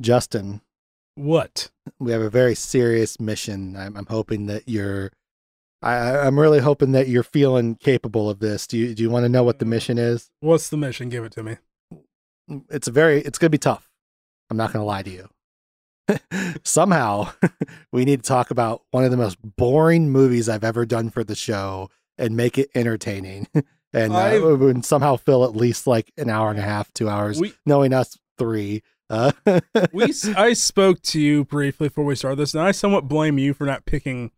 Justin, What? we have a very serious mission. I'm, I'm hoping that you're. I, I'm really hoping that you're feeling capable of this. Do you Do you want to know what the mission is? What's the mission? Give it to me. It's a very. It's gonna be tough. I'm not gonna lie to you. Somehow, we need to talk about one of the most boring movies I've ever done for the show and make it entertaining, and uh, somehow fill at least like an hour and a half, two hours. We knowing us three. Uh, we I spoke to you briefly before we started this, and I somewhat blame you for not picking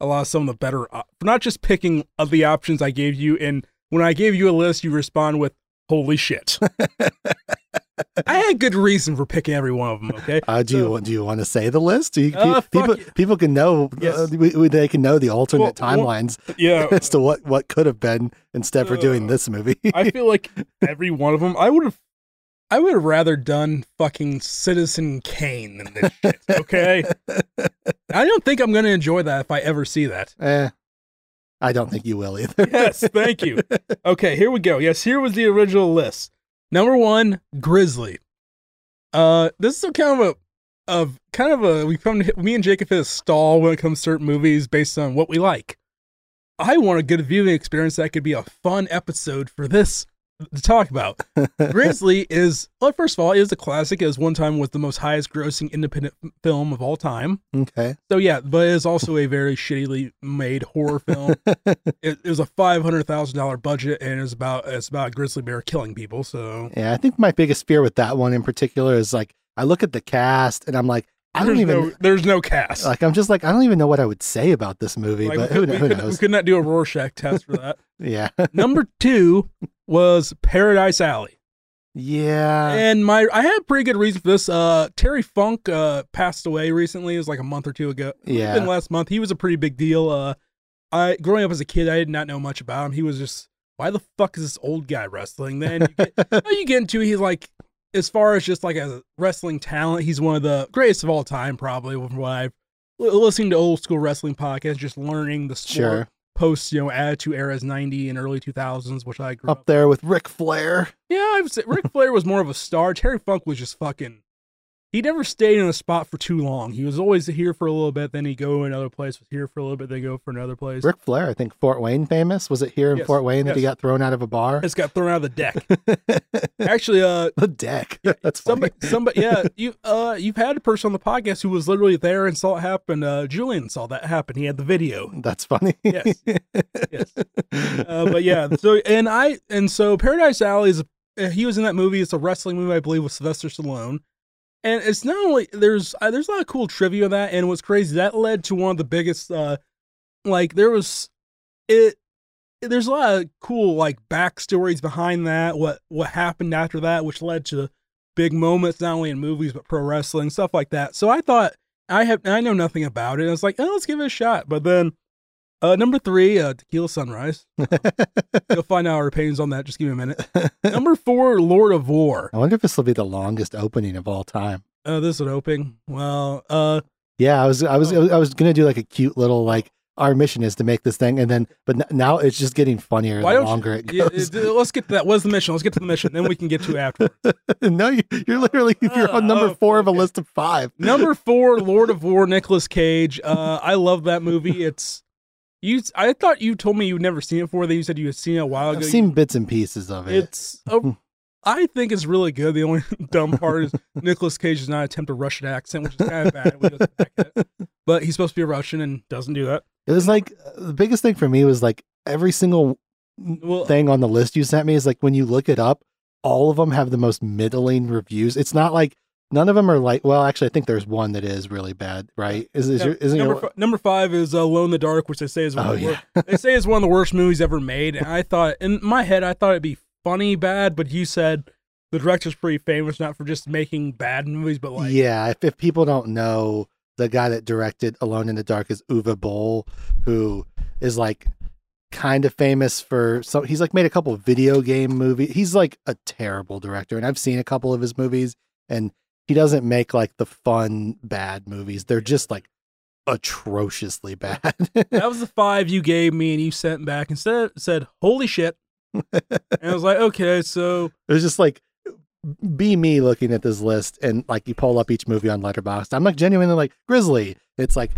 a lot of some of the better, op- for not just picking of the options I gave you. And when I gave you a list, you respond with "Holy shit!" I had good reason for picking every one of them. Okay, Uh, do So- you do you want to say the list? Do you, Uh, people people can know Yes. uh, we, we- they can know the alternate Well, well, timelines yeah. as to what what could have been instead for doing Uh, this movie. I feel like every one of them, I would have, I would have rather done fucking Citizen Kane than this shit. Okay, I don't think I'm gonna enjoy that if I ever see that. eh, I don't think you will either. Yes, thank you. Okay, here we go. Yes, here was the original list. Number one, Grizzly. Uh, this is a kind of a of kind of a we come to, me and Jacob hit a stall when it comes to certain movies based on what we like. I want a good viewing experience that could be a fun episode for this to talk about. Grizzly is well, first of all, it is a classic. It was one time was the most highest grossing independent film of all time. okay. So yeah, but it is also a very shittily made horror film. it, it was a five hundred thousand dollar budget, and it's about it's about a grizzly bear killing people. So Yeah, I think my biggest fear with that one in particular is like I look at the cast and I'm like I don't there's even no, there's no cast. like I'm just like I don't even know what I would say about this movie, Like, but who, could, we, who could, we could not do a Rorschach test for that. Yeah, Number two was Paradise Alley, yeah. and my I had pretty good reason for this. Uh, Terry Funk uh passed away recently. It was like a month or two ago. It might have been Yeah. last month. He was a pretty big deal. Uh, I growing up as a kid, I did not know much about him. He was just why the fuck is this old guy wrestling? Then you get, you get into he's like as far as just like a wrestling talent, he's one of the greatest of all time, probably from what I've listening to old school wrestling podcasts, just learning the sport Sure. post you know attitude eras ninety and early two thousands, which I grew up. Up there with Ric Flair. Yeah, I would say Ric Flair was more of a star. Terry Funk was just fucking. He never stayed in a spot for too long. He was always here for a little bit, then he'd go another place. Was here for a little bit, then go for another place. Ric Flair, I think Fort Wayne famous. Was it here in Yes, Fort Wayne that he got thrown out of a bar? It's got thrown out of the deck. Actually, uh, the deck. That's funny. somebody, somebody, yeah, you, uh, you've had a person on the podcast who was literally there and saw it happen. Uh, Julian saw that happen. He had the video. That's funny. Yes. Yes. Uh, but yeah, so and I and so Paradise Alley is he was in that movie. It's a wrestling movie, I believe, with Sylvester Stallone. And it's not only there's uh, there's a lot of cool trivia of that, and what's crazy that led to one of the biggest uh like there was it there's a lot of cool like backstories behind that what what happened after that which led to big moments not only in movies but pro wrestling stuff like that. So i thought i have i know nothing about it i was like oh let's give it a shot. But then uh number three uh tequila sunrise you'll find out our opinions on that just give me a minute number four lord of war I wonder if this will be the longest opening of all time. uh this is an opening well uh Yeah, I was, I was, Oh. I was gonna do like a cute little like our mission is to make this thing, and then, but now it's just getting funnier why the longer you, it goes. uh, let's get to that what's the mission let's get to the mission then we can get to it after no, you, you're literally you're on number Oh, four of a list of five. Number four, Lord of War, Nicolas Cage. Uh, I love that movie. It's you. I thought you told me you'd never seen it before. Then you said you had seen it a while ago. I've seen bits and pieces of it. It's. A, I think it's really good. The only dumb part is Nicolas Cage does not attempt a Russian accent, which is kind of bad. when he goes back at it. But he's supposed to be a Russian and doesn't do that. It was like uh, the biggest thing for me was like every single Well, thing on the list you sent me is like when you look it up, all of them have the most middling reviews. It's not like none of them are like. Well, actually, I think there's one that is really bad. Right? Is is yeah, your, isn't number, your, fi- number five is uh, Alone in the Dark, which they say is one Oh of the yeah, wor- they say is one of the worst movies ever made. And I thought in my head, I thought it'd be funny bad, but you said the director's pretty famous not for just making bad movies, but like yeah. If, if people don't know, the guy that directed Alone in the Dark is Uwe Boll, who is like kind of famous for so he's like made a couple of video game movies. He's like a terrible director, and I've seen a couple of his movies, and he doesn't make like the fun bad movies. They're just like atrociously bad. that was the five you gave me, and you sent back and said, said "Holy shit!" and I was like, "Okay, so It was just like be me looking at this list and like you pull up each movie on Letterboxd. I'm like genuinely like Grizzly. It's like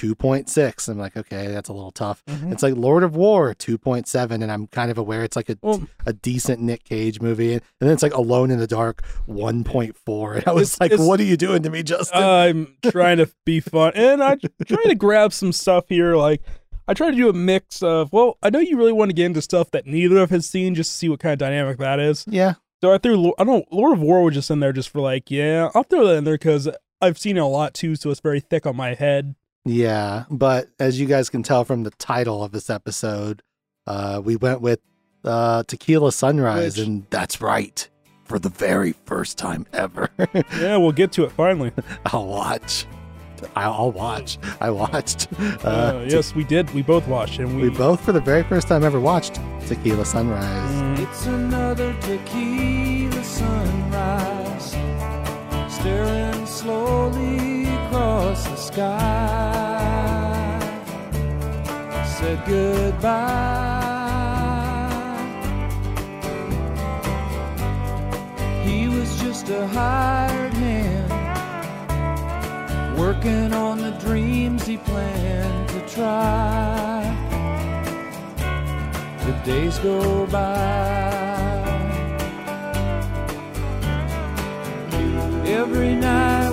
2.6. I'm like, okay, that's a little tough. Mhm. It's like Lord of War 2.7, and I'm kind of aware it's like a Well, a decent Nick Cage movie, and then it's like Alone in the Dark 1.4, and I was It's- like, it's- what are you doing to me, Justin? I'm trying to be fun, and I try to grab some stuff here. Like I try to do a mix of. Well, I know you really want to get into stuff that neither of us has seen, just to see what kind of dynamic that is. yeah, So I threw. I don't. Lord of War was just in there, just for like, yeah, I'll throw that in there because I've seen it a lot too, so it's very thick on my head. Yeah, but as you guys can tell from the title of this episode, uh, we went with uh, Tequila Sunrise, Which- and that's right, for the very first time ever. Yeah, we'll get to it finally. I'll watch. I'll I'll watch. I watched. Uh, Uh, yes, we did. We both watched, and we, We both, for the very first time ever, watched Tequila Sunrise. Mm, It's another tequila sunrise, staring slowly across the sky. Said goodbye. He was just a hired hand, working on the dreams he planned to try the days go by. Every night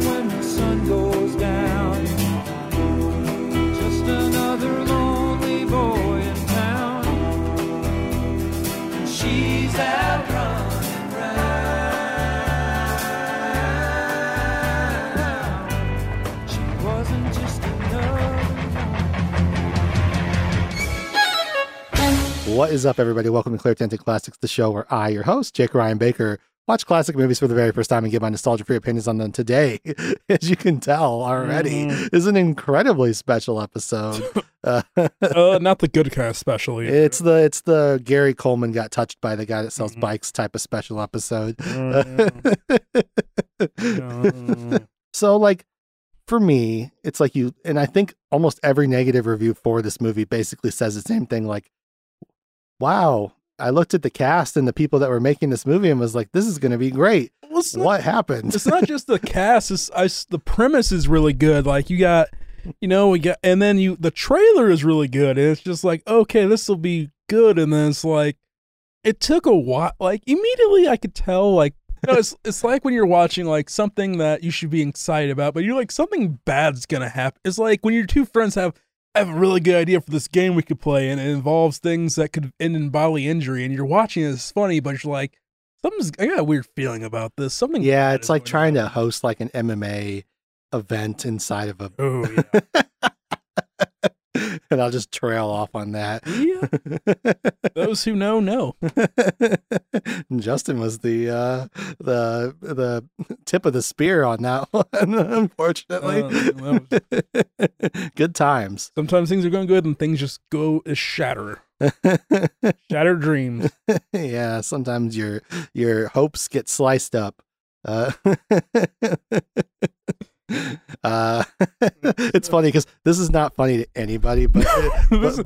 What is up, everybody? Welcome to Clear Tinted Classics, the show where I, your host, Jake Ryan Baker, watch classic movies for the very first time and give my nostalgia free opinions on them today. As you can tell already, Mhm. is an incredibly special episode. uh, uh, not the good kind, especially. it's the it's the Gary Coleman got touched by the guy that sells Mhm. bikes type of special episode. Mm, mm. so like for me it's like you and i think almost every negative review for this movie basically says the same thing like wow i looked at the cast and the people that were making this movie and was like this is going to be great. Well, not- what happened? it's not just the cast it's I the premise is really good like you got you know we got and then you the trailer is really good and it's just like okay this will be good and then it's like it took a while like immediately i could tell like you know, it's, it's like when you're watching like something that you should be excited about but you're like something bad's gonna happen it's like when your two friends have I have a really good idea for this game we could play and it involves things that could end in bodily injury and you're watching it, it's funny but you're like something's i got a weird feeling about this something yeah it's like trying on. to host like an mma event inside of a Oh yeah. and i'll just trail off on that yeah. Those who know know. Justin was the uh, the the tip of the spear on that one, unfortunately. Uh, Good times. Sometimes things are going good and things just go shatter. Shatter dreams. yeah, sometimes your your hopes get sliced up. Uh, uh, it's funny because this is not funny to anybody, but, this,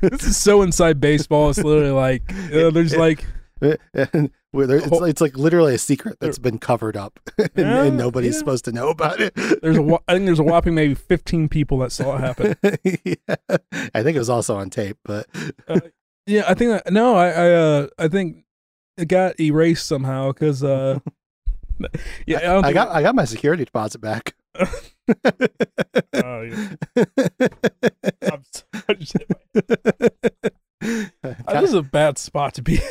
but this is so inside baseball. It's literally like uh, there's like and there, it's, it's like literally a secret that's been covered up, and, Yeah, and nobody's yeah. supposed to know about it. there's a wha- think there's a whopping maybe 15 people that saw it happen. yeah. I think it was also on tape, but Yeah, I think that, no, I I uh I think it got erased somehow because uh yeah I, don't I got I got my security deposit back. Oh, yeah. I'm s- I just hit my- Uh, this is a bad spot to be.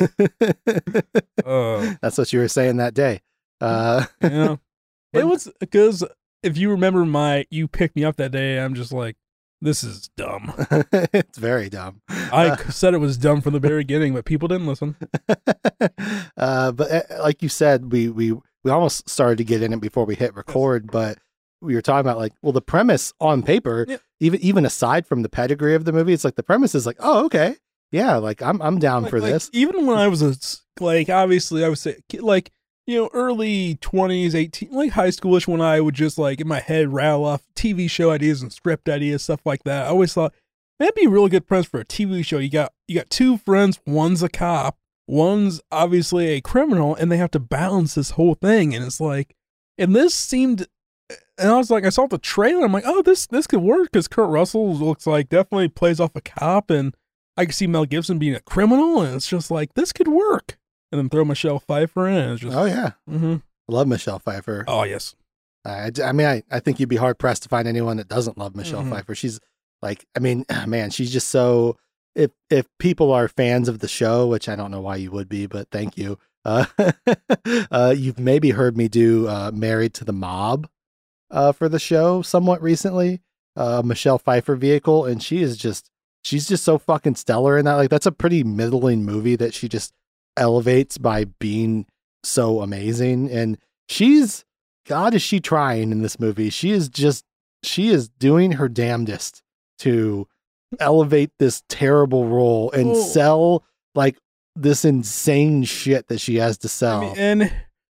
Uh, That's what you were saying that day. Uh, yeah, it was because if you remember my, you picked me up that day. I'm just like, this is dumb. it's very dumb. I said it was dumb from the very beginning, but people didn't listen. uh, but uh, like you said, we we we almost started to get in it before we hit record, but we were talking about like, well, the premise on paper, Yeah. even even aside from the pedigree of the movie, it's like the premise is like, oh, okay, yeah, like I'm I'm down Like- for like, this. Even when I was a like, obviously, I would say like you know early twenties, eighteen, like high schoolish, when I would just like in my head rattle off TV show ideas and script ideas, stuff like that. I always thought that'd be a really good premise for a TV show. You got you got two friends, one's a cop, one's obviously a criminal, and they have to balance this whole thing. And it's like, and this seemed, and I was like, I saw the trailer. I'm like, oh, this this could work because Kurt Russell looks like definitely plays off a cop, and I can see Mel Gibson being a criminal, and it's just like this could work. And then throw Michelle Pfeiffer in, and it's just, Oh yeah, mhm. I love Michelle Pfeiffer. oh yes, I, I mean, I, I think you'd be hard pressed to find anyone that doesn't love Michelle Mhm. Pfeiffer. She's like, I mean, man, she's just so. If if people are fans of the show, which I don't know why you would be, but thank you. Uh, uh, you've maybe heard me do uh, "Married to the Mob" uh, for the show somewhat recently. Uh, Michelle Pfeiffer vehicle, and she is just she's just so fucking stellar in that. Like that's a pretty middling movie that she just elevates by being so amazing, and she's God is she trying in this movie? She is just she is doing her damnedest to elevate this terrible role and Oh. sell like this insane shit that she has to sell. I mean, and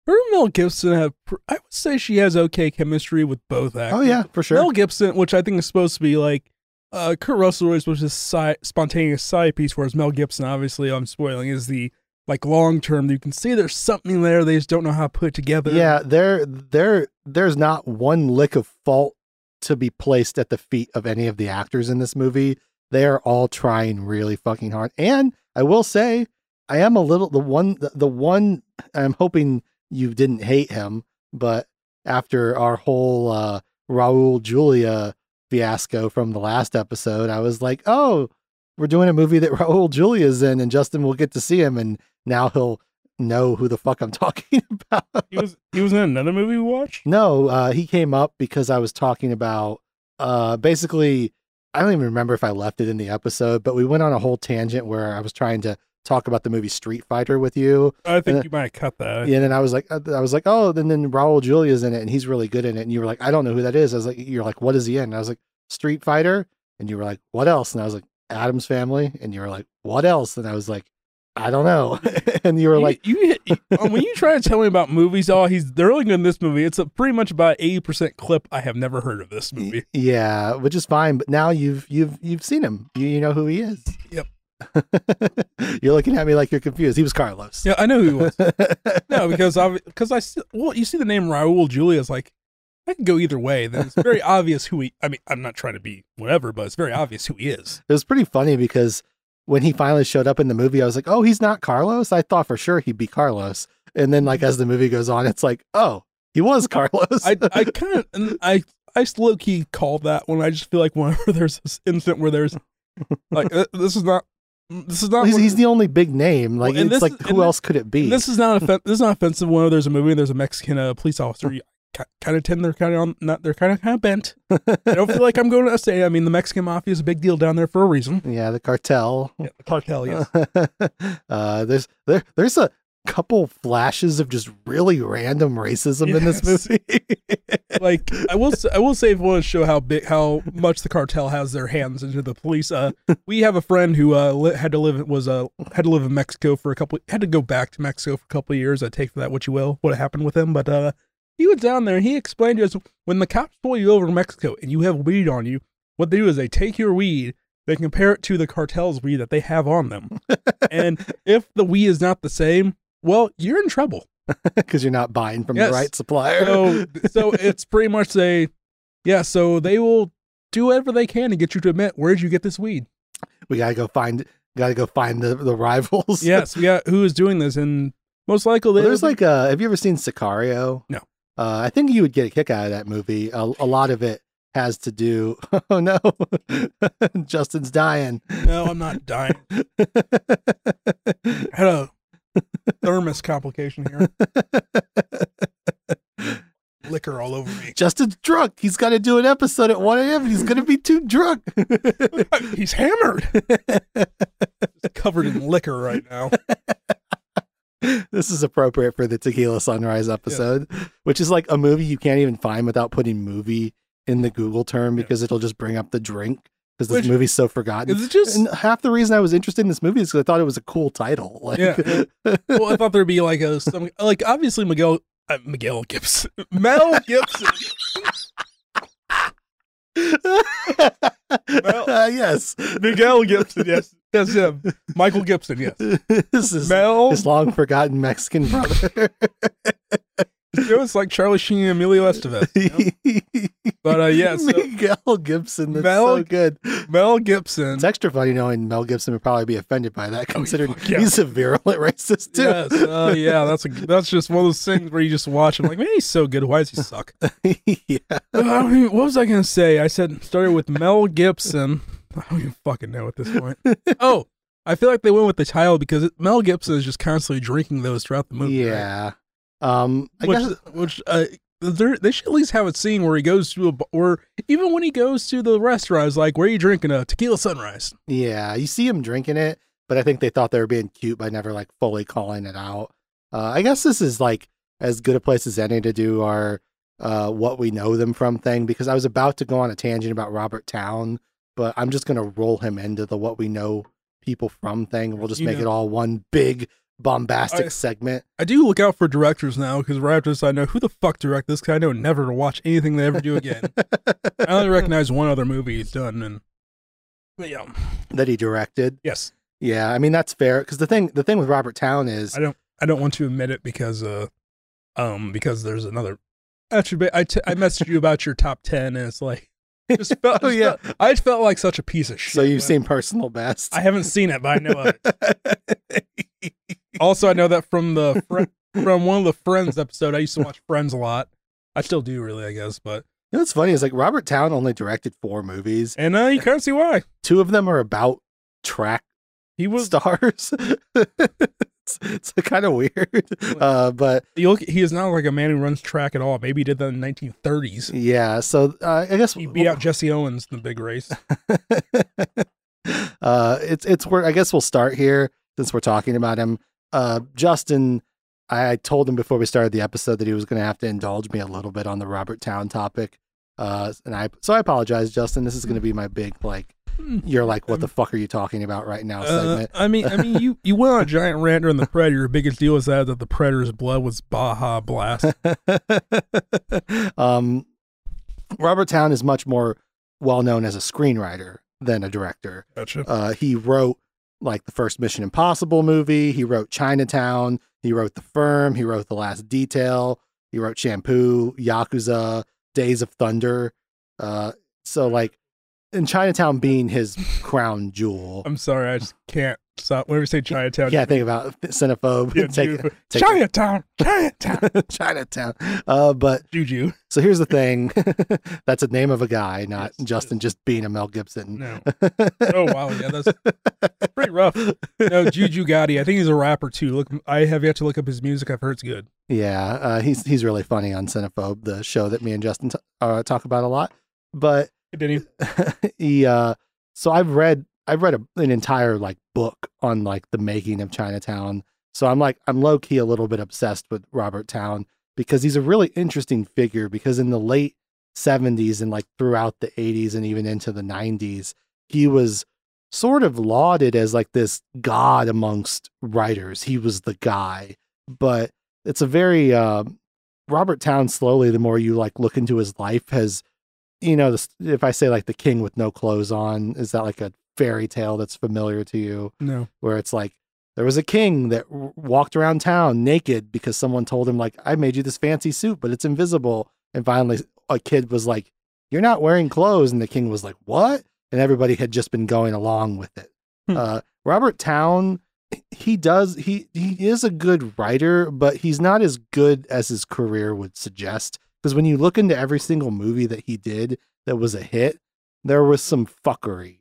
her and Mel Gibson have, I would say she has okay chemistry with both actors. oh yeah, for sure. Mel Gibson, which I think is supposed to be like uh, Kurt Russell was was his side, spontaneous side piece, whereas Mel Gibson, obviously, I'm spoiling, is the like long term. You can see there's something there. They just don't know how to put it together. yeah, there there there's not one lick of fault to be placed at the feet of any of the actors in this movie. They are all trying really fucking hard. And I will say, I am a little the one the, the one I'm hoping you didn't hate him, but after our whole uh Raul Julia fiasco from the last episode, I was like, "Oh, we're doing a movie that Raul Julia's in and Justin will get to see him and now he'll know who the fuck I'm talking about." he was he was in another movie we watched. No, uh, he came up because I was talking about uh, basically. I don't even remember if I left it in the episode, but we went on a whole tangent where I was trying to talk about the movie Street Fighter with you, I think you might have cut that. Yeah, and then I was like, uh, I was like, oh, then then Raul Julia's in it, and he's really good in it, and you were like, I don't know who that is. I was like, you're like, what is he in? And I was like, Street Fighter, and you were like, what else? And I was like, Addams Family, and you were like, what else? And I was like, I don't know, and you were You- like, you, you, um, when you try to tell me about movies, oh, he's they're really good in this movie. It's a pretty much about eighty percent clip. I have never heard of this movie. Yeah, which is fine. But now you've you've you've seen him. You you know who he is. Yep. you're looking at me like you're confused. He was Carlos. Yeah, I know who he was. No, because I because I well, you see the name Raul Julia is like I can go either way. Then it's very obvious who he. I mean, I'm not trying to be whatever, but it's very obvious who he is. it was pretty funny because when he finally showed up in the movie, I was like, oh, he's not Carlos. I thought for sure he'd be Carlos. And then like as the movie goes on, it's like, oh, he was Carlos. I I kind of I I low key call that one. I just feel like whenever there's this incident where there's like uh, this is not this is not he's, he's the only big name. Like Well, it's this like who else could it be? This is not offen- this is not offensive. Whenever there's a movie and there's a Mexican uh, police officer, you kind of tend they're kind of on not they're kind of kind of bent. I don't feel like I'm going to say. I mean, the Mexican mafia is a big deal down there for a reason. yeah, the cartel. Yeah, the cartel, yes. uh, there's there there's a couple flashes of just really random racism in this movie. like I will, I will say, if want to show how big, how much the cartel has their hands into the police. Uh, we have a friend who uh li- had to live was uh had to live in Mexico for a couple, had to go back to Mexico for a couple of years. I take for that what you will, what happened with him, but uh, he was down there and he explained to us when the cops pull you over in Mexico and you have weed on you, what they do is they take your weed. They compare it to the cartel's weed that they have on them. and if the weed is not the same, well, you're in trouble. because you're not buying from Yes. the right supplier. So, so it's pretty much a, yeah. So they will do whatever they can to get you to admit where'd you get this weed. we gotta go find gotta go find the, the rivals. yes, we got who is doing this, and most likely Well, there's like uh have you ever seen Sicario? No. Uh, I think you would get a kick out of that movie. A, a lot of it has to do. Oh no, Justin's dying. no, I'm not dying. I had a thermos complication here. Liquor all over me. Justin's drunk. He's got to do an episode at 1 a.m. he's gonna be too drunk. He's hammered. Covered in liquor right now. this is appropriate for the Tequila Sunrise episode, which is like a movie you can't even find without putting movie in the Google term Yeah. because it'll just bring up the drink because this movie's so forgotten. Is it just? And half the reason I was interested in this movie is because I thought it was a cool title. Like, Yeah. Well, I thought there'd be like a some like obviously Miguel uh, Miguel Gibson Mel Gibson. Uh, yes. Miguel Gibson, yes. That's him. Michael Gibson, yes. this is Mel. his long forgotten Mexican brother. It was like Charlie Sheen and Emilio Estevez. you know? But uh, yeah, so Mel Gibson. That's Mel- so good. Mel Gibson. It's extra funny knowing Mel Gibson would probably be offended by that, considering fuck yeah. he's a virulent racist too. Yes. Uh, yeah, that's a, that's just one of those things where you just watch and like, man, he's so good. Why does he suck? yeah. Even- what was I gonna say? I said started with Mel Gibson. I don't even fucking know at this point. oh, I feel like they went with the title because Mel Gibson is just constantly drinking those throughout the movie. right? Um, I which, guess which uh, they should at least have a scene where he goes to a bar, or even when he goes to the restaurant, is like, "Where are you drinking a tequila sunrise?" Yeah, you see him drinking it, but I think they thought they were being cute by never like fully calling it out. Uh, I guess this is like as good a place as any to do our uh, what we know them from thing because I was about to go on a tangent about Robert Towne, but I'm just gonna roll him into the what we know people from thing. We'll just You make know- it all one big bombastic I- segment. I do look out for directors now because right after this, I know who the fuck direct this. Because I know never to watch anything they ever do again. I only recognize one other movie he's done, and yeah, that he directed. yes, Yeah, I mean that's fair because the thing the thing with Robert Towne is I don't I don't want to admit it because uh um because there's another. Actually, I t- I messaged you about your top ten, and it's like just felt, Oh, just yeah. felt- I felt like such a piece of shit. so you've seen personal best. I haven't seen it, but I know of it. Also, I know that from the fr- from one of the Friends episode. I used to watch Friends a lot. I still do, really, I guess. But You know what's funny is like Robert Towne only directed four movies. and uh, you can't see why Two of them are about track he was. stars. it's it's kind of weird, uh, but You look, he is not like a man who runs track at all. Maybe he did that in the 1930s. yeah. So uh, I guess He beat out Jesse Owens in the big race. uh, it's it's where I guess we'll start here since we're talking about him. Uh, Justin, I told him before we started the episode that he was going to have to indulge me a little bit on the Robert Towne topic. Uh, and I so I apologize, Justin. This is going to be my big like you're like what the fuck are you talking about right now Uh, segment. I mean, I mean, you you went on a giant rant during the Predator. Your biggest deal is that that the Predator's blood was Baja Blast. um, Robert Towne is much more well known as a screenwriter than a director. Gotcha. Uh, he wrote like the first Mission Impossible movie. He wrote Chinatown. He wrote The Firm. He wrote The Last Detail. He wrote Shampoo, Yakuza, Days of Thunder. Uh, so like, in Chinatown being his crown jewel. I'm sorry, I just can't stop. Whenever you say Chinatown, Yeah, think about xenophobe. yeah, take, dude, take- Chinatown, Chinatown, Chinatown. Uh, but Juju. So here's the thing. That's a name of a guy, not Yes, Justin just being a Mel Gibson. No. Oh wow, yeah, that's pretty rough. No, Juju Gotti. I think he's a rapper too. Look, I have yet to look up his music. I've heard it's good. yeah, uh, he's he's really funny on Cinephobe, the show that me and Justin t- uh, talk about a lot. But Continue. he, uh, so I've read I've read a, an entire like book on like the making of Chinatown. So I'm like I'm low key a little bit obsessed with Robert Towne because he's a really interesting figure. Because in the late 70s and like throughout the 80s and even into the 90s, he was sort of lauded as like this god amongst writers. He was the guy, but it's a very um, Robert Towne. Slowly, the more you like look into his life, has you know, if I say like the king with no clothes on, is that like a fairy tale that's familiar to you? No. Where it's like there was a king that w- walked around town naked because someone told him like I made you this fancy suit, but it's invisible. And finally, a kid was like, "You're not wearing clothes," and the king was like, "What?" And everybody had just been going along with it. Hmm. Uh, Robert Towne, he does he he is a good writer, but he's not as good as his career would suggest. Because when you look into every single movie that he did that was a hit, there was some fuckery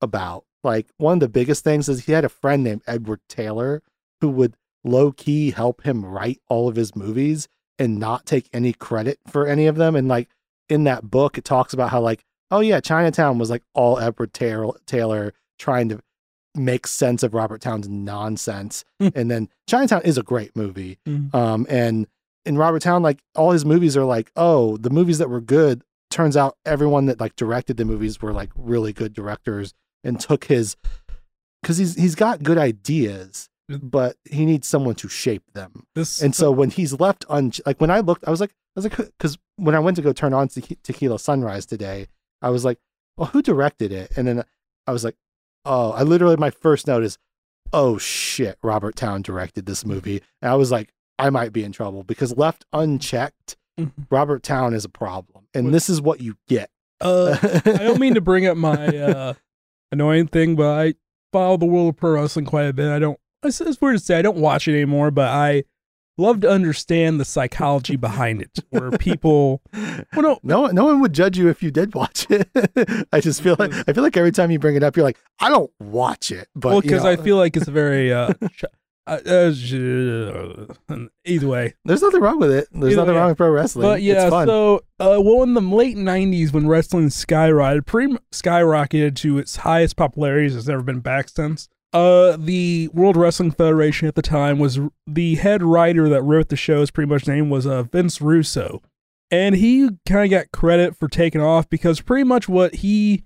about. Like one of the biggest things is he had a friend named Edward Taylor who would low key help him write all of his movies and not take any credit for any of them. And like in that book, it talks about how like, oh yeah, Chinatown was like all Edward Taylor, Taylor trying to make sense of Robert Towne's nonsense. Hmm. and then Chinatown is a great movie. Mhm. Um, and in Robert Towne, like all his movies are like, oh, the movies that were good. Turns out everyone that like directed the movies were like really good directors and took his because he's he's got good ideas, but he needs someone to shape them. This And so when he's left un like when I looked, I was like, I was like, because when I went to go turn on Te- Tequila Sunrise today, I was like, well, who directed it? And then I was like, oh, I literally my first note is, oh shit, Robert Towne directed this movie, and I was like, I might be in trouble because left unchecked, Mhm. Robert Towne is a problem, and this is what you get. Uh, I don't mean to bring up my uh, annoying thing, but I follow the world of pro wrestling quite a bit. I don't. It's, it's weird to say I don't watch it anymore, but I love to understand the psychology behind it, where people. Well, no, No, one- no one would judge you if you did watch it. I just feel like I feel like every time you bring it up, you're like, I don't watch it, but well, you because know, I feel like it's a very. Uh, ch- either way, there's nothing wrong with it. There's Either nothing way. wrong with pro wrestling. But yeah, so uh, well, in the late '90s, when wrestling skyrocketed, pre skyrocketed to its highest popularity it's ever been back since. Uh, the World Wrestling Federation at the time was the head writer that wrote the show's pretty much name was uh, Vince Russo, and he kind of got credit for taking off because pretty much what he,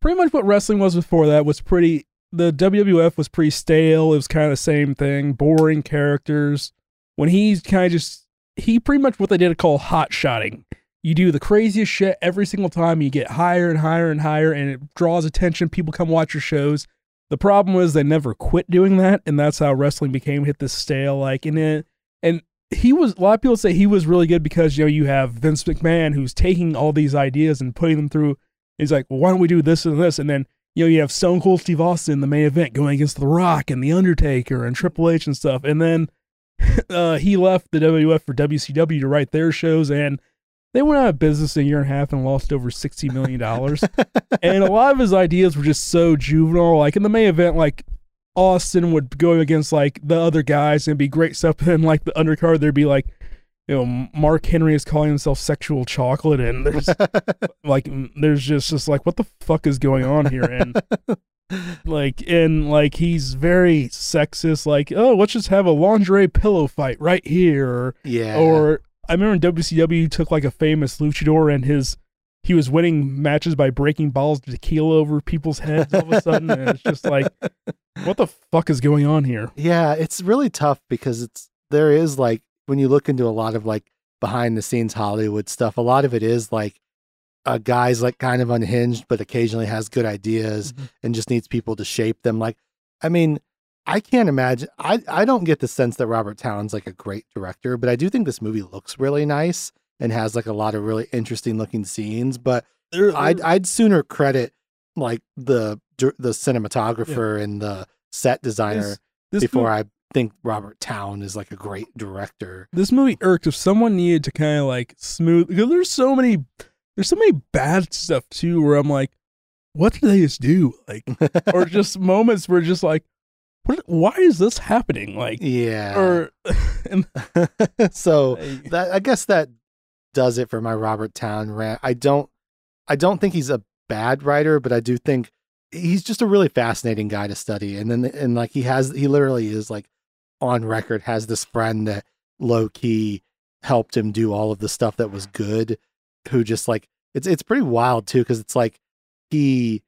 pretty much what wrestling was before that was pretty. The WWF was pretty stale. It was kind of the same thing, boring characters. When he's kind of just he pretty much what they did call hot shotting. You do the craziest shit every single time. You get higher and higher and higher, and it draws attention. People come watch your shows. The problem was they never quit doing that, and that's how wrestling became hit this stale. Like, and it, and he was a lot of people say he was really good because you know you have Vince McMahon who's taking all these ideas and putting them through. He's like, well, why don't we do this and this, and then you know you have Stone Cold Steve Austin in the main event going against The Rock and The Undertaker and Triple H and stuff, and then uh, he left the WWF for WCW to write their shows, and they went out of business in a year and a half and lost over sixty million dollars. and a lot of his ideas were just so juvenile. Like in the main event, like Austin would go against like the other guys and be great stuff. And like the undercard, there'd be like, you know, Mark Henry is calling himself sexual chocolate, and there's like, there's just just like, what the fuck is going on here? And like, and like, he's very sexist. Like, oh, let's just have a lingerie pillow fight right here. Yeah, or I remember in WCW took like a famous luchador and his he was winning matches by breaking balls of tequila over people's heads all of a sudden, and it's just like, what the fuck is going on here? Yeah, it's really tough because it's there is like when you look into a lot of like behind the scenes Hollywood stuff, a lot of it is like a guy's like kind of unhinged, but occasionally has good ideas and just needs people to shape them. Like, I mean, I can't imagine. I I don't get the sense that Robert Towne's like a great director, but I do think this movie looks really nice and has like a lot of really interesting looking scenes. But I'd I'd sooner credit like the the cinematographer and the set designer this, this before mo- I think Robert Towne is like a great director. this movie irked if someone needed to kind of like smooth because there's so many there's so many bad stuff too where I'm like, what did they just do? Like, or just moments where just like, what? Why is this happening? Like, Yeah. or and so that I guess that does it for my Robert Towne rant. I don't I don't think he's a bad writer, but I do think he's just a really fascinating guy to study. And then and like he has he literally is like on record has this friend that low key helped him do all of the stuff that was good who just like it's it's pretty wild too cuz it's like he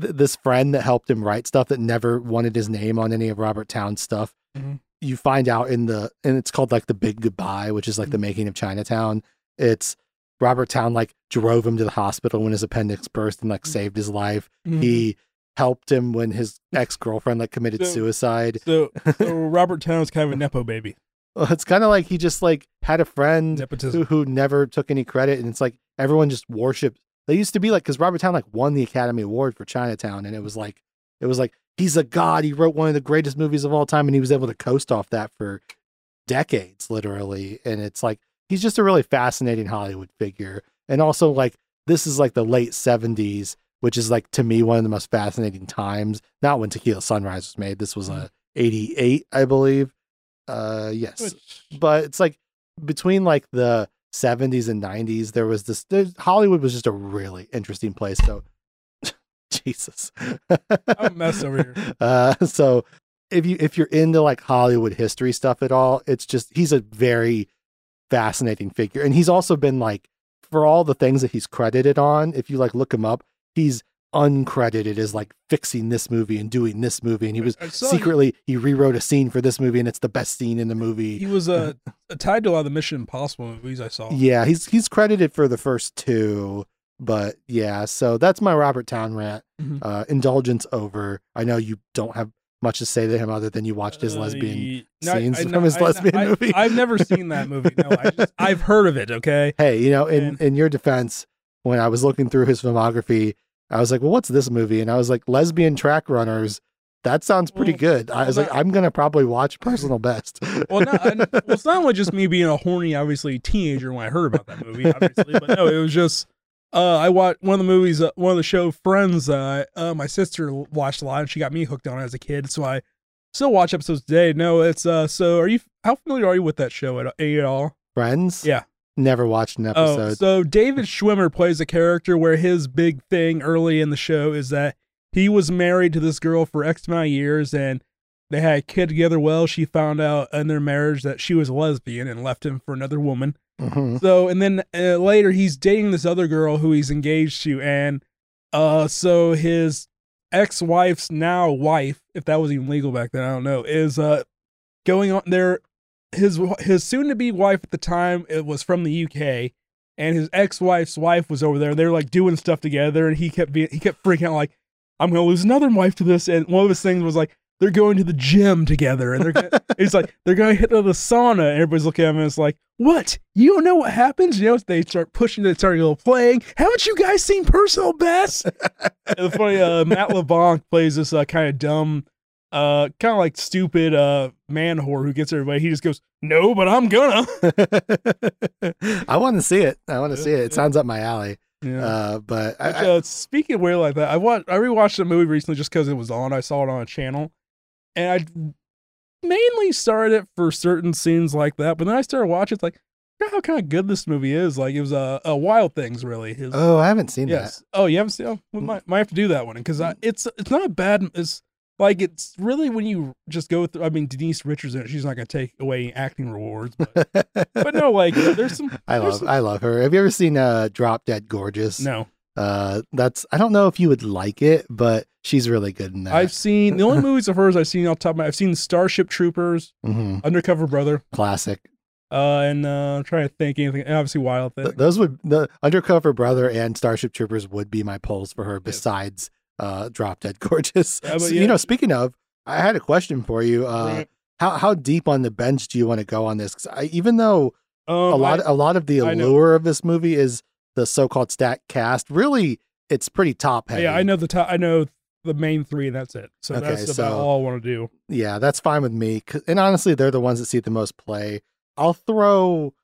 th- this friend that helped him write stuff that never wanted his name on any of Robert Towne's stuff. Mhm. You find out in the and it's called like the Big Goodbye, which is like the mm-hmm. making of Chinatown. It's Robert Towne like drove him to the hospital when his appendix burst and like mm-hmm. saved his life. Mm-hmm. He helped him when his ex girlfriend like committed. So- suicide. So, so Robert Towne's kind of a nepo baby. Well, it's kind of like he just like had a friend who, who never took any credit, and it's like everyone just worshipped. They used to be like because Robert Towne like won the Academy Award for Chinatown, and it was like it was like he's a god. He wrote one of the greatest movies of all time, and he was able to coast off that for decades, literally. And it's like he's just a really fascinating Hollywood figure, and also like this is like the late seventies, which is like to me one of the most fascinating times. Not when Tequila Sunrise was made. This was a eighty eight, I believe. Uh, yes Which- but it's like between like the 70s and 90s there was this hollywood was just a really interesting place so jesus I'm a mess over here. uh so if you if you're into like hollywood history stuff at all it's just he's a very fascinating figure and he's also been like for all the things that he's credited on if you like look him up he's uncredited as like fixing this movie and doing this movie and he was secretly he rewrote a scene for this movie and it's the best scene in the movie He was uh, tied to a lot of the Mission Impossible movies I saw. Yeah, he's he's credited for the first two. But yeah, so that's my Robert Towne rant. Mhm. Uh, indulgence over. I know you don't have much to say to him other than you watched his lesbian. Uh, no, scenes I- from his I- lesbian I- movie. I've never seen that movie. No, I just, I've heard of it. Okay. Hey, you know, in And- in your defense, when I was looking through his filmography, I was like, "Well, what's this movie?" And I was like, "Lesbian Track Runners." That sounds pretty Well, good. I well, was like, "I'm gonna probably watch Personal Best." Well, no, I, well, it's not only just me being a horny, obviously teenager when I heard about that movie, obviously, but no, it was just uh, I watched one of the movies, uh, one of the show Friends. Uh, uh, my sister watched a lot, and she got me hooked on it as a kid, so I still watch episodes today. No, it's uh, so are you? How familiar are you with that show at, at all? Friends. Yeah. Never watched an episode. Oh, episode. so David Schwimmer plays a character where his big thing early in the show is that he was married to this girl for X amount of years and they had a kid together. Well, she found out in their marriage that she was a lesbian and left him for another woman. Mhm. So, and then uh, later he's dating this other girl who he's engaged to, and uh, so his ex-wife's now wife, if that was even legal back then, I don't know, is uh going on there. His his soon-to-be wife at the time it was from the UK, and his ex-wife's wife was over there. They were like doing stuff together, and he kept being he kept freaking out like, "I'm gonna lose another wife to this." And one of his things was like. They're going to the gym together, and they're gonna, he's like, they're going to hit the sauna. And everybody's looking at him, and it's like, what? You don't know what happens? You know, they start pushing, they start go playing. Haven't you guys seen Personal Best? and the funny, uh, Matt LeBlanc plays this uh, kind of dumb, uh, kind of like stupid uh, man whore who gets everybody. He just goes, no, but I'm gonna. I want to see it. I want to Yeah, see it. It yeah. sounds up my alley. Yeah. Uh, but Which, I- uh, speaking of weird like that, I watched, I rewatched the movie recently just because it was on. I saw it on a channel, and I mainly started it for certain scenes like that. But then I started watching. It's like, how kind of good this movie is. Like it was a uh, Wild Things, really. Oh, I haven't seen yes. Oh, you haven't seen? Oh, we might might have to do that one because it's it's not a bad. It's like it's really when you just go through. I mean, Denise Richardson. She's not going to take away acting rewards, but but no, like there's some. I there's love some- I love her. Have you ever seen uh Drop Dead Gorgeous? No, Uh that's I don't know if you would like it, but she's really good in that. I've seen the only movies of hers I've seen off top of my. I've seen Starship Troopers, Mhm. Undercover Brother, Classic. uh, and uh, I'm trying to think anything. and Obviously, Wild Thing. Th- those would the Undercover Brother and Starship Troopers would be my polls for her besides uh Drop Dead Gorgeous. Yeah, So, yeah. You know, speaking of, I had a question for you. Uh how how deep on the bench do you want to go on this? 'Cause I, even though Um, a lot I- a lot of the allure of this movie is the so-called stack cast, really it's pretty top heavy. yeah, I know the top. I know the main three, and that's it. So Okay, that's about all I want to do. Yeah, that's fine with me. And honestly, they're the ones that see the most play. I'll throw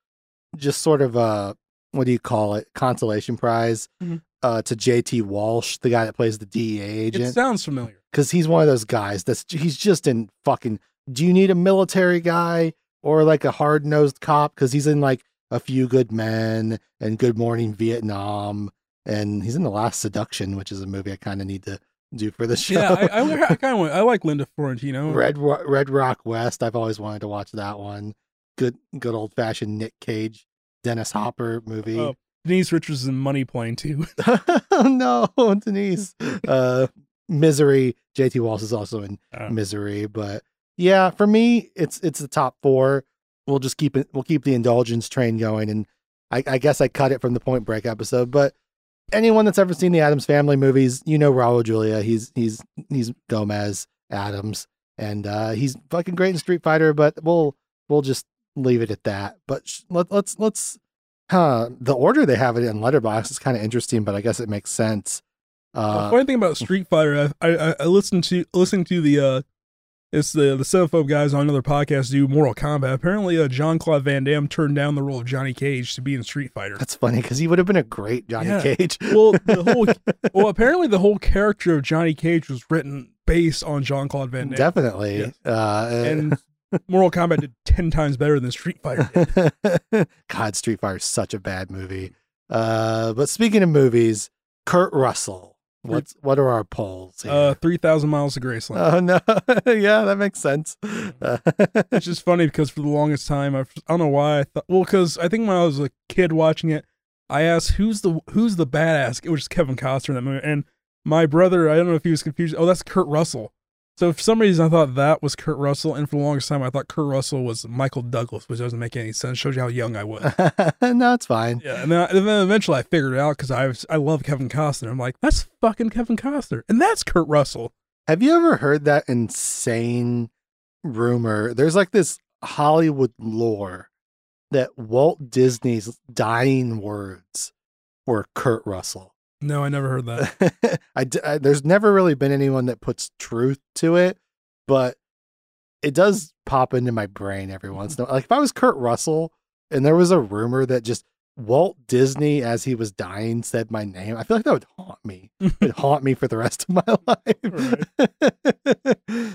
just sort of a what do you call it? Consolation prize Mhm. Uh, to JT Walsh, the guy that plays the DEA agent. It sounds familiar. because he's one of those guys that's he's just in fucking. Do you need a military guy or like a hard nosed cop? Because he's in like a few good men and Good Morning Vietnam, and he's in the Last Seduction, which is a movie I kind of need to do for the show. Yeah, I, I, I kind of I like Linda Fiorentino. Red Red Rock West. I've always wanted to watch that one. Good good old fashioned Nick Cage, Dennis Hopper movie. Oh, Denise Richards is in Money Plane too. oh no, Denise. Uh, Misery. JT Walsh is also in Uh, Misery, but yeah, for me, it's it's the top four. We'll just keep it. We'll keep the indulgence train going, and I, I guess I cut it from the Point Break episode, but. Anyone that's ever seen the Addams Family movies, you know Raul Julia. He's he's he's Gomez Addams, and uh, he's fucking great in Street Fighter. But we'll we'll just leave it at that. But sh- let, let's let's huh the order they have it in Letterboxd is kind of interesting, but I guess it makes sense. the Uh, funny thing about Street Fighter, I I, I listened to listening to the uh, it's the the Cinephobe guys on another podcast do Mortal Kombat. Apparently, uh, John Claude Van Damme turned down the role of Johnny Cage to be in Street Fighter. that's funny because he would have been a great Johnny Yeah. Cage. Well, the whole well, apparently the whole character of Johnny Cage was written based on John Claude Van Damme, Definitely. Uh, and Mortal Kombat did ten times better than Street Fighter. Did. God, Street Fighter is such a bad movie. Uh, but speaking of movies, Kurt Russell. What's what are our polls? Here? Uh, Three Thousand Miles to Graceland. oh no, yeah, that makes sense. Uh, It's just funny because for the longest time, I've, I don't know why I thought. Well, because I think when I was a kid watching it, I asked who's the who's the badass, which is Kevin Costner in that movie, and my brother, I don't know if he was confused. Oh, that's Kurt Russell. So for some reason, I thought that was Kurt Russell, and for the longest time, I thought Kurt Russell was Michael Douglas, which doesn't make any sense. Shows you how young I was. no, it's fine. yeah, and then, and then eventually I figured it out because I was I love Kevin Costner. I'm like, that's fucking Kevin Costner, and that's Kurt Russell. Have you ever heard that insane rumor? There's like this Hollywood lore that Walt Disney's dying words were Kurt Russell. No, I never heard that. I, I- there's never really been anyone that puts truth to it, but it does pop into my brain every mm-hmm. once in a while. Like if I was Kurt Russell and there was a rumor that just Walt Disney as he was dying said my name, I feel like that would haunt me. It would haunt me for the rest of my life.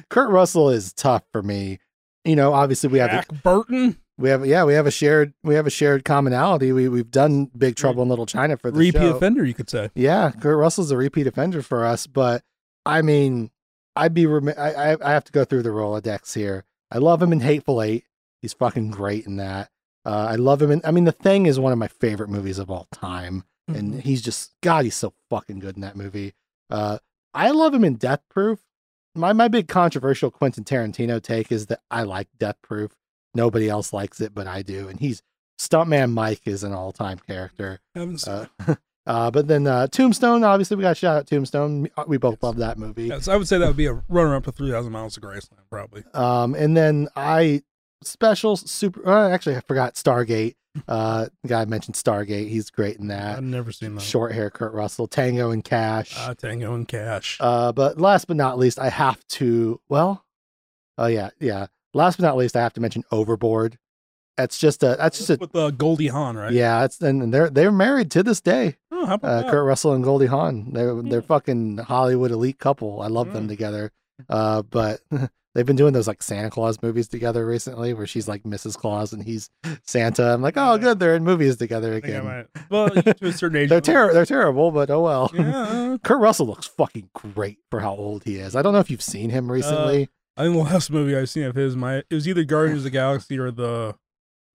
Kurt Russell is tough for me. You know, obviously we have Jack Burton, we have yeah we have a shared we have a shared commonality. We we've done Big Trouble in Little China for the repeat show. offender, you could say. Yeah, Kurt Russell's a repeat offender for us, but I mean, I'd be remi- I, I I have to go through the Rolodex here. I love him in Hateful Eight. He's fucking great in that. Uh, I love him in. I mean, The Thing is one of my favorite movies of all time, and Mhm. he's just God. He's so fucking good in that movie. Uh, I love him in Death Proof. My my big controversial Quentin Tarantino take is that I like Death Proof. Nobody else likes it, but I do, and he's Stuntman Mike is an all time character. Haven't seen Uh, uh, but then uh, Tombstone, obviously, we got out Tombstone. We both Yes. love that movie. Yes, I would say that would be a runner up to 3,000 Miles to Graceland, probably. Um, and then I special super. Uh, actually, I forgot Stargate. Uh, the guy mentioned Stargate. He's great in that. I've never seen that. Short hair, Kurt Russell, Tango and Cash. Uh, Tango and Cash. Uh, but last but not least, I have to. Well, oh yeah, yeah. Last but not least, I have to mention Overboard. That's just a. That's just a. with uh, Goldie Hawn, right? Yeah, it's and they're they're married to this day. Oh, how about uh, that? Kurt Russell and Goldie Hawn. They're they're Hmm. fucking Hollywood elite couple. I love them Mm. together. Uh, but they've been doing those like Santa Claus movies together recently, where she's like Mrs. Claus and he's Santa. I'm like, oh, good, they're in movies together I think I again. Well, to a certain age. They're ter- they're terrible, but oh well. Yeah. Kurt Russell looks fucking great for how old he is. I don't know if you've seen him recently. I think the last movie I've seen of his, my it was either Guardians of the Galaxy or the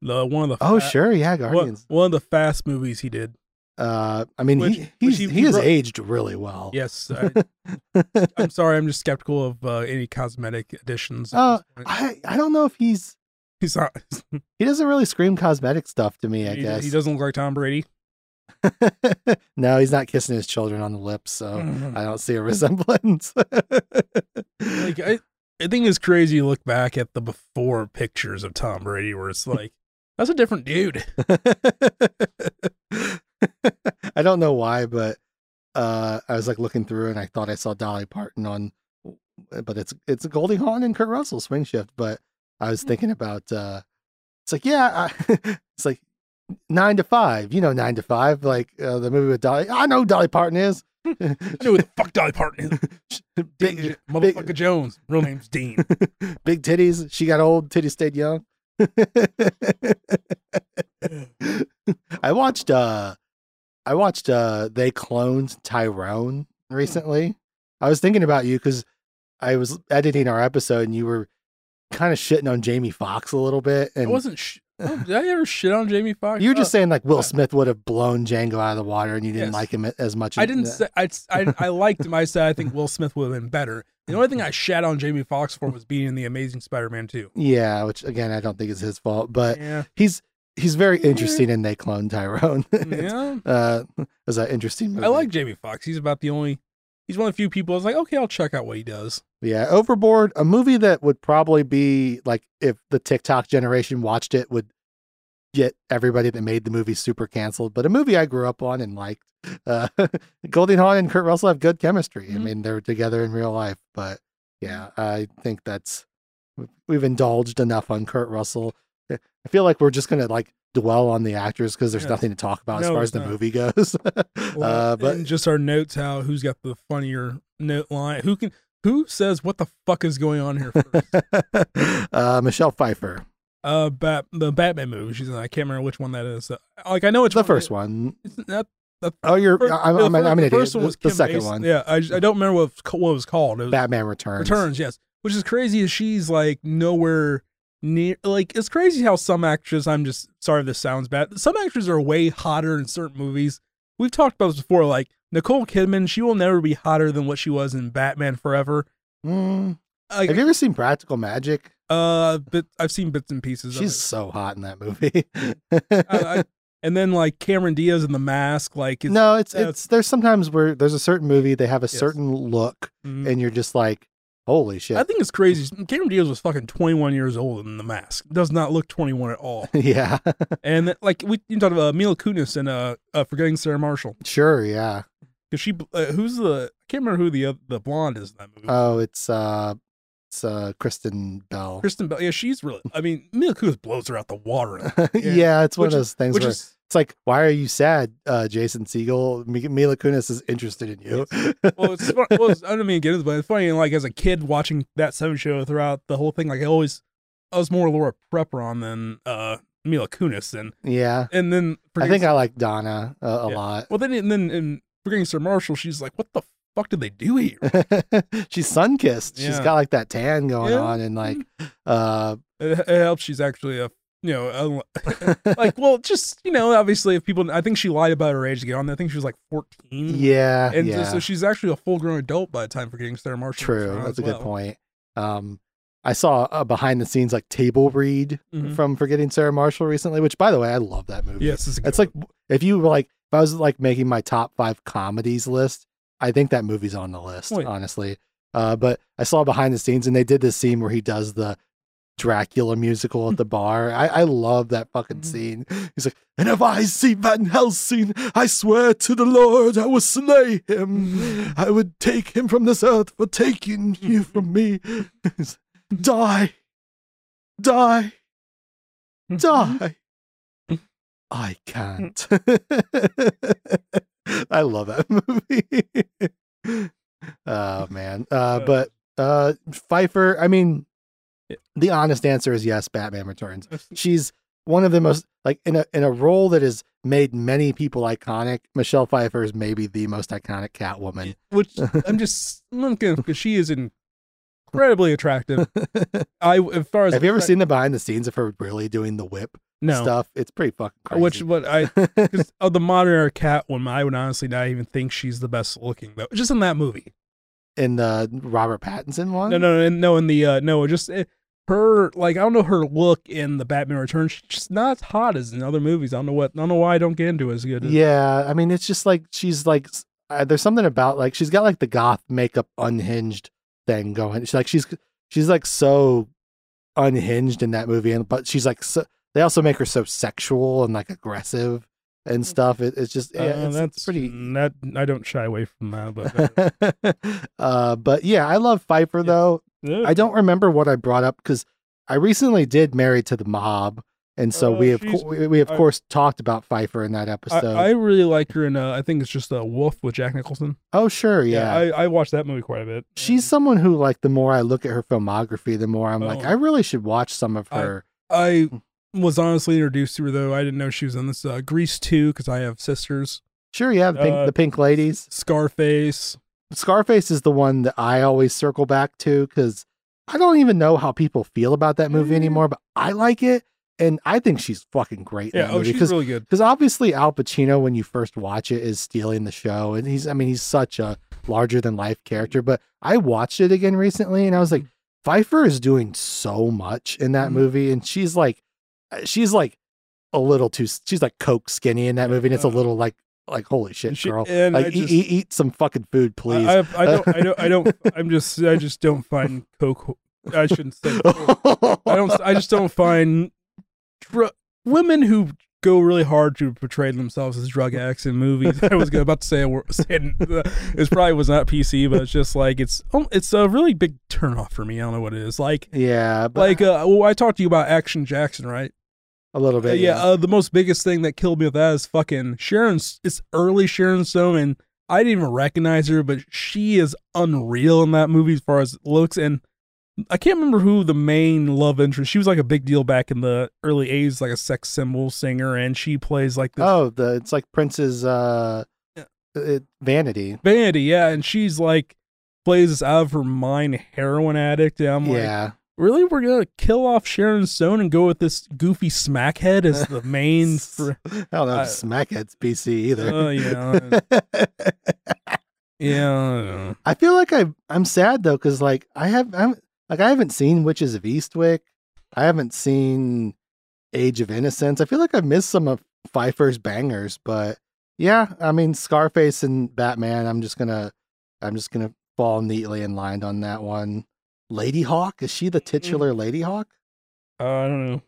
the one of the oh fa- sure, yeah, Guardians. one of the fast movies he did. Uh, I mean, Which- he which he's, he- he, has wrote- aged really well. Yes, I, I'm sorry, I'm just skeptical of uh, any cosmetic additions. Uh. I I don't know if he's He's not. he doesn't really scream cosmetic stuff to me. I he, guess he doesn't look like Tom Brady. no, he's not kissing his children on the lips, so Mhm. I don't see a resemblance. like I, I think it's crazy to look back at the before pictures of Tom Brady, where it's like that's a different dude. I don't know why, but uh, I was like looking through and I thought I saw Dolly Parton on, but it's it's Goldie Hawn and Kurt Russell swing shift. But I was thinking about uh, it's like yeah, I, it's like nine to five. You know, nine to five, like uh, the movie with Dolly. I know who Dolly Parton is. I knew who the fuck Dolly Parton is. Big, motherfucker Jones. Real name's Dean. big titties. She got old. Titties stayed young. I watched. uh I watched. uh They cloned Tyrone recently. I was thinking about you because I was editing our episode and you were kind of shitting on Jamie Foxx a little bit, I and wasn't. Sh- oh, did I ever shit on Jamie Foxx? you were just Uh, saying like Will Smith would have blown Django out of the water, and you didn't Yes. like him as much. I as- didn't say I, I, I liked him. I said I think Will Smith would have been better. The only thing I shat on Jamie Foxx for was being in the Amazing Spider-Man 2. Yeah, which again I don't think is his fault, but Yeah, he's he's very interesting, and they cloned Tyrone. It's, yeah. uh, it was an interesting movie. I like Jamie Foxx. He's about the only. He's one of the few people. I was like, okay, I'll check out what he does. Yeah, Overboard, a movie that would probably be like if the TikTok generation watched it would get everybody that made the movie super canceled, but a movie I grew up on and liked. Uh, Goldie Hawn and Kurt Russell have good chemistry. I Mhm. mean, they're together in real life, but yeah, I think that's we've indulged enough on Kurt Russell. I feel like we're just gonna like dwell on the actors because there's Yeah. nothing to talk about as far as the not. movie goes. uh, but just our notes, how who's got the funnier note line? Who can? Who says what the fuck is going on here first? uh, Michelle Pfeiffer, uh, Bat the Batman movie. She's in. I can't remember which one that is. Uh, like I know it's the first one. It's not, Oh, you're. first- I'm, the I'm, an- I'm an the idiot. first one was the Kim second one, Yeah, I, I don't remember what, what it was called. It was Batman Returns. Returns, yes. Which is crazy. Is she's like nowhere near. Like it's crazy how some actors. I'm just sorry if this sounds bad. Some actors are way hotter in certain movies. We've talked about this before. Like Nicole Kidman, she will never be hotter than what she was in Batman Forever. Mm, I, Have you ever seen Practical Magic? uh, but I've seen bits and pieces. She's so hot in that movie. I- I- and then like Cameron Diaz in the mask, like it's, no, it's uh, it's there's sometimes where there's a certain movie they have a Yes. certain look mm, and you're just like, holy shit. I think it's crazy. Cameron Diaz was fucking 21 years old in the mask. Does not look 21 at all. yeah. And like we you talked about Mila Kunis and uh, uh forgetting Sarah Marshall sure, yeah. because she uh, who's the I can't remember who the uh, the blonde is in that movie. Oh, it's uh it's uh Kristen Bell. Kristen Bell. Yeah, she's really. I mean, Mila Kunis blows her out the water. yeah. it's one of those things Which where is it's like, why are you sad, uh, Jason Segel? Mi- Mila Kunis is interested in you. well, it's, well, it's, I don't mean to get into it, but it's funny. Like as a kid watching that seven show throughout the whole thing, like I always, I was more Laura Prepon than uh Mila Kunis, and yeah. and then I think I like Donna uh, a Yeah. lot. well then and then in forgetting Sarah Marshall, she's like, what the fuck did they do here? She's sun kissed. She's Yeah. got like that tan going Yeah. on and like uh It, it helps. She's actually a you know like well just you know obviously if people I think she lied about her age to get on there. I think she was like fourteen. yeah, And yeah. so she's actually a full grown adult by the time forgetting Sarah Marshall. True. That's a good point. Um I saw a behind the scenes like table read Mhm. from Forgetting Sarah Marshall recently, which by the way, I love that movie. Yes, it's, a It's like if you were like if I was like making my top five comedies list, I think that movie's on the list, Wait. honestly. Uh, but I saw behind the scenes and they did this scene where he does the Dracula musical at the bar. I, I love that fucking Mhm. scene. He's like, and if I see Van Helsing, I swear to the Lord I will slay him. I would take him from this earth for taking you from me. Die, die, die. I can't. I love that movie. oh man. Uh, but uh Pfeiffer, I mean. The honest answer is yes, Batman Returns. She's one of the most like in a in a role that has made many people iconic. Michelle Pfeiffer is maybe the most iconic Catwoman. Which I'm just looking because she is incredibly attractive. I as far as Have you ever seen the behind the scenes of her really doing the whip no? stuff? It's pretty fucking crazy. Which what I of the modern era Catwoman, I would honestly not even think she's the best looking though. Just in that movie. in the Robert Pattinson one? No, no, no, no. In the uh, no, just eh, her like I don't know her look in the Batman Returns. She's just not as hot as in other movies. I don't know what. I don't know why I don't get into it as good. as- Yeah, I mean, it's just like she's like, uh, there's something about like she's got like the goth makeup unhinged thing going. She's like she's she's like so unhinged in that movie, and but she's like so, they also make her so sexual and like aggressive and stuff. It, it's just yeah, Uh, it's, that's pretty. That I don't shy away from that, but uh, but yeah, I love Pfeiffer Yeah. though. Uh, I don't remember what I brought up because I recently did Married to the Mob, and so Uh, we have co- we, we of I- course talked about Pfeiffer in that episode. I really like her in. Uh, I think it's just a Wolf with Jack Nicholson. oh sure, yeah. I, I watched that movie quite a bit. She's someone who, like, the more I look at her filmography, the more I'm like, Oh. I really should watch some of her. I was honestly introduced to her though. I didn't know she was in this uh, Grease too because I have sisters. sure, yeah, the pink, uh, the pink ladies. Scarface. Scarface is the one that I always circle back to because I don't even know how people feel about that movie Mm. anymore, but I like it, and I think she's fucking great. in Yeah, oh, she's 'cause- really good. because obviously Al Pacino, when you first watch it, is stealing the show, and he's I mean he's such a larger than life character. But I watched it again recently, and I was like, Pfeiffer is doing so much in that Mhm. movie, and she's like, she's like a little too, she's like coke skinny in that movie, and it's a Uh, little like like holy shit, She- girl, and like eat, just- eat, eat some fucking food, please. I, I, I don't. I don't. I don't. I'm just. I just don't find coke. I shouldn't say. I don't. I just don't find dr- women who go really hard to portray themselves as drug addicts in movies. I was about to say it probably was not PC, but it's just like it's. oh, It's a really big turnoff for me. I don't know what it is. Like. yeah, but Like. Uh, well, I talked to you about Action Jackson, right? A little Uh, bit, yeah, uh, the most biggest thing that killed me with that is fucking Sharon. It's early Sharon Stone, and I didn't even recognize her, but she is unreal in that movie as far as looks. And I can't remember who the main love interest. She was like a big deal back in the early '80s, like a sex symbol singer, and she plays like this Oh, the it's like Prince's uh, Yeah. uh, vanity. vanity, yeah, and she's like plays this out of her mind heroin addict. And I'm like, yeah, really, we're gonna kill off Sharon Stone and go with this goofy smackhead as the main. For, I don't know if Smackhead's PC either. uh, yeah, yeah. I. I feel like I I'm sad though because like I have I'm like I haven't seen Witches of Eastwick. I haven't seen Age of Innocence. I feel like I've missed some of Pfeiffer's bangers, but yeah, I mean Scarface and Batman. I'm just gonna, I'm just gonna fall neatly in line on that one. Ladyhawke is she the titular Ladyhawke? Uh, I don't know.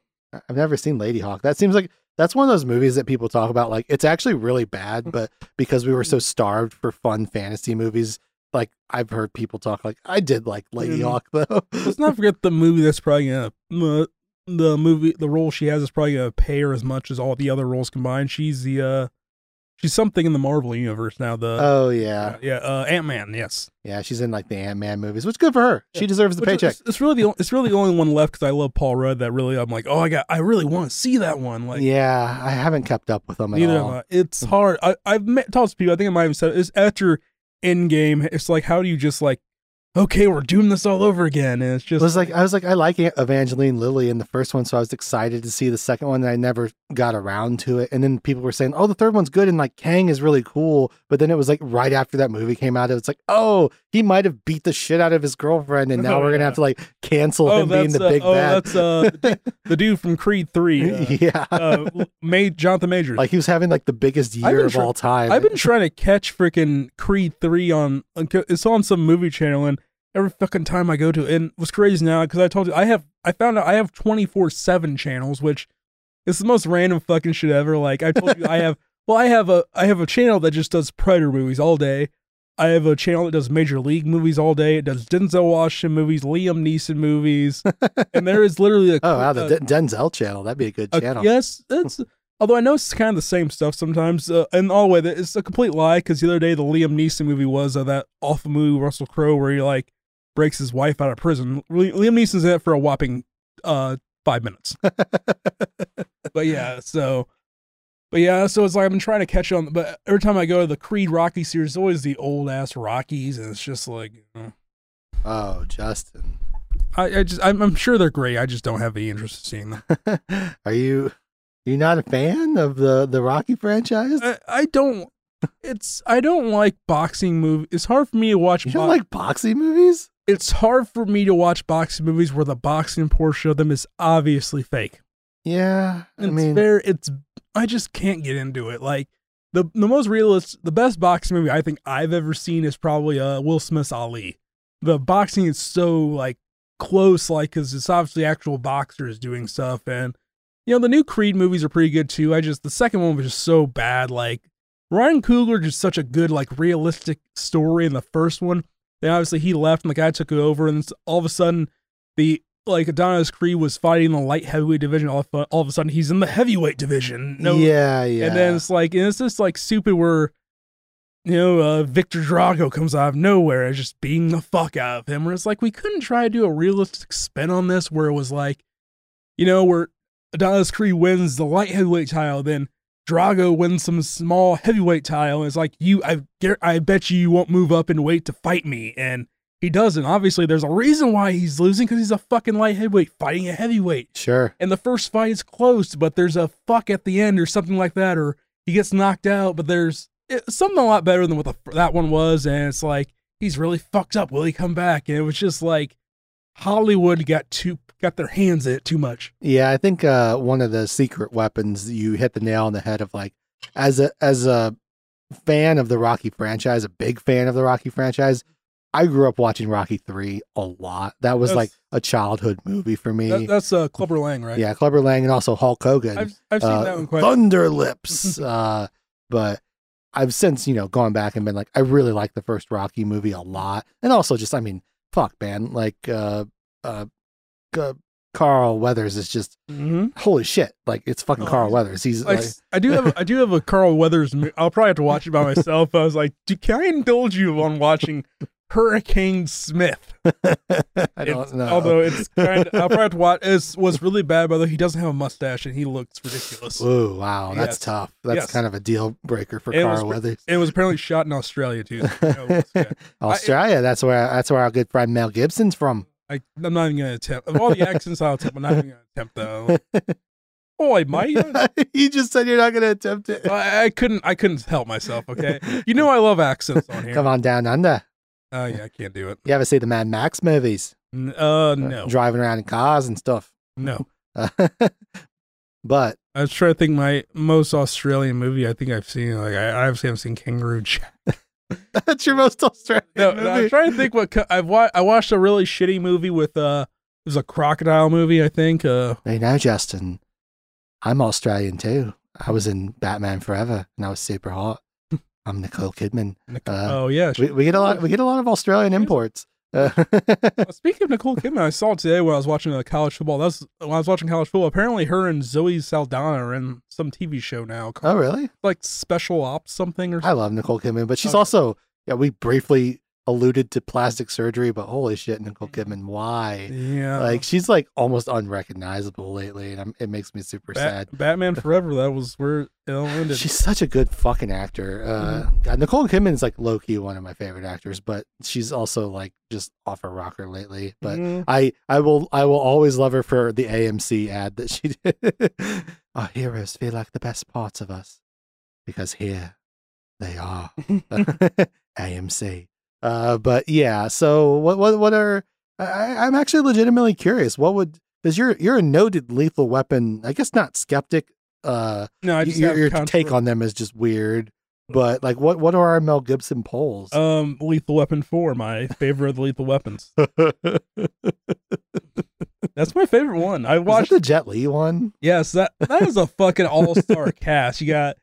I've never seen Ladyhawke. That seems like that's one of those movies that people talk about. Like it's actually really bad, but because we were so starved for fun fantasy movies, like I've heard people talk like I did like Lady Mhm. Hawk though. Let's not forget the movie that's probably gonna uh, the movie the role she has is probably gonna pay her as much as all the other roles combined. She's the uh she's something in the Marvel universe now. The oh yeah, uh, yeah uh, Ant Man. Yes, yeah. She's in like the Ant Man movies, which is good for her. She deserves the Which paycheck. It's, it's really the it's really the only one left because I love Paul Rudd. That really I'm like oh I got I really want to see that one. Like yeah, I haven't kept up with them at neither all. I. It's hard. I I've met talked to people. I think I might have said it, it's after Endgame. It's like how do you just like okay we're doing this all over again and it's just It was like I was like I like Evangeline Lilly in the first one, so I was excited to see the second one, and I never got around to it. And then people were saying, "Oh, the third one's good," and like Kang is really cool. But then it was like right after that movie came out, it was like, "Oh, he might have beat the shit out of his girlfriend, and now Oh, we're gonna yeah. have to like cancel oh him being the uh, big oh bad." that's uh the, the dude from Creed three. Uh, yeah, uh, made Jonathan Majors. like he was having like the biggest year of try- all time. I've been trying to catch freaking Creed three on. It's on some movie channel, and every fucking time I go to, and what's crazy now because I told you I have. I found out I have twenty four seven channels, which is the most random fucking shit ever. Like I told you, I have. Well, I have a I have a channel that just does Predator movies all day. I have a channel that does Major League movies all day. It does Denzel Washington movies, Liam Neeson movies, and there is literally a oh wow, the a- Denzel channel that'd be a good channel. yes, it's. Although I know it's kind of the same stuff sometimes, uh, and all the way that it's a complete lie. Because the other day the Liam Neeson movie was uh, that awful movie Russell Crowe where he like breaks his wife out of prison. Liam Neeson's in it for a whopping uh five minutes. but yeah, so. But yeah, so it's like I've been trying to catch on, but every time I go to the Creed Rocky series, it's always the old ass Rockies, and it's just like, know, Oh, Justin, I, I just I'm, I'm sure they're great. I just don't have any interest in seeing them. are you you not a fan of the the Rocky franchise? I, I don't. It's I don't like boxing movies. It's hard for me to watch. You don't like boxing movies? It's hard for me to watch boxing movies where the boxing portion of them is obviously fake. Yeah, I It's mean, very. It's I just can't get into it. Like the the most realist, the best boxing movie I think I've ever seen is probably uh Will Smith's Ali. The boxing is so like close, like because it's obviously actual boxers doing stuff, and you know the new Creed movies are pretty good too. I just the second one was just so bad. Like Ryan Coogler just such a good like realistic story in the first one. Then obviously he left and the guy took it over, and all of a sudden the like Adonis Creed was fighting the light heavyweight division. All of, all of a sudden he's in the heavyweight division. No, yeah, yeah. and then it's like, and it's just like stupid where, you know, uh, Viktor Drago comes out of nowhere and just beating the fuck out of him. Where it's like, we couldn't try to do a realistic spin on this where it was like, you know, where Adonis Creed wins the light heavyweight title, then Drago wins some small heavyweight title. And it's like, you, I, I bet you you won't move up in weight to fight me. And he doesn't. Obviously, there's a reason why he's losing because he's a fucking light heavyweight fighting a heavyweight sure. and the first fight is close, but there's a fuck at the end or something like that, or he gets knocked out, but there's it's something a lot better than what the, that one was, and it's like he's really fucked up. Will he come back? And it was just like Hollywood got too got their hands in it too much. Yeah, I think uh, one of the secret weapons you hit the nail on the head of like as a as a fan of the Rocky franchise, a big fan of the Rocky franchise. I grew up watching Rocky 3 a lot. That was That's- like a childhood movie for me. That, that's uh, Clubber Lang, right? Yeah, Clubber Lang and also Hulk Hogan. I've I've seen uh, that one quite. Thunder Lips. uh, but I've since, you know, gone back and been like, I really like the first Rocky movie a lot. And also just, I mean, fuck, man. Like, uh, uh, uh Carl Weathers is just, hmm holy shit. Like, it's fucking Oh, Carl Weathers. He's Like, like, I do have I do have a Carl Weathers. I'll probably have to watch it by myself. I was like, do, can I indulge you on watching Hurricane Smith? I don't know. Although it's kind of, I'll to watch. Was really bad, by the way. He doesn't have a mustache and he looks ridiculous. Ooh, wow. That's Yes. tough. That's Yes. kind of a deal breaker for was Carl pre- Weathers. It was apparently shot in Australia too. so, you know, it's- yeah. Australia. that's where that's where our good friend Mel Gibson's from. I, I'm not even gonna attempt. Of all the accents I'll attempt, I'm not even gonna attempt though. Oh, I might. you just said you're not going to attempt it. I, I couldn't. I couldn't help myself. Okay, you know I love accents on here. Come on down under. Oh yeah, I can't do it. You ever see the Mad Max movies? N- Uh, uh, no, driving around in cars and stuff. no. Uh, but I was trying to think my most Australian movie I think I've seen. Like I, obviously haven't seen Kangaroo Jack. that's your most Australian No, movie. no, I'm trying to think what co- I've wa- I watched a really shitty movie with uh it was a crocodile movie I think uh Hey, now, Justin, I'm Australian too. I was in Batman Forever, and I was super hot. I'm Nicole Kidman. Nic- Uh, oh yeah We, we get a lot. We get a lot of Australian imports. Uh, Speaking of Nicole Kidman, I saw today when I was watching uh, college football. That's when I was watching college football. Apparently, her and Zoe Saldana are in some TV show now, oh, really? like Special Ops something or I love Nicole Kidman, but she's Okay. also. Yeah, we briefly alluded to plastic surgery, but holy shit, Nicole Mm-hmm. Kidman, why? Yeah, Like she's like almost unrecognizable lately, and I'm, it makes me super sad. Batman Forever. That was where it all ended. She's such a good fucking actor. Uh, Mm-hmm. God, Nicole Kidman's like low key one of my favorite actors, but she's also like just off her rocker lately. But Mhm. I, I will, I will always love her for the AMC ad that she did. Our heroes feel like the best parts of us because here they are. AMC. Uh, but yeah. So what, what, what are? I, I'm actually legitimately curious. What would? Because you're you're a noted lethal weapon. I guess not skeptic. Uh, no, I y- just your, your contra- take on them is just weird. But like, what what are our Mel Gibson polls? um Lethal Weapon Four, my favorite of the Lethal Weapons. That's my favorite one. I watched. the Jet Li one? Yes, that that is a fucking all star cast. You got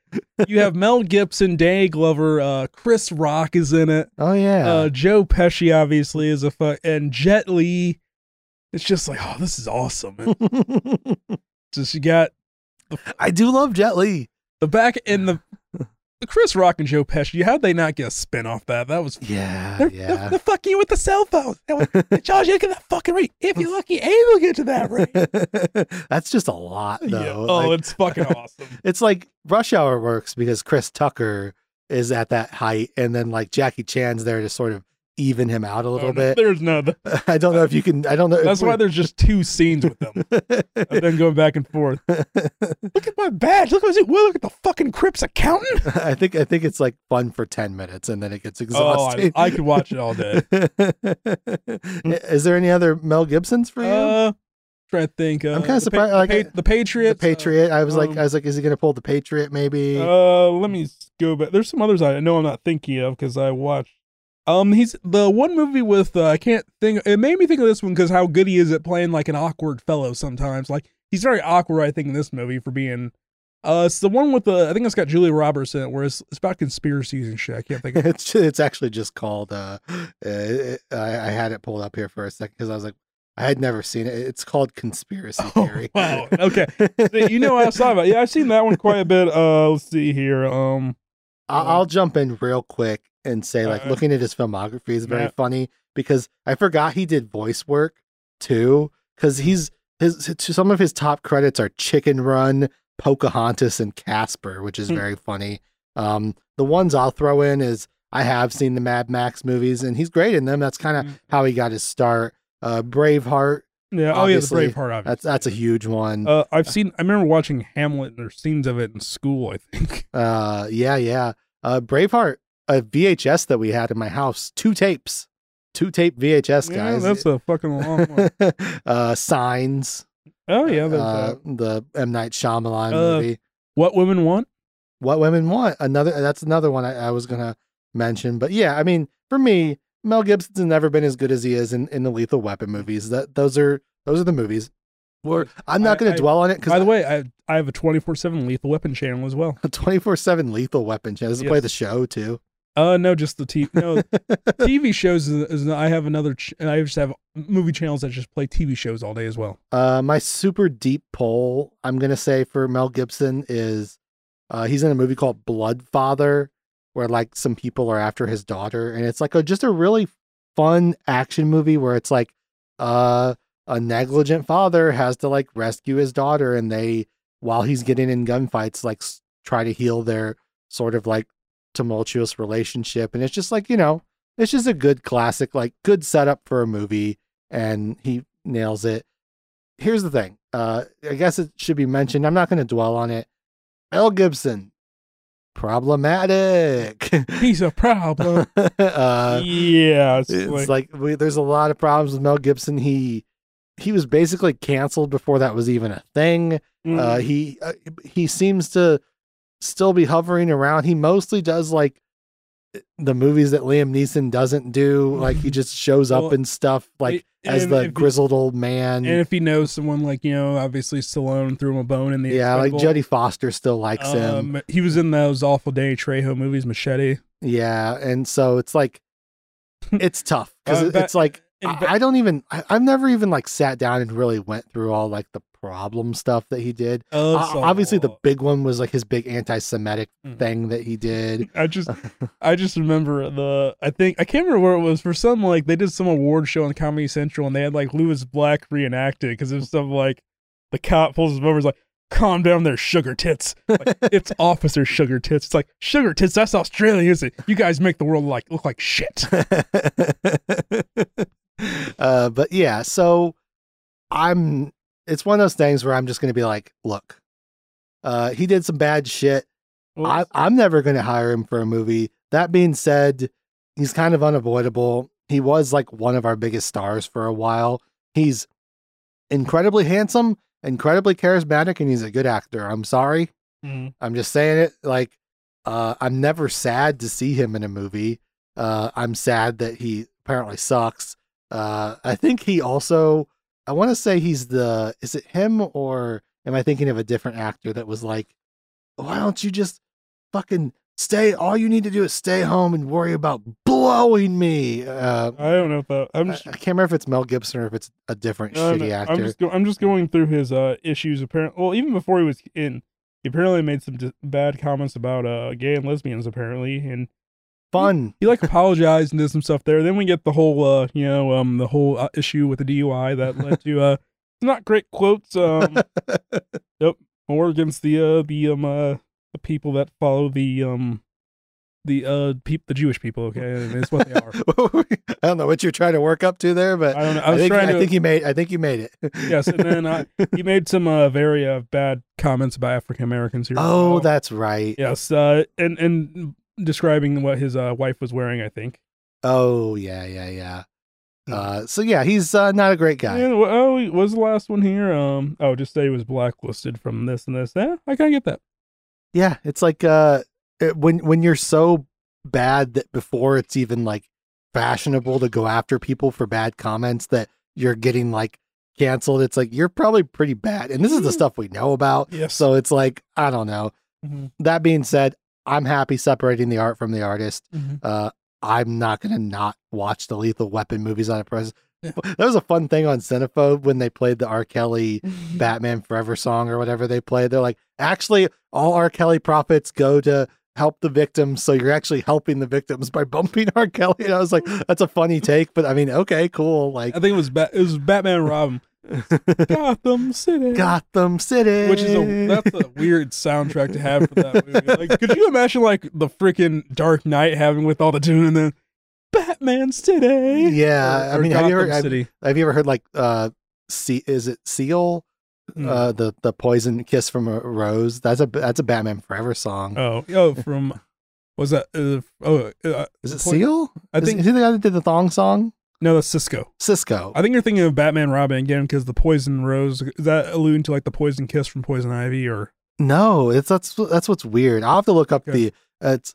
you have Mel Gibson, Danny Glover, uh, Chris Rock is in it. Oh yeah. Uh, Joe Pesci obviously is a fuck, and Jet Li. It's just like, oh, this is awesome. Just you got I do love Jet Li. the back in the, the Chris Rock and Joe Pesci. How'd they not get a spin off that? That was Yeah, they're, they're, yeah. they're fucking you with the cell phone. That was, they charge you to get that fucking rate. If you're lucky, able to get to that rate. That's just a lot, though. Yeah. Oh, Like, it's fucking awesome. it's like Rush Hour works because Chris Tucker is at that height, and then like Jackie Chan's there to sort of even him out a little Oh, bit. There's no. I don't know if you can. I don't know. That's why there's just two scenes with them. and then going back and forth. Look at my badge. Look at well, look at the fucking Crips accountant. I think I think it's like fun for ten minutes, and then it gets Oh, exhausting. I, I could watch it all day. Is there any other Mel Gibsons for you? Uh, trying to think. Uh, I'm kinda surprised, Pa- like, the, Pa- the Patriot. the Patriot. I was like, um, I was like, is he gonna pull the Patriot? Maybe. Uh, let me go back. There's some others I know I'm not thinking of because I watched. Um, he's the one movie with uh, I can't think. It made me think of this one because how good he is at playing like an awkward fellow sometimes. Like he's very awkward, I think, in this movie for being. Uh, it's the one with the I think it's got Julia Roberts in it, where it's, it's about conspiracies and shit. I can't think. of it's it's actually just called. Uh, uh it- I, I had it pulled up here for a second because I was like, I had never seen it. It's called Conspiracy Oh, Theory. wow. Okay. you know what I talking about. Yeah, I've seen that one quite a bit. Uh, let's see here. Um, I'll, I'll jump in real quick and say, like, Uh, looking at his filmography is very yeah. funny because I forgot he did voice work too. Because he's his some of his top credits are Chicken Run, Pocahontas, and Casper, which is Hmm. very funny. Um, the ones I'll throw in is I have seen the Mad Max movies, and he's great in them. That's kind of Mm. how he got his start. Uh, Braveheart, yeah. Oh yeah, the Braveheart. Obviously. that's that's a huge one. Uh, I've seen. I remember watching Hamlet and there's scenes of it in school. I think. Uh, yeah, yeah. Uh, Braveheart, a VHS that we had in my house, two tapes, two tape VHS Yeah, guys. that's a fucking long one. uh, Signs, Oh yeah, uh, the M Night Shyamalan Uh, movie. What women want. What Women Want. Another. That's another one I, I was gonna mention. But yeah, I mean, for me, Mel Gibson's never been as good as he is in, in the Lethal Weapon movies. That those are those are the movies. We're, I'm not gonna I- dwell on it because By the way, I I have a 24 seven Lethal Weapon channel as well. A 24 seven Lethal Weapon channel. Does it play the show too? Uh, no, just the TV. No, TV shows is, is I have another. Ch- I just have movie channels that just play TV shows all day as well. Uh, my super deep poll, I'm gonna say for Mel Gibson is, uh, he's in a movie called Blood Father, where like some people are after his daughter, and it's like a just a really fun action movie where it's like, uh, a negligent father has to like rescue his daughter, and they, while he's getting in gunfights, like s- try to heal their sort of like tumultuous relationship, and it's just like you know, it's just a good classic, like good setup for a movie, and he nails it here's the thing. Uh, I guess it should be mentioned. I'm not going to dwell on it. Mel Gibson, problematic. He's a problem. uh, yeah, it's, it's like, like, we, there's a lot of problems with Mel Gibson. He he was basically canceled before that was even a thing. mm, Uh, he uh, he seems to still be hovering around. He mostly does like the movies that Liam Neeson doesn't do. Like he just shows up Well, in stuff like as the he- grizzled old man. and if he knows someone like you know, obviously Stallone threw him a bone in the yeah, like. Jodie Foster still likes him. Um, he was in those awful Danny Trejo movies, Machete. Yeah, and so it's like it's tough because Uh, it's like I, I don't even I, I've never even like sat down and really went through all like the problem stuff that he did. Oh, Uh, so- obviously, the big one was like his big anti-Semitic Mm. thing that he did. I just, I just remember the. I think I can't remember where it was for some like they did some award show on Comedy Central and they had like Lewis Black reenacted because it was stuff like the cop pulls him over, is like, "Calm down, there, sugar tits." Like, it's Officer Sugar Tits. It's like sugar tits. That's Australian, is it? You guys make the world like look like shit. uh, but yeah, so I'm. It's one of those things where I'm just going to be like, look, uh, he did some bad shit. I, I'm never going to hire him for a movie. That being said, he's kind of unavoidable. He was like one of our biggest stars for a while. He's incredibly handsome, incredibly charismatic, and he's a good actor. I'm sorry. Mm. I'm just saying it. Like, uh, I'm never sad to see him in a movie. Uh, I'm sad that he apparently sucks. Uh, I think he also, I want to say he's the, is it him or am I thinking of a different actor that was like, why don't you just fucking stay? All you need to do is stay home and worry about blowing me. Uh, I don't know if that. I'm I, I just. can't remember if it's Mel Gibson or if it's a different I shitty actor. I'm just, go, I'm just going through his uh issues. Apparently, well, even before he was in, he apparently made some d- bad comments about uh gay and lesbians. Apparently, and Fun. he like apologized and did some stuff there. Then we get the whole, uh, you know, um, the whole uh, issue with the DUI that led to uh, not great quotes. Um, more against the uh, the um, uh, the people that follow the um, the uh, peop- the Jewish people. Okay, and it's what they are. I don't know what you're trying to work up to there, but I don't know. I I, think trying I think you made I think you made it. yes, and then uh, he made some uh, very uh, bad comments about African Americans here. oh, that's right. yes, uh, and and describing what his uh, wife was wearing. I think. Oh, yeah, yeah, yeah. Hmm. Uh, so yeah, he's uh, not a great guy. And, wh- oh, he- was the last one here? Um, oh, just say he was blacklisted from this and this. Yeah, I kind of get that. Yeah, it's like uh, it- when when you're so bad that before it's even like fashionable to go after people for bad comments that you're getting like canceled. It's like you're probably pretty bad, and this is the Mm. stuff we know about. Yes. So it's like I don't know. Mhm. That being said, I'm happy separating the art from the artist. Mhm. Uh, I'm not gonna not watch the Lethal Weapon movies on a press. Yeah. That was a fun thing on Cinephobe when they played the R. Kelly Batman Forever song or whatever they played. They're like, actually, all R. Kelly profits go to help the victims. So you're actually helping the victims by bumping R. Kelly. And I was like, that's a funny take, but I mean, okay, cool. Like I think it was ba- it was Batman Robin, Gotham City, Gotham City, which is a that's a weird soundtrack to have for that movie. Like, could you imagine like the freaking Dark Knight having with all the tune and then Batman City? Yeah, Or- I or mean, have you Gotham ever- I've- City? Have you ever heard like uh, see is it Seal? Hmm. Uh, the the poison kiss from a rose. That's a that's a Batman Forever song. oh, oh, from was that? Uh, oh, uh, is it Poison- Seal? I Is- think is he the guy that did the thong song? No, that's Sisqó. Sisqó. I think you're thinking of Batman Robin again because the poison rose. Is that alluding to like the poison kiss from Poison Ivy or? No, it's that's that's what's weird. I'll have to look up Okay. the it's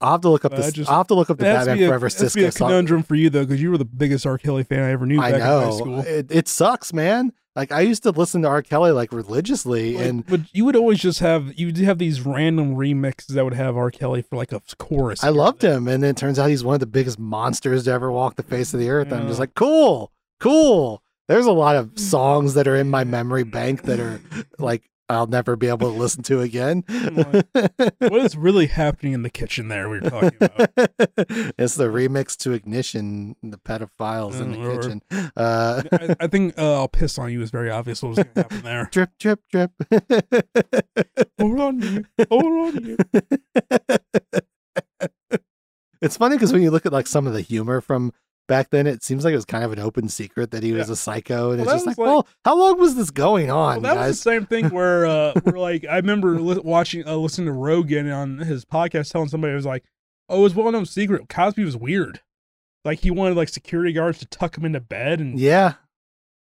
I'll have to look up Uh, this just- I'll have to look up the Batman a, Forever that's be Sisqó a song. conundrum for you though because you were the biggest R. Kelly fan I ever knew I back in high know. school. It, it sucks, man. Like I used to listen to R. Kelly like religiously Like, and but you would always just have you would have these random remixes that would have R. Kelly for like a chorus. I loved him. And then it turns out he's one of the biggest monsters to ever walk the face of the earth. I'm just like, cool, cool. There's a lot of mm. songs that are in my memory bank that are like I'll never be able to listen to again. What is really happening in the kitchen there? We were talking about. it's the remix to Ignition, the pedophiles in the Mm, or- kitchen. Uh, I, I think uh, I'll piss on you is very obvious what was going to happen there. drip, drip, drip. Hold on you. Hold on you. it's funny because when you look at like some of the humor from back then it seems like it was kind of an open secret that he was Yeah. a psycho, and Well, it's just that like, well, how long was this going on, Well, that was the same thing where, uh, where like I remember li- watching, uh, listening to Rogan on his podcast, telling somebody it was like, "Oh, it was well known secret. Cosby was weird. Like he wanted like security guards to tuck him into bed and yeah,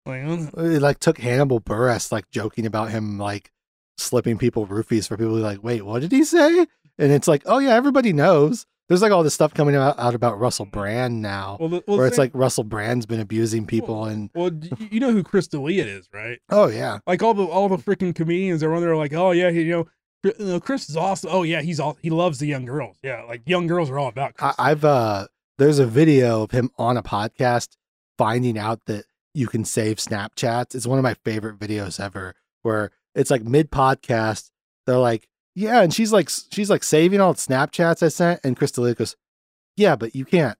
like, it like took Hannibal Buress like joking about him like slipping people roofies for people like, wait, what did he say? And it's like, oh yeah, everybody knows. There's like all this stuff coming out, out about Russell Brand now, well, the, well, where it's same- like Russell Brand's been abusing people, and well, you know who Chris D'Elia is, right? oh yeah, Like all the all the freaking comedians are on there like, oh yeah, you know. Chris- you know, Chris is awesome. Oh yeah, he's all he loves the young girls. Yeah, like young girls are all about Chris. I, I've uh, there's a video of him on a podcast finding out that you can save Snapchats. It's one of my favorite videos ever, where it's like mid podcast. They're like, yeah, and she's like, she's like saving all the Snapchats I sent, and Chris D'Elia goes, yeah, but you can't,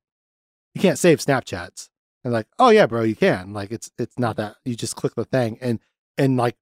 you can't save Snapchats. And like, oh yeah, bro, you can. Like, it's it's not that you just click the thing, and and like,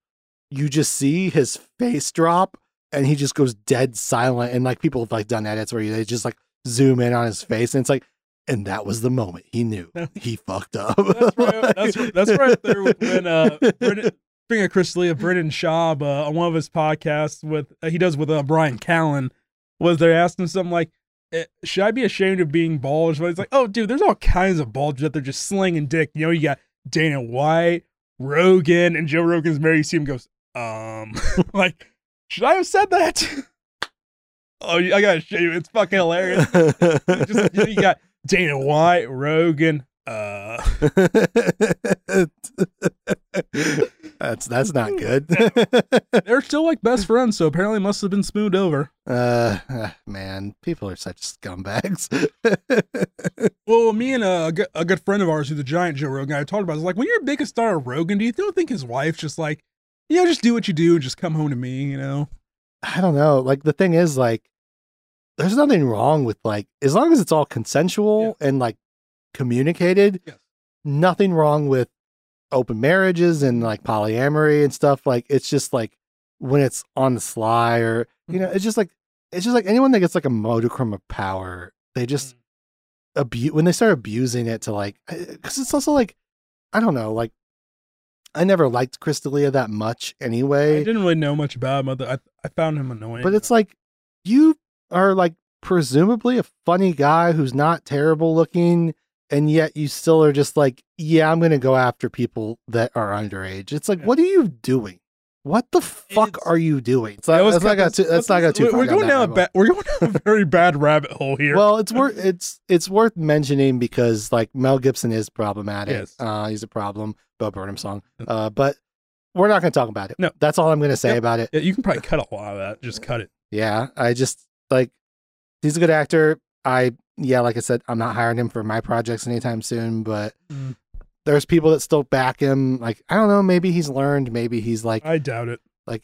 you just see his face drop, and he just goes dead silent. And like people have like done edits where they just like zoom in on his face, and it's like, and that was the moment he knew he fucked up. that's right. That's that's right there when uh, Brendan, speaking of Chris D'Elia, Brendan Schaub uh, on one of his podcasts with uh, he does with uh, Bryan Callen was they asked him something like, eh, "Should I be ashamed of being bald?" But he's like, "Oh, dude, there's all kinds of bald that they're just slinging dick. You know, you got Dana White, Rogan, and Joe Rogan's married. You see him goes, um, like, should I have said that?" oh, I gotta show you. It's fucking hilarious. Just, you, know, you got Dana White, Rogan. Uh, that's that's not good. they're still like best friends, so apparently must have been smoothed over. uh, uh, man, people are such scumbags. Well, me and a, good- a good friend of ours who's a giant Joe Rogan guy talked about. It's like when you're a biggest star of Rogan, do you don't think his wife's just like, you know, just do what you do and just come home to me, you know? I don't know. Like the thing is, like, there's nothing wrong with like as long as it's all consensual and like communicated. Yes. Nothing wrong with open marriages and like polyamory and stuff. Like it's just like when it's on the sly or you know, it's just like it's just like anyone that gets like a modicum of power, they just mm. abuse when they start abusing it to like eh, eh, because it's also like I don't know, like I never liked Chris D'Elia that much anyway. I didn't really know much about him. I I found him annoying. But it's like you are like presumably a funny guy who's not terrible looking, and yet you still are just like, yeah, I'm gonna go after people that are underage. It's like, Yeah. what are you doing? What the fuck It's- are you doing? So That was that's not kind got of- too. That's not got too. We're, far we're down going down a rabbit ba- we're going down a very bad rabbit hole here. well, it's worth it's it's worth mentioning because like Mel Gibson is problematic. Yes. Uh, he's a problem. Bo Burnham song. Uh, but we're not going to talk about it. No. that's all I'm going to say Yep. about it. Yeah, you can probably cut a lot of that. Just cut it. Yeah, I just like he's a good actor. I yeah, like I said, I'm not hiring him for my projects anytime soon. But Mm. there's people that still back him. Like I don't know, maybe he's learned. Maybe he's like I doubt it. like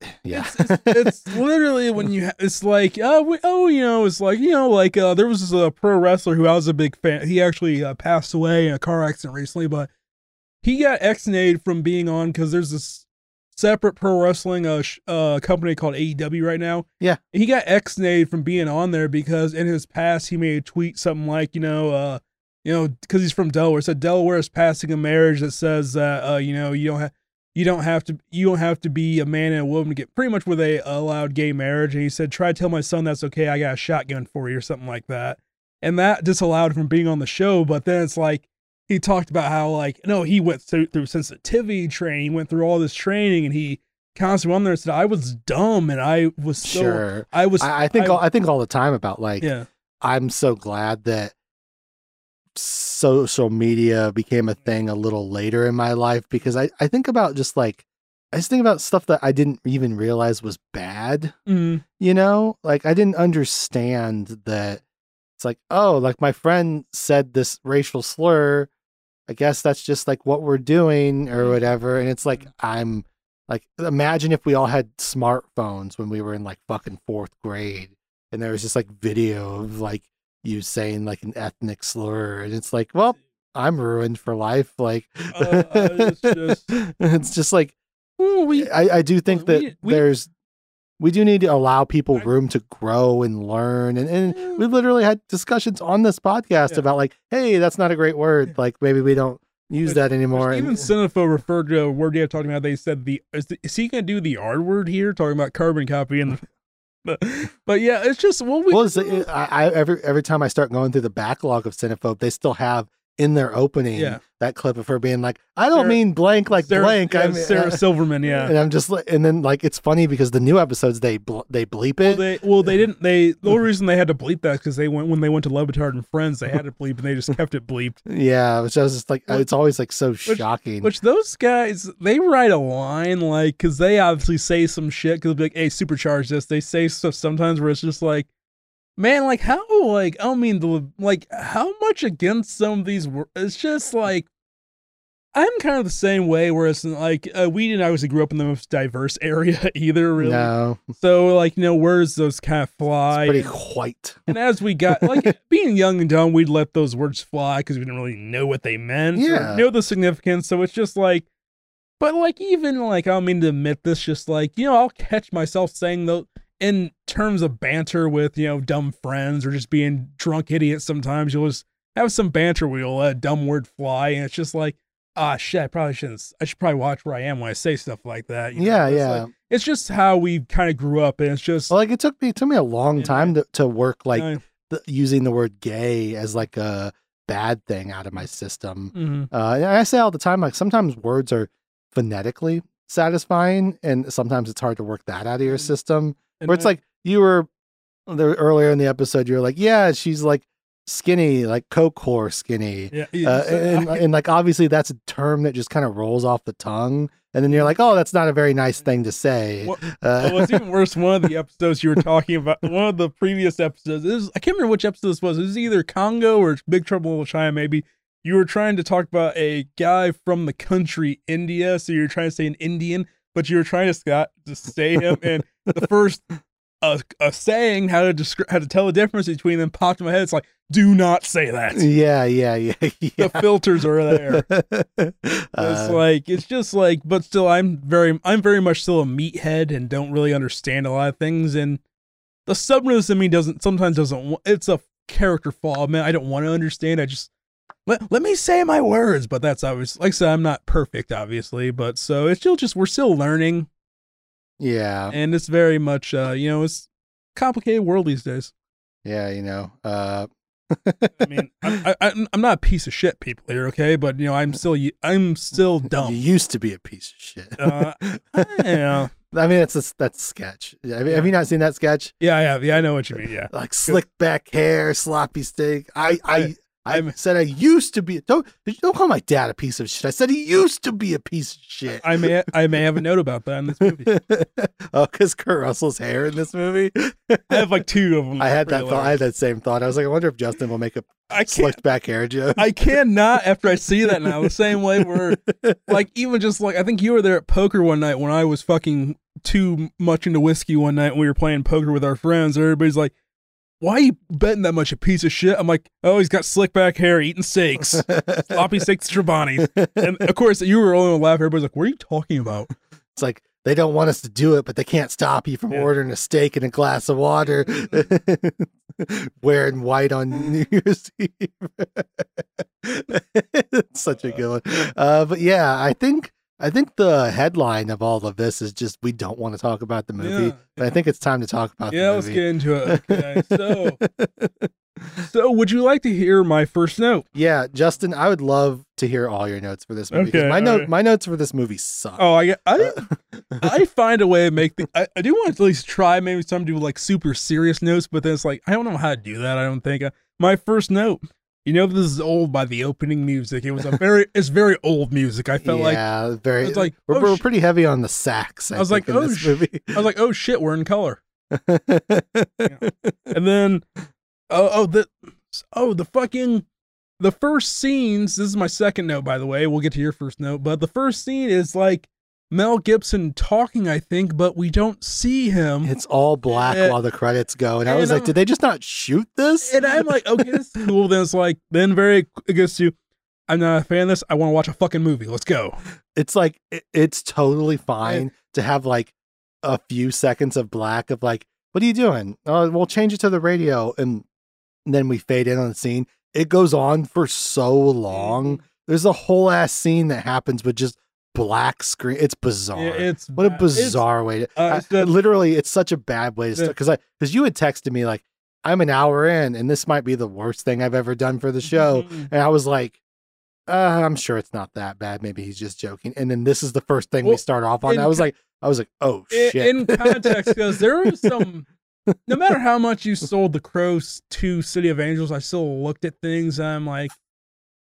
yeah. it's literally when you ha- it's like oh we, oh you know it's like you know like uh there was a pro wrestler who I was a big fan he actually uh, passed away in a car accident recently but he got exonated from being on because there's this separate pro wrestling uh, sh- uh company called AEW right now. Yeah. he got exonated from being on there because in his past he made a tweet something like you know uh you know because he's from Delaware. So Delaware is passing a marriage that says that uh you know you don't have you don't have to you don't have to be a man and a woman to get pretty much where they allowed gay marriage. And he said try to tell my son that's okay. I got a shotgun for you or something like that. And that disallowed him from being on the show but then it's like he talked about how like no he went through, through sensitivity training he went through all this training and he constantly on there and said i was dumb and i was so sure. i was I, I think all, I think all the time about like yeah I'm so glad that social media became a thing a little later in my life because I, I think about just like I just think about stuff that I didn't even realize was bad. Mm, You know, like I didn't understand that it's like, oh, like my friend said this racial slur. I guess that's just like what we're doing or whatever. And it's like, I'm like, imagine if we all had smartphones when we were in like fucking fourth grade and there was just like video of like you saying like an ethnic slur. And it's like, well, I'm ruined for life. Like, Uh, it's just- it's just like, we I, I do think that we- we- there's we do need to allow people room to grow and learn. And, and mm. we literally had discussions on this podcast Yeah. about like, hey, that's not a great word. Like maybe we don't use Which- that anymore. And- even Cinepho referred to a word you have talking about. They said the is, the, is he going to do the R word here? Talking about carbon copy and. But, but yeah, it's just well, we, well, it's, it, I, I every every time I start going through the backlog of Cinephobe, they still have in their opening Yeah. that clip of her being like, "I don't Sarah- mean blank like Sarah, blank." yeah, I'm Sarah uh, Silverman, yeah. And I'm just like, and then like it's funny because the new episodes they bl- they bleep Well, it. they well they didn't they the only reason they had to bleep that because they went when they went to Le Batard and Friends they had to bleep and they just kept it bleeped. yeah, which I was just like, it's always like so shocking. Which those guys they write a line like because they obviously say some shit because they be like hey supercharge this they say stuff sometimes where it's just like man like how like I don't mean the like how much against some of these it's just like I'm kind of the same way where it's like uh, we didn't obviously grew up in the most diverse area either really no, so like you know words those kind of fly it's pretty and- white. And as we got like being young and dumb, we'd let those words fly because we didn't really know what they meant, Yeah. know the significance. So it's just like, but like even like I don't mean to admit this, just like you know I'll catch myself saying though in terms of banter with you know dumb friends or just being drunk idiots. Sometimes you'll just have some banter where you'll let a dumb word fly, and it's just like. Ah shit! I probably shouldn't. I should probably watch where I am when I say stuff like that. you know? Yeah, It's yeah. like- it's just how we kind of grew up, and it's just Well, like it took me it took me a long Yeah. time to, to work like the, using the word gay as like a bad thing out of my system. mhm. Uh, and I say all the time, like sometimes words are phonetically satisfying, and sometimes it's hard to work that out of your Mm. system. And Where it's I- like you were there earlier in the episode, you were like, "Yeah, she's like skinny, like coke whore skinny," yeah, uh, so and, I- and like obviously that's a term that just kind of rolls off the tongue, and then you're like, "Oh, that's not a very nice thing to say." Well, Uh, it's even worse. One of the episodes you were talking about, one of the previous episodes, is, I can't remember which episode this was. It was either Congo or Big Trouble in Little China, maybe. You were trying to talk about a guy from the country India, so you're trying to say an Indian, but you were trying to Scott to say him, and the first uh, a saying how to describe how to tell the difference between them popped in my head. It's like, do not say that. yeah, yeah, yeah, yeah. The filters are there. It's Uh, like it's just like, but still, I'm very, I'm very much still a meathead and don't really understand a lot of things. And the subness in me doesn't sometimes doesn't. It's a character flaw, man. I don't want to understand. I just let let me say my words. But that's obvious. Like I said, I'm not perfect, obviously. But so it's still just we're still learning, yeah, and it's very much, uh, you know, it's complicated world these days. yeah, you know. Uh, I mean, I'm, I, I'm I'm not a piece of shit, people here, okay? But you know, I'm still I'm still You dumb. used to be a piece of shit. Uh, yeah, I mean, that's a, that sketch. Have, you- have you not seen that sketch? yeah, yeah, yeah. I know what you mean. Yeah. Like slick back hair, sloppy steak. I, I, I, said I used to be. Don't, don't call my dad a piece of shit. I said he used to be a piece of shit. I may I may have a note about that in this movie. oh, because Kurt Russell's hair in this movie. I have like two of them. I had that thought. I had that same thought. I was like, I wonder if Justin will make a I slicked back hair joke. I cannot after I see that now. The same way where like even just like I think you were there at poker one night when I was fucking too much into whiskey one night when we were playing poker with our friends. Everybody's like, "Why are you betting that much? A piece of shit." I'm like, "Oh, he's got slick back hair, eating steaks, sloppy steaks, Truffoni's." And of course, you were only laugh. Everybody's like, "What are you talking about?" It's like they don't want us to do it, but they can't stop you from Yeah. ordering a steak and a glass of water. Wearing white on New Year's Eve. it's such a good one. Uh, but yeah, I think I think the headline of all of this is just we don't want to talk about the movie. Yeah. But I think it's time to talk about Yeah, let's get into it. Okay, so so would you like to hear my first note? yeah, Justin, I would love to hear all your notes for this movie. Okay, my note alright. my notes for this movie suck. Oh, I I I find a way to make the. I, I do want to at least try maybe some do like super serious notes, but then it's like I don't know how to do that. I don't think. Uh, my first note, you know, this is old by the opening music. It was a very, it's very old music. I felt like yeah, very. it's like, we're, oh, we're pretty heavy on the sax. I, I was think, like, in oh, this sh- movie. I was like, oh shit, we're in color. And then, oh, oh, the, oh, the fucking, the first scenes. This is my second note, by the way. We'll get to your first note, but the first scene is like Mel Gibson talking, I think, but we don't see him. it's all black Uh, while the credits go, and I was like, I'm- did they just not shoot this? and I'm like, okay, this is cool. Then it's like, then very, it goes to, I'm not a fan of this. I want to watch a fucking movie. Let's go. it's like it, it's totally fine to have like a few seconds of black of like, what are you doing? Oh, we'll change it to the radio. And then we fade in on the scene. It goes on for so long. Mm-hmm. There's a whole ass scene that happens with just black screen. It's bizarre. It's what a bizarre way to. uh, I- literally, it's such a bad way to start. Because I because you had texted me like, I'm an hour in, and this might be the worst thing I've ever done for the show. Mhm. And I was like, uh, I'm sure it's not that bad. Maybe he's just joking. And then this is the first thing we start off on. in I was like, I was like, oh shit. in context because there was some no matter how much you sold the crows to city of angels i still looked at things and i'm like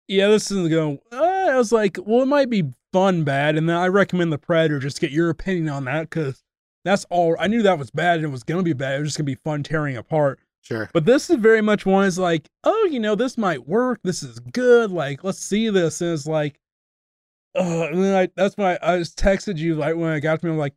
yeah this isn't going uh, i was like well it might be fun bad and then i recommend the predator just get your opinion on that because that's all i knew that was bad and it was going to be bad it was just going to be fun tearing apart sure. but this is very much one is like, oh, you know, this might work. This is good. Like, let's see this. And it's like, uh, and then I, that's why I just texted you like when I got to me, I'm like,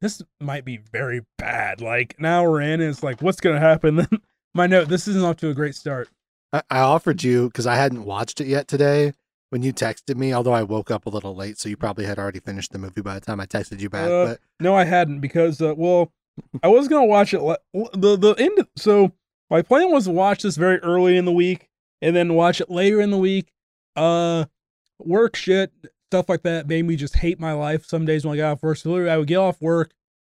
this might be very bad. Like now we're in, and it's like, what's gonna happen? Then my note, this isn't off to a great start. I, I offered you because I hadn't watched it yet today. When you texted me, although I woke up a little late, so you probably had already finished the movie by the time I texted you back. Uh, but No, I hadn't because, uh, well, I was gonna watch it. le- The the end. of- So my plan was to watch this very early in the week and then watch it later in the week. Uh, work shit stuff like that made me just hate my life. Some days when I got off work, so literally I would get off work,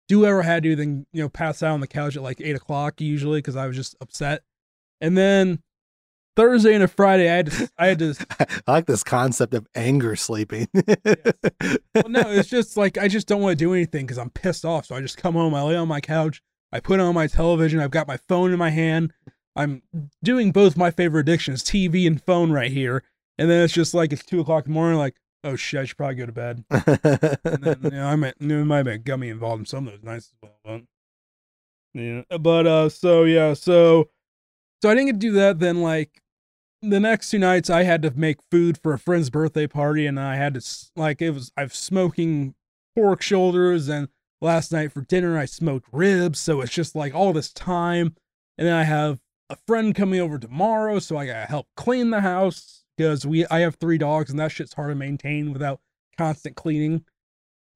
do whatever I had to, then you know pass out on the couch at like eight o'clock usually because I was just upset. And then Thursday and a Friday, I had to I had to I like this concept of anger sleeping. well, no, it's just like I just don't want to do anything because I'm pissed off. So I just come home, I lay on my couch, I put on my television, I've got my phone in my hand. I'm doing both my favorite addictions, TV and phone, right here. And then it's just like it's two o'clock in the morning, like, oh shit, I should probably go to bed. And then you know, I might there might have been gummy involved in some of those nights as well. But yeah. But uh so yeah, so so I didn't get to do that. Then like the next two nights I had to make food for a friend's birthday party and I had to like it was I've smoking pork shoulders and last night for dinner I smoked ribs, so it's just like all this time. And then I have a friend coming over tomorrow, so I gotta help clean the house because we I have three dogs and that shit's hard to maintain without constant cleaning.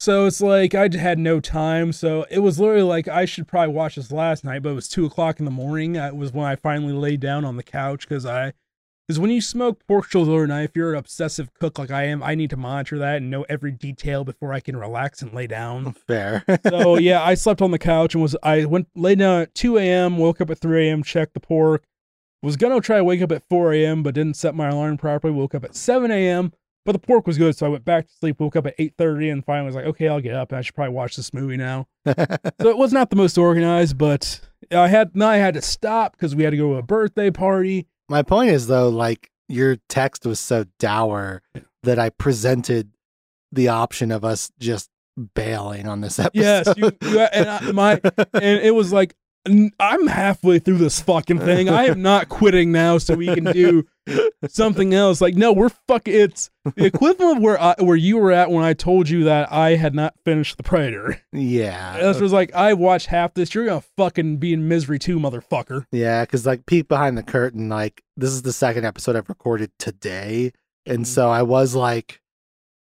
So it's like I had no time. So it was literally like I should probably watch this last night, but it was two o'clock in the morning. It was when I finally laid down on the couch because I, because when you smoke pork shoulder overnight, if you're an obsessive cook like I am, I need to monitor that and know every detail before I can relax and lay down. Fair. so yeah, I slept on the couch and was I went laid down at 2 a.m., woke up at 3 a.m., checked the pork. Was gonna try to wake up at 4 a.m., but didn't set my alarm properly. Woke up at 7 a.m. But the pork was good, so I went back to sleep. Woke up at 8:30, and finally was like, okay, I'll get up. I should probably watch this movie now. so it was not the most organized, but I had now I had to stop because we had to go to a birthday party. My point is though, like your text was so dour that I presented the option of us just bailing on this episode. Yes, you, you and I, my and it was like "N- I'm halfway through this fucking thing. I am not quitting now, so we can do something else. Like, no, we're fucking. It's the equivalent of where I, where you were at when I told you that I had not finished the Predator. yeah. This was like I watched half this. You're gonna fucking be in misery too, motherfucker. Yeah, because like peek behind the curtain, like this is the second episode I've recorded today, and Mhm. so I was like,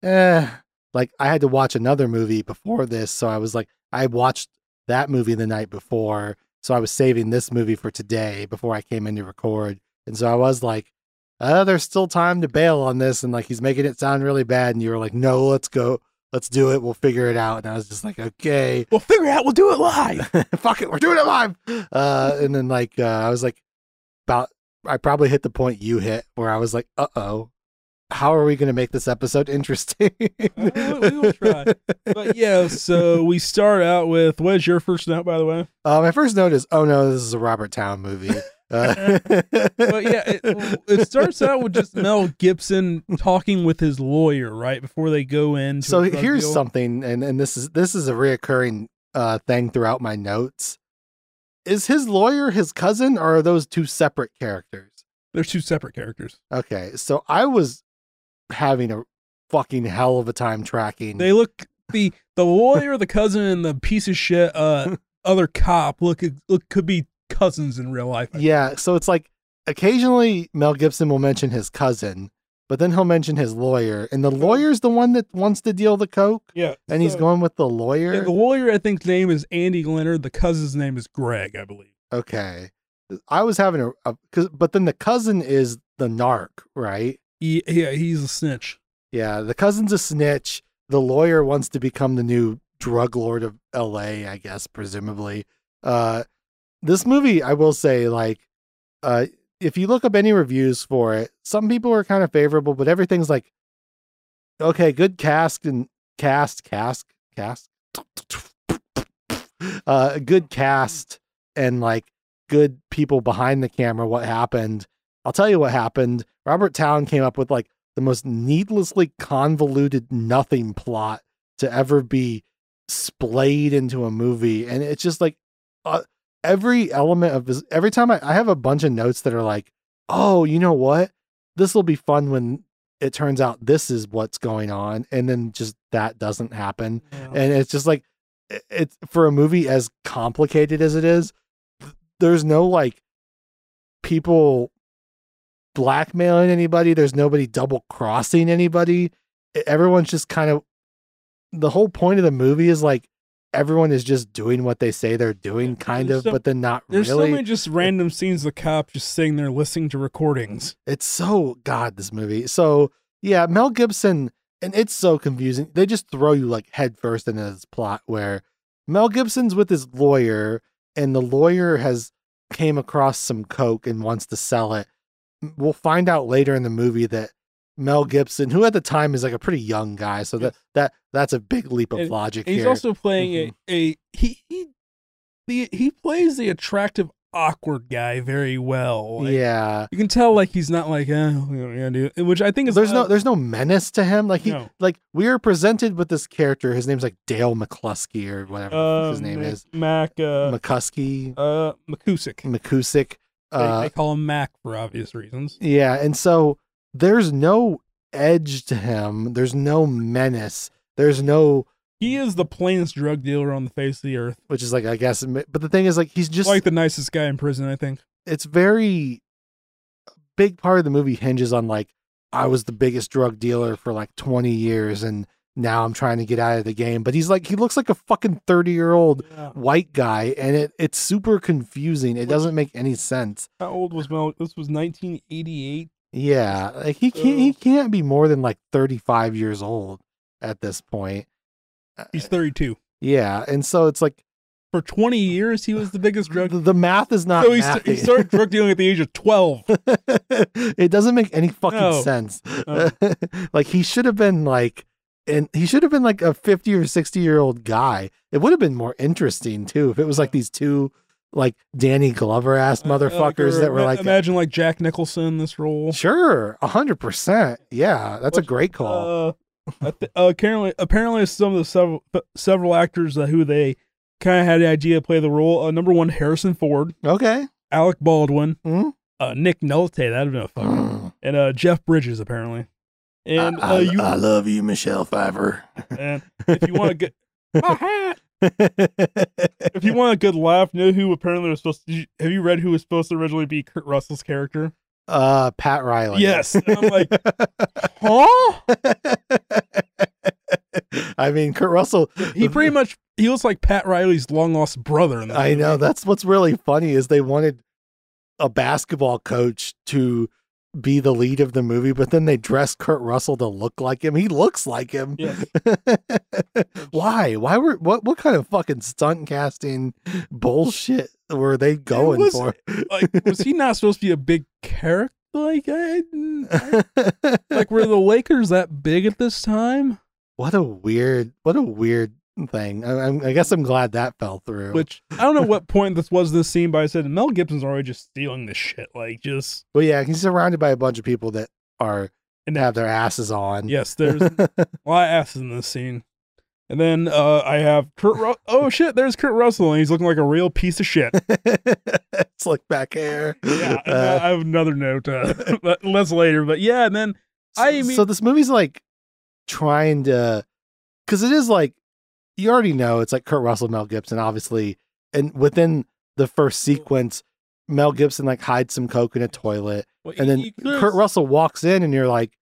eh, like I had to watch another movie before this, so I was like, I watched that movie the night before, so I was saving this movie for today before I came in to record, and so I was like, uh, there's still time to bail on this, and like he's making it sound really bad, and you were like, no, let's go, let's do it, we'll figure it out, and I was just like, okay, We'll figure it out. We'll do it live. fuck it, we're doing it live. Uh, and then like uh, I was like, about I probably hit the point you hit where I was like, uh oh, how are we going to make this episode interesting? Uh, we will try. But yeah, so we start out with what is your first note, by the way? Uh, my first note is, oh no, this is a Robert Towne movie. Uh, But yeah, it, it starts out with just Mel Gibson talking with his lawyer right before they go in. so here's something, and and this is this is a reoccurring uh, thing throughout my notes. Is his lawyer his cousin, or are those two separate characters? They're two separate characters. Okay, so I was having a fucking hell of a time tracking. They look the the lawyer, the cousin, and the piece of shit uh other cop look look could be cousins in real life. yeah, so it's like occasionally Mel Gibson will mention his cousin, but then he'll mention his lawyer, and the lawyer's the one that wants to deal the coke, Yeah, and he's going with the lawyer. Yeah, the lawyer, I think, name is Andy Leonard. The cousin's name is Greg, I believe. okay, I was having a, a cause, but then the cousin is the narc, right? Yeah, he's a snitch. Yeah, the cousin's a snitch. The lawyer wants to become the new drug lord of L.A. I guess, presumably. Uh, this movie, I will say, like, uh, if you look up any reviews for it, some people are kind of favorable, but everything's like, okay, good cast and cast, cast, cast, uh, good cast and like good people behind the camera. What happened? I'll tell you what happened. Robert Towne came up with like the most needlessly convoluted nothing plot to ever be splayed into a movie, and it's just like uh, every element of this. Every time I, I have a bunch of notes that are like, oh, you know what? This will be fun when it turns out this is what's going on, and then just that doesn't happen, and it's just like it- it's for a movie as complicated as it is. There's no like people blackmailing anybody. There's nobody double crossing anybody. Everyone's just kind of the whole point of the movie is like everyone is just doing what they say they're doing, kind There's of, so- but then not There's really. so many just random scenes of the cop just sitting there listening to recordings. It's so God, this movie. So yeah, Mel Gibson, and it's so confusing. They just throw you like headfirst first into this plot where Mel Gibson's with his lawyer, and the lawyer has came across some coke and wants to sell it. We'll find out later in the movie that Mel Gibson, who at the time is like a pretty young guy, so that that that's a big leap of And- logic And he's here. also playing Mhm. a, a he he the he plays the attractive awkward guy very well. Like, yeah, You can tell like he's not like eh, which I think is there's no uh, there's no menace to him. Like he no. like we are presented with this character. His name's like Dale McCluskey or whatever fuck his uh, name Mac- is. Mac uh, McCuskey, uh McKussic. McKussic. They- Uh, they call him Mac for obvious reasons. yeah, and so there's no edge to him. There's no menace. There's no, He is the plainest drug dealer on the face of the earth. which is like I guess, but the thing is like he's just like the nicest guy in prison, I think. it's very big part of the movie hinges on like I was the biggest drug dealer for like 20 years and now I'm trying to get out of the game. But he's like he looks like a fucking 30 year old white guy and it it's super confusing. It doesn't make any sense. How old was Mel? This was 1988. Yeah, like he can't he can't be more than like 35 years old at this point. He's 32. Yeah, and so it's like For 20 years, he was the biggest drug. the, the math is not so he, st- he started drug dealing at the age of 12. it doesn't make any fucking No. sense. No. like he should have been like and he should have been like a 50 or 60 year old guy. It would have been more interesting too if it was like these two like Danny Glover ass motherfuckers Uh, that were like imagine like Jack Nicholson this role. sure, 100%. Yeah, that's a great call. Uh, th- uh, apparently, apparently, some of the several several actors uh, who they kind of had the idea to play the role. Uh, number one, Harrison Ford, okay. Alec Baldwin, Mhm. uh, Nick Nolte, that'd been a fucking, Mm. and uh, Jeff Bridges apparently. And I, uh, you I love you, Michelle Pfeiffer. and if you want to get my hat, if you want a good laugh, know who apparently was supposed to. Have you read who was supposed to originally be Kurt Russell's character? uh, Pat Riley. Yes, and I'm like, huh? I mean, Kurt Russell. He pretty much he looks like Pat Riley's long lost brother. I know that's what's really funny is they wanted a basketball coach to be the lead of the movie, but then they dress Kurt Russell to look like him. He looks like him. Yes. Why? Why were what? What kind of fucking stunt casting bullshit were they going was- for? like was he not supposed to be a big character? Like I, I- like were the Lakers that big at this time? what a weird, what a weird thing. I, I'm- guess I'm glad that fell through. Which I don't know what point this was this scene, but I said Mel Gibson's already just stealing this shit. Like just But yeah, he's surrounded by a bunch of people that are and have their asses on. yes, there's a lot of asses in this scene. And then uh, I have Kurt. Ru- oh shit! There's Kurt Russell, and he's looking like a real piece of shit. Slick back hair. Yeah, Uh, I have another note, uh, but less later. But yeah, and then I mean- so this movie's like trying to, because it is like you already know it's like Kurt Russell, Mel Gibson, obviously, and within the first sequence, Mel Gibson like hides some coke in a toilet, well, and then he- he Kurt Russell walks in, and you're like,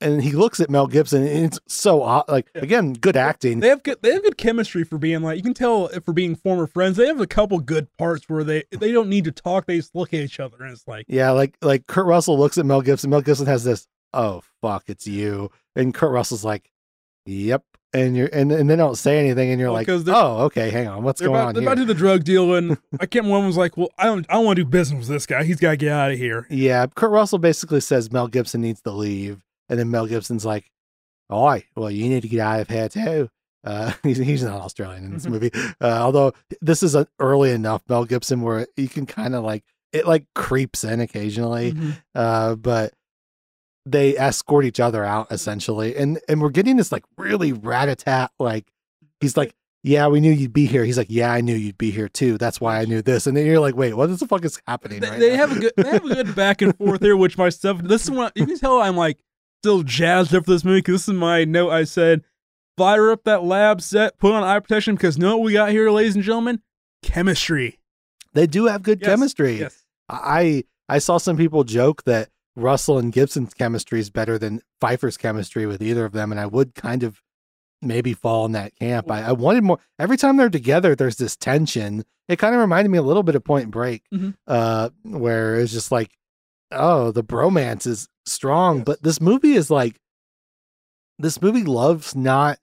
and he looks at Mel Gibson, and it's so odd. Like again, good acting. They have good. They have good chemistry for being like you can tell for being former friends. They have a couple good parts where they they don't need to talk. They just look at each other and it's like Yeah, like like Kurt Russell looks at Mel Gibson. Mel Gibson has this, oh fuck, it's you, and Kurt Russell's like, yep, and you're and, and they don't say anything, and you're Well, like, oh okay, hang on, what's going about, on they're here? about to do the drug deal and I can't. One was like, well, I don't I don't want to do business with this guy. He's got to get out of here. yeah, Kurt Russell basically says Mel Gibson needs to leave, and then Mel Gibson's like, oh, well, you need to get out of here too. Uh, he's he's not Australian in this movie, uh, although this is uh early enough Mel Gibson where you can kind of like it like creeps in occasionally. Mhm. uh, but they escort each other out essentially, and and we're getting this like really rat a tat like he's like, yeah, we knew you'd be here. He's like, yeah, I knew you'd be here too. That's why I knew this. And then you're like, wait, what the fuck is happening? They, right they have a good they have a good back and forth here, which my stuff. This is what you can tell. I'm like still jazzed up for this movie because this is my note. I said, fire up that lab set, put on eye protection because know what we got here, ladies and gentlemen, chemistry. they do have good Yes, chemistry. Yes. I I saw some people joke that Russell and Gibson's chemistry is better than Pfeiffer's chemistry with either of them, and I would kind of maybe fall in that camp. I, I wanted more. Every time they're together, there's this tension. It kind of reminded me a little bit of Point Break, Mhm. uh, where it's just like, oh, the bromance is strong, Yes. but this movie is like, this movie loves not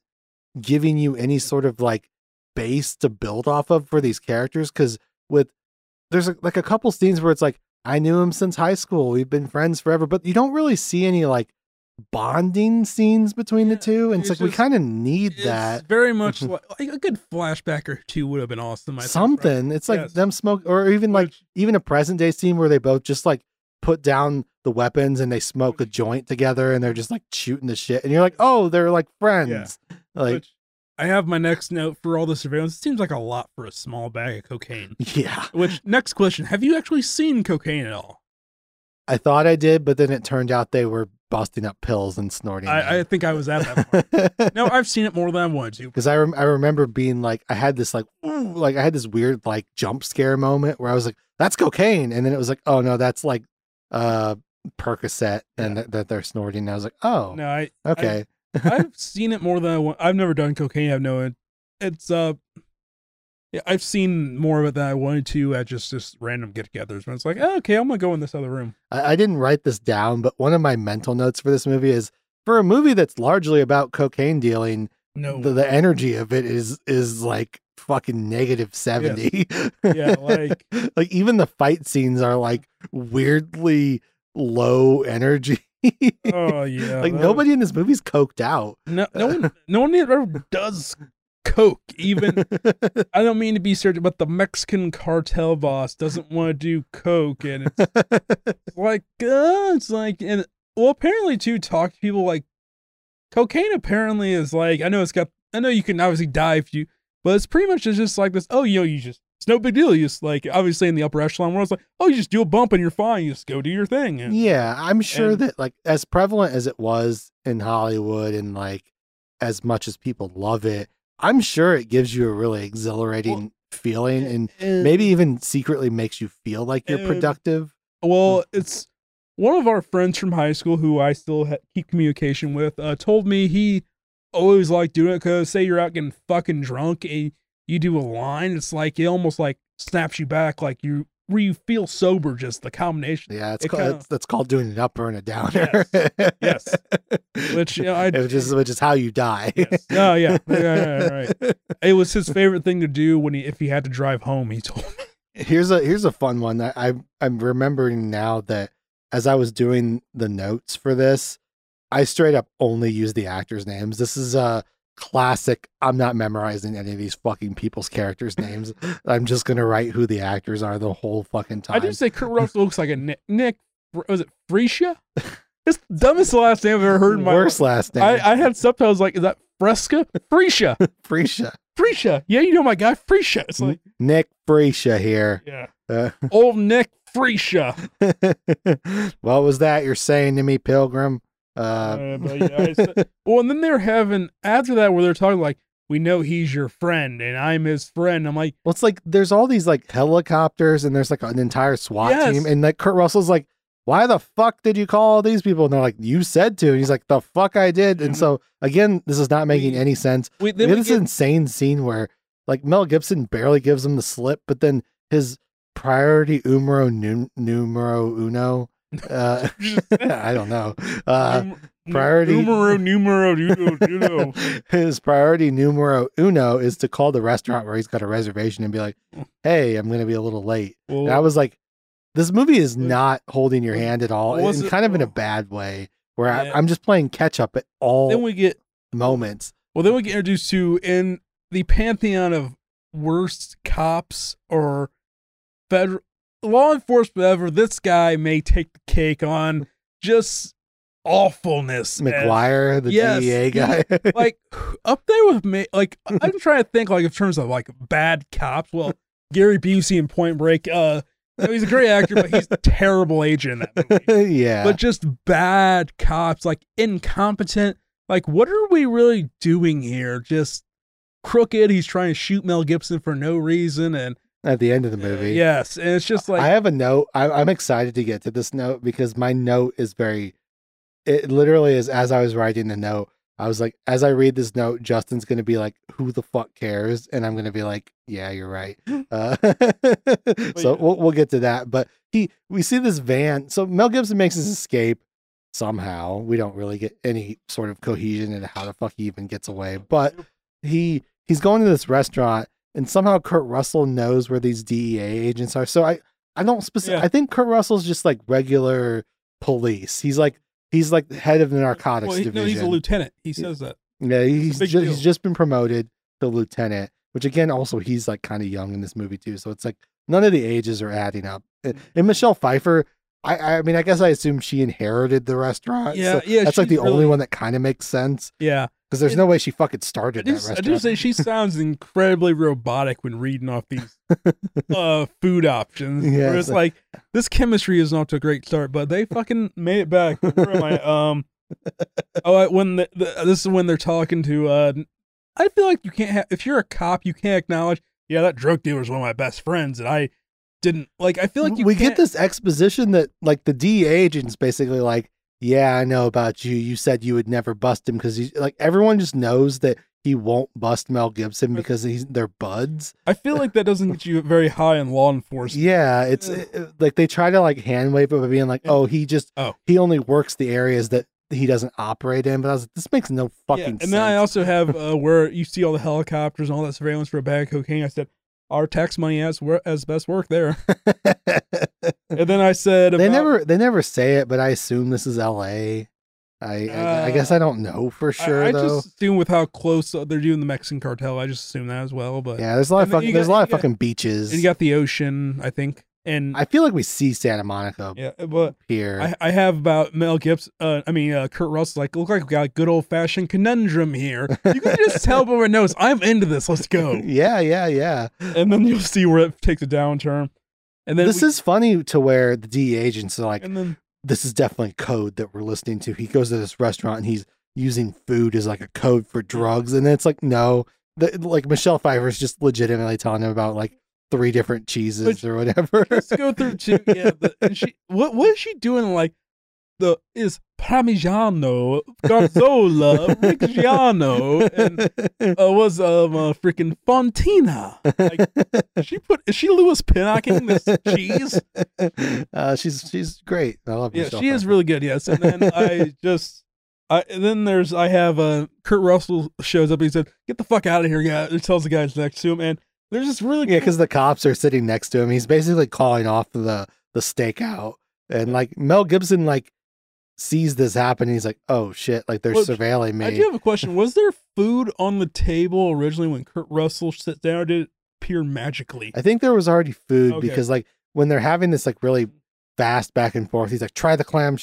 giving you any sort of like base to build off of for these characters because with there's a, like a couple scenes where it's like I knew him since high school. We've been friends forever, but you don't really see any like bonding scenes between the two. And it's, it's like we kind of need It's that very much like, like a good flashback or two would have been awesome. I think, right? something. It's like Yes. them smoke, or even like Which- even a present day scene where they both just like put down the weapons and they smoke a joint together and they're just like shooting the shit. And you're like, oh, they're like friends. Like, which I have my next note for all the surveillance. It seems like a lot for a small bag of cocaine. yeah, Which next question: Have you actually seen cocaine at all? I thought I did, but then it turned out they were busting up pills and snorting. I, I think I was at that point. no, I've seen it more than I wanted to. because I rem- I remember being like I had this like ooh, like I had this weird like jump scare moment where I was like that's cocaine and then it was like oh no that's like uh Percocet and Yeah. that, that they're snorting and I was like oh No, I okay I've seen it more than I want. I've never done cocaine. I've no. It, it's uh, yeah, I've seen more of it than I wanted to at just just random get-togethers. When it's like, oh, okay, I'm gonna go in this other room. I, I didn't write this down but one of my mental notes for this movie is for a movie that's largely about cocaine dealing No, the, the energy of it is is like fucking negative 70 Yeah, like- like even the fight scenes are like weirdly low energy oh yeah, like nobody in this movie's coked out No, no one, no one ever does coke. Even I don't mean to be certain, but the Mexican cartel boss doesn't want to do coke, and it's like, uh, it's like, and well, apparently too, talk to people like cocaine. Apparently is like, I know it's got, I know you can obviously die if you, but it's pretty much just like this. Oh, you know, you just. It's no big deal. You just like obviously in the upper echelon world, it's like, oh, you just do a bump and you're fine. You just go do your thing. And, yeah i'm sure And- that like as prevalent as it was in hollywood and like as much as people love it i'm sure it gives you a really exhilarating feeling and and- maybe even secretly makes you feel like you're productive Well, it's one of our friends from high school who I still ha- keep communication with. Uh, told me he always liked doing it because say you're out getting fucking drunk and you do a line, it's like it almost like snaps you back, like you where you feel sober. Just the combination, yeah it's It called kinda- that's called doing an upper and a downer Yes. which you know, I which is which is how you die Yes. Oh yeah, yeah, yeah, right. It was his favorite thing to do when he if he had to drive home. He told me. here's a here's a fun one that I I'm remembering now that as I was doing the notes for this, I straight up only use the actors' names. This is a classic. I'm not memorizing any of these fucking people's characters' names. I'm just gonna write who the actors are the whole fucking time. I did say Kurt Russell looks like a Nick. Nick was it Freesia? It's the dumbest last name I've ever heard in my Worst last name. I, I had subtitles like, is that Fresca? Freesia. Freesia. Freesia. Yeah, you know my guy, Freesia. It's like, Nick Freesia here. yeah. Uh, Old Nick Freesia. what was that you're saying to me, Pilgrim? Uh, Uh, but yeah, I said- well, and then they're having, after that, where they're talking like, we know he's your friend and I'm his friend. I'm like, Well, it's like there's all these like helicopters and there's like an entire SWAT Yes. team, and like Kurt Russell's like, why the fuck did you call all these people? And they're like, you said to. And he's like, the fuck I did. And so again, this is not making any sense. We, We then this get, insane scene where like Mel Gibson barely gives him the slip, but then his priority umero num- numero uno. Uh, I don't know. Uh, priority- numero numero numero. his priority numero uno is to call the restaurant where he's got a reservation and be like, "Hey, I'm going to be a little late." Well, And I was like, "This movie is not holding your hand at all, and kind of in a bad way, where Yeah. I, I'm just playing catch up at all then we get moments." well, then we get introduced to in the pantheon of worst cops or federal law enforcement ever. This guy may take the cake on just awfulness. and- Maguire, the Yes, DEA guy, like up there with me. Like I'm trying to think like in terms of like bad cops. Well, Gary Busey in Point Break. Uh, he's a great actor, but he's a terrible agent in that movie. yeah, But just bad cops, like incompetent. Like what are we really doing here? Just crooked. He's trying to shoot Mel Gibson for no reason, and at the end of the movie, yes, and it's just like I have a note. I, I'm excited to get to this note because my note is very. It literally is as I was writing the note. I was like, as I read this note, Justin's gonna be like, "Who the fuck cares?" And I'm gonna be like, "Yeah, you're right." Uh, so we'll we'll get to that. But he, we see this van. So Mel Gibson makes his escape somehow. We don't really get any sort of cohesion into how the fuck he even gets away. But he he's going to this restaurant and somehow Kurt Russell knows where these DEA agents are. So I I don't specific Yeah. I think Kurt Russell's just like regular police. He's like he's like the head of the narcotics well, he, no, division. he's a lieutenant. He says that. yeah, he's big ju- he's just been promoted to lieutenant, which again also he's like kind of young in this movie too. So it's like none of the ages are adding up. And, and Michelle Pfeiffer I, I mean, I guess I assume she inherited the restaurant. Yeah, so yeah, That's like the she's only one that kind of makes sense Yeah. Because there's It- no way she fucking started that I restaurant. do say she sounds incredibly robotic when reading off these uh, food options. Yeah, it's it's like this chemistry is not to a great start, but they fucking made it back. Where am I? Um, oh, when the, the, this is when they're talking to. Uh, I feel like you can't have if you're a cop, you can't acknowledge. Yeah, that drug dealer is one of my best friends, and I didn't like. I feel like you we can't, get this exposition that like the DEA agent's basically like, yeah, I know about you. You said you would never bust him because he's like everyone just knows that he won't bust Mel Gibson because he's they're buds. I feel like that doesn't get you very high in law enforcement. Yeah, it's it- it- like they try to like hand wave it by being like, oh, he just Oh. he only works the areas that he doesn't operate in. But I was like, this makes no fucking sense. and sense. then I also have uh, where you see all the helicopters and all that surveillance for a bag of cocaine. I said, our tax money as has best work there. And then I said, they about- never they never say it, but I assume this is L.A. I I, I guess Uh, I don't know for sure I, though. just assume with how close uh, they're doing the Mexican cartel, I just assume that as well. But yeah, there's a lot of fucking you there's a lot of got- fucking beaches. you got the ocean, I think, and I feel like we see Santa Monica yeah, but here. I, I have about Mel Gibson. Uh, I mean, uh, Kurt Russell. Like, look like we got a good old fashioned conundrum here. You can just tell by my nose, I'm into this. Let's go. yeah, yeah, yeah. And then you'll see where it takes a downturn. And then This we- is funny to where the DE agents are like, and then this is definitely code that we're listening to. He goes to this restaurant and he's using food as like a code for drugs, and it's like no, the, like Michelle Pfeiffer's just legitimately telling him about like three different cheeses But- or whatever. let's go through two. Yeah, the, and she what what is she doing? Like the is Parmigiano, Garzola, Reggiano, and uh, was um uh, freaking Fontina. Like she put is she Lewis Pinnocking this cheese? Uh, she's she's great. I love. Yeah, she is really good. Yes, and then I just. I, and then there's I have uh Kurt Russell shows up. He said, "Get the fuck out of here, guy!" He tells the guys next to him, and there's just really Yeah, because the cops are sitting next to him. He's basically calling off the the stakeout, and like Mel Gibson like sees this happen. He's like, "Oh shit!" Like they're Well, surveilling me. I do have a question. Was there food on the table originally when Kurt Russell sits down, or did it appear magically? I think there was already food Okay. because like when they're having this like really fast back and forth, he's like, "Try the clam,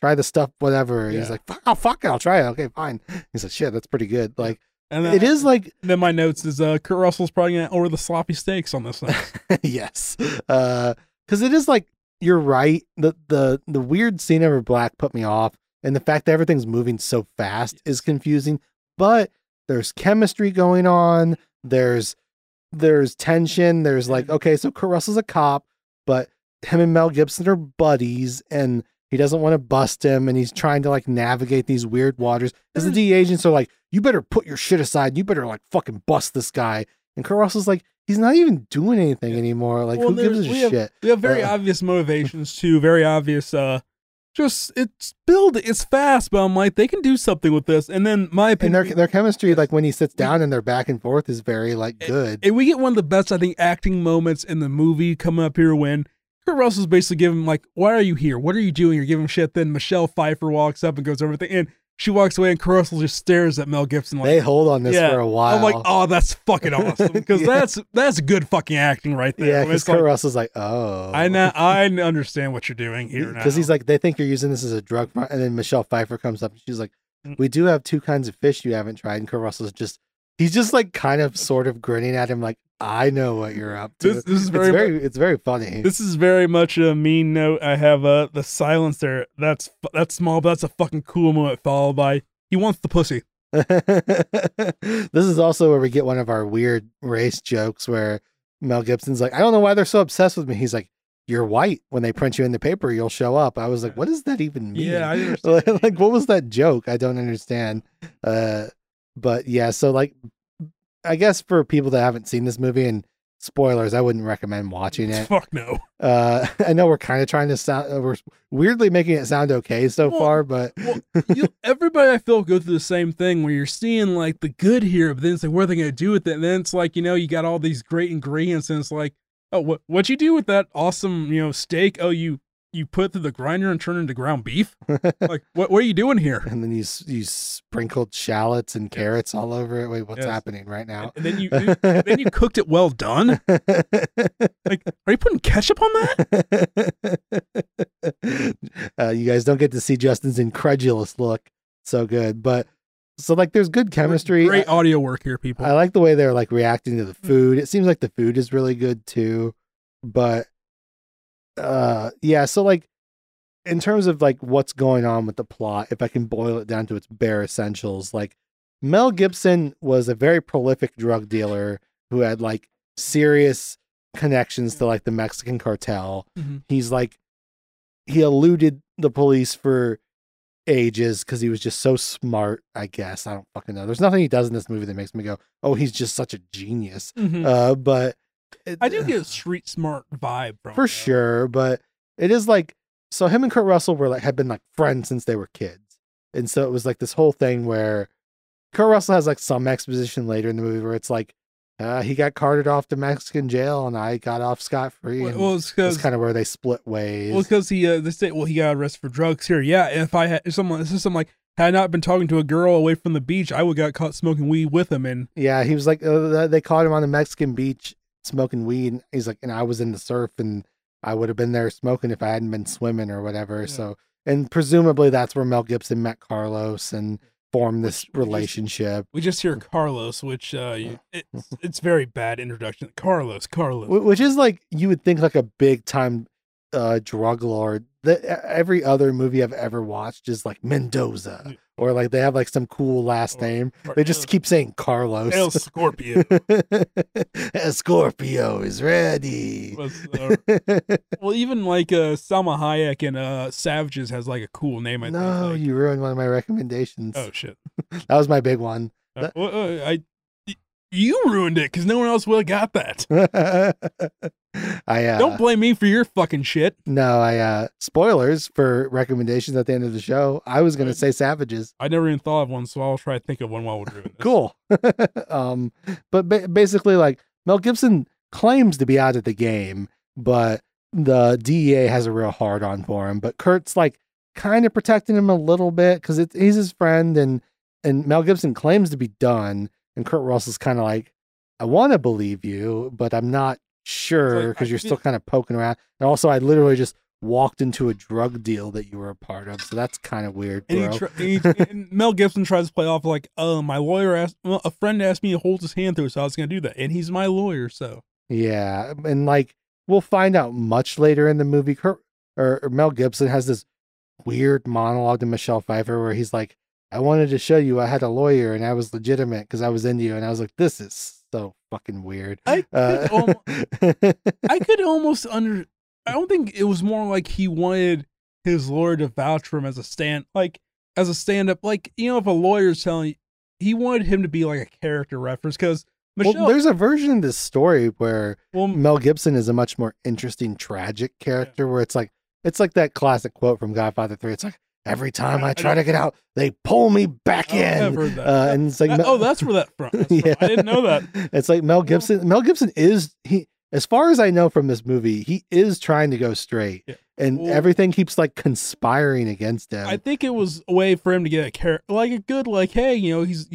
try the stuff, whatever." And He's like, "Fuck, oh, fuck it, I'll try it." Okay, fine. He's like, "Shit, that's pretty good." Like And it is like Then my notes is uh, Kurt Russell's probably gonna order the sloppy steaks on this thing. yes, because it is like you're right. The the the weird scene over black put me off, and the fact that everything's moving so fast is confusing. But there's chemistry going on. There's there's tension. There's like okay, so Kurt Russell's a cop, but him and Mel Gibson are buddies, and he doesn't want to bust him, and he's trying to like navigate these weird waters. Because the DEA agents are like, "You better put your shit aside. You better like fucking bust this guy." And Kurt Russell's like, "He's not even doing anything anymore. Like, Well, who gives a we have- shit?" We have very Uh, obvious motivations too. Very obvious. Uh, just it's build. It's fast, but I'm like they can do something with this. And then my And opinion, their their chemistry, like when he sits down and they're back and forth, is very like good. and we get one of the best I think acting moments in the movie coming up here when Kurt Russell's basically giving him like, "Why are you here? What are you doing? You're giving him shit." Then Michelle Pfeiffer walks up and goes over everything, and she walks away, and Russell just stares at Mel Gibson like, they hold on this Yeah, for a while. I'm like, oh, that's fucking awesome because Yeah. that's that's good fucking acting right there. yeah, because it's Kurt like, Russell's like, "Oh, I know, I understand what you're doing here now. because he's like they think you're using this as a drug front and then michelle pfeiffer comes up and she's like Mm. we do have two kinds of fish you haven't tried and russell's just he's just like kind of sort of grinning at him like i know what you're up to this, this is it's very, very it's very funny this is very much a mean note. I have uh the silence there. That's that's small, but that's a fucking cool moment. Followed by he wants the pussy. this is also where we get one of our weird race jokes where mel gibson's like i don't know why they're so obsessed with me he's like you're white when they print you in the paper you'll show up i was like what does that even mean Yeah, I understand. like what was that joke i don't understand uh but yeah so like i guess for people that haven't seen this movie and spoilers i wouldn't recommend watching it Fuck no. uh i know we're kind of trying to sound uh, we're weirdly making it sound okay so Well, far but Well, you, everybody I feel go through the same thing where you're seeing like the good here, but then it's like, what are they gonna do with it? And then it's like, you know, you got all these great ingredients, and it's like, oh, what what you do with that awesome, you know, steak? Oh, you you put through the grinder and turn it into ground beef. like, what what are you doing here? and then you you sprinkled shallots and carrots all over it wait what's Yes. happening right now And then you, you then you cooked it well done. Like, are you putting ketchup on that? uh, you guys don't get to see Justin's incredulous look. So good, but so like there's good chemistry. Great audio work here, people. I like the way they're like reacting to the food. It seems like the food is really good too. But uh yeah, so like in terms of like what's going on with the plot, if I can boil it down to its bare essentials, like Mel Gibson was a very prolific drug dealer who had like serious connections to like the Mexican cartel. Mhm. He's like he eluded the police for ages because he was just so smart, I guess. I don't fucking know. There's nothing he does in this movie that makes me go, "Oh, he's just such a genius." Mhm. Uh, but it, I do get a street smart vibe from for sure. But it is like so. Him and Kurt Russell were like had been like friends since they were kids, and so it was like this whole thing where Kurt Russell has like some exposition later in the movie where it's like. Uh, he got carted off to Mexican jail, and I got off scot free. Well, it's That's kind of where they split ways. Well, because he uh, they say, well, he got arrested for drugs here. Yeah, if I had if someone, this is something like, had I not been talking to a girl away from the beach, I would got caught smoking weed with him. And Yeah, he was like, uh, they caught him on the Mexican beach smoking weed. And he's like, and I was in the surf and I would have been there smoking if I hadn't been swimming or whatever. Yeah. So, and presumably that's where Mel Gibson met Carlos and formed this Which- which is- relationship, we just hear Carlos, which uh, you- it's it's very bad introduction. Carlos, Carlos. which is like, you would think like a big time uh, drug lord. That every other movie I've ever watched is like Mendoza or like they have like some cool last Or- name. or They just El- keep saying Carlos. El Scorpio. A Scorpio is ready. Was, uh, well, even like uh, Salma Hayek and uh, Savages has like a cool name. I think. no, like- you ruined one of my recommendations. oh shit. That was my big one. Uh, well, uh, I you ruined it because no one else would have got that. I uh, Don't blame me for your fucking shit. no, I uh spoilers for recommendations at the end of the show. I was gonna Right. say savages. I never even thought of one, so I'll try to think of one while we're doing this. Cool. um, but ba- basically, like Mel Gibson claims to be out of the game, but the DEA has a real hard on for him. But Kurt's like kind of protecting him a little bit because he's his friend, and and Mel Gibson claims to be done, and Kurt Russell's kind of like, I want to believe you, but I'm not sure because you're still kind of poking around. And also, I literally just walked into a drug deal that you were a part of, so that's kind of weird, bro. And, he tr- and, he, and Mel Gibson tries to play off like, oh, my lawyer asked, well, a friend asked me to hold his hand through, so I was going to do that. And he's my lawyer, so. Yeah, and like we'll find out much later in the movie. Or, or Mel Gibson has this weird monologue to Michelle Pfeiffer where he's like, "I wanted to show you I had a lawyer and I was legitimate because I was into you," and I was like, "This is so fucking weird." I could, Uh, almo- I could almost under I don't think it was more like he wanted his lawyer to vouch for him as a stand, like as a stand up. Like you know, if a lawyer's telling you, he wanted him to be like a character reference because Michelle. Well, there's a version of this story where well, Mel Gibson is a much more interesting, tragic character. Where it's like it's like that classic quote from Godfather Three. It's like every time I I try to get out, they pull me back in. Uh, and it's like that- oh, that's where that from. that's from. I didn't know that. It's like Mel Gibson. Mel Gibson is he. As far as I know from this movie, he is trying to go straight, Yeah. and Well- everything keeps like conspiring against him. I think it was a way for him to get a character, like a good, like, hey, you know, he's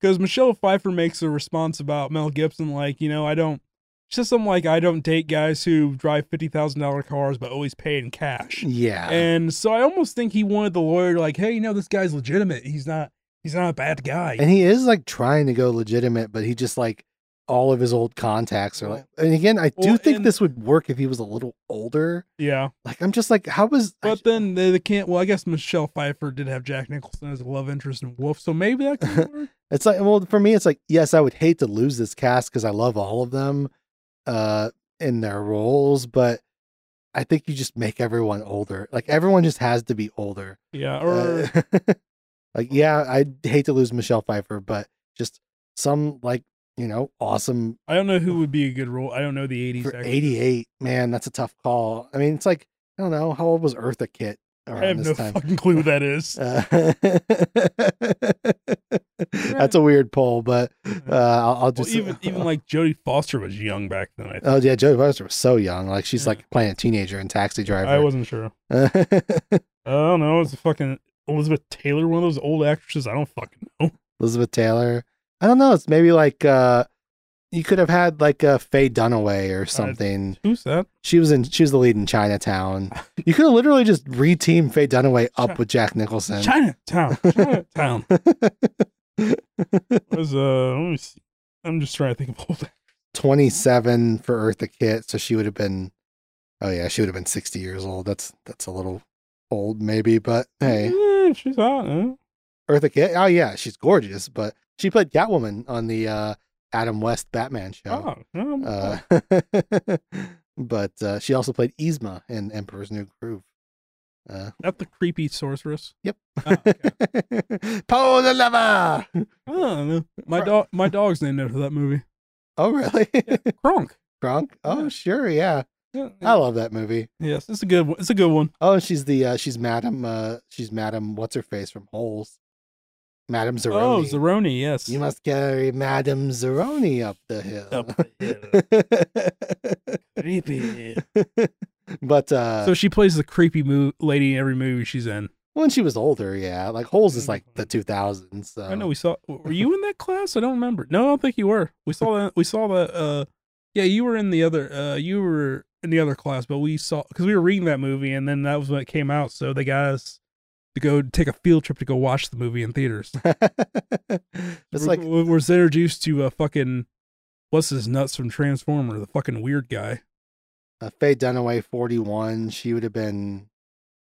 because Michelle Pfeiffer makes a response about Mel Gibson, like, you know, I don't. Says something like, I don't date guys who drive fifty thousand dollar cars, but always pay in cash. yeah, And so I almost think he wanted the lawyer to like, hey, you know, this guy's legitimate. He's not. He's not a bad guy. and he is like trying to go legitimate, but he just like all of his old contacts are like. And again, I do Well, think and- this would work if he was a little older. yeah, Like I'm just like, how was? I- but then they, they can't. Well, I guess Michelle Pfeiffer did have Jack Nicholson as a love interest in Wolf, so maybe that could work. It's like, well, for me, it's like, yes, I would hate to lose this cast because I love all of them uh, in their roles, but I think you just make everyone older. Like everyone just has to be older. Yeah, or Uh, like, yeah, I'd hate to lose Michelle Pfeiffer, but just some like, you know, awesome I don't know who would be a good role. I don't know the '80s. for 88. Man, that's a tough call. I mean, it's like, I don't know, how old was Eartha Kitt I have no time? fucking clue who that is. Uh, that's a weird poll, but uh, I'll, I'll Well, just even even like Jodie Foster was young back then. I think. Oh yeah, Jodie Foster was so young. Like she's Yeah. like playing a teenager in Taxi Driver. I wasn't sure. I don't know. It's a fucking Elizabeth Taylor, one of those old actresses. I don't fucking know. Elizabeth Taylor. I don't know. It's maybe like uh you could have had like a Faye Dunaway or something. Who's that? she was in. She was the lead in Chinatown. You could have literally just reteamed Faye Dunaway up with Jack Nicholson. Chinatown. Chinatown. was uh? Let me see. I'm just trying to think of old. Twenty-seven for Eartha Kitt, so she would have been. Oh yeah, she would have been sixty years old. That's that's a little old, maybe, but hey. Eh, she's hot. Huh? Eartha Kitt. Oh yeah, she's gorgeous, but she played Catwoman on the uh, Adam West Batman show. Oh, no, Uh, but uh, she also played Yzma in Emperor's New Groove. Uh, that's the creepy sorceress. yep. Oh, okay. Poe the Lover. Know. My dog, my dog's named after that movie. Oh really? Kronk. Drunk? Oh Yeah. sure, yeah. Yeah, I love that movie. Yes, it's a good one. It's a good one. Oh, she's the uh, she's Madam uh, she's Madam what's her face from Holes. Madam Zeroni. Oh, Zeroni. Yes. You must carry Madame Zeroni up the hill. Up the creepy. but uh So she plays the creepy mo- lady in every movie she's in. when she was older, yeah. Like Holes is like the 2000s. So. I know we saw. Were you in that class? I don't remember. No, I don't think you were. We saw that. We saw that. Uh, yeah, you were in the other. Uh, you were in the other class, but we saw because we were reading that movie, and then that was when it came out. So they got us to go take a field trip to go watch the movie in theaters. it's like we was introduced to a fucking what's his nuts from Transformer, the fucking weird guy. uh, Faye Dunaway, 41. She would have been,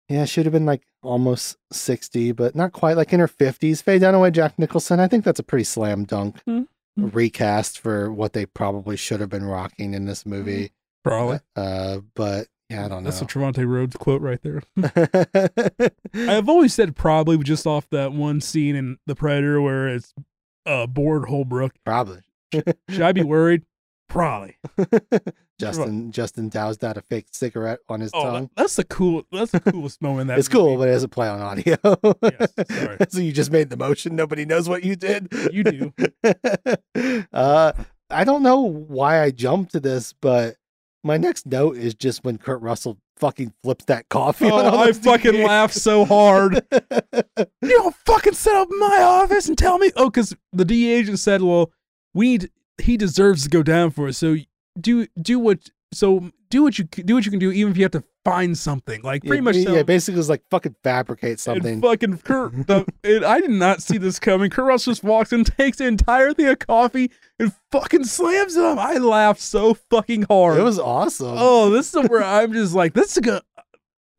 yeah, she would have been like almost 60, but not quite like in her 50s. Faye Dunaway, Jack Nicholson. I think that's a pretty slam dunk Hmm. recast for what they probably should have been rocking in this movie. Probably. Uh, but yeah, I don't know. That's a Trevante Rhodes quote right there. I've always said probably just off that one scene in The Predator where it's uh, Boyd Holbrook. probably. Should I be worried? Probably. Justin Justin doused out a fake cigarette on his Oh, tongue. that- that's the cool. That's the coolest moment. That it's cool, but it doesn't play on audio. Yes, sorry. so you just made the motion. Nobody knows what you did. You do. uh, I don't know why I jumped to this, but my next note is just when Kurt Russell fucking flips that coffee. Oh, I fucking DAs. laughed so hard. you don't fucking set up my office and tell me. Oh, because the DE agent said, "Well, we need, he deserves to go down for it. So do do what so do what you do what you can do, even if you have to find something. Like pretty yeah, much. yeah, basically it's like fucking fabricate something. And fucking Kurt, the, and I did not see this coming. Kurt Russell just walks in, takes the entire thing of coffee, and fucking slams it up. I laughed so fucking hard. it was awesome. oh, this is where I'm just like, this is good.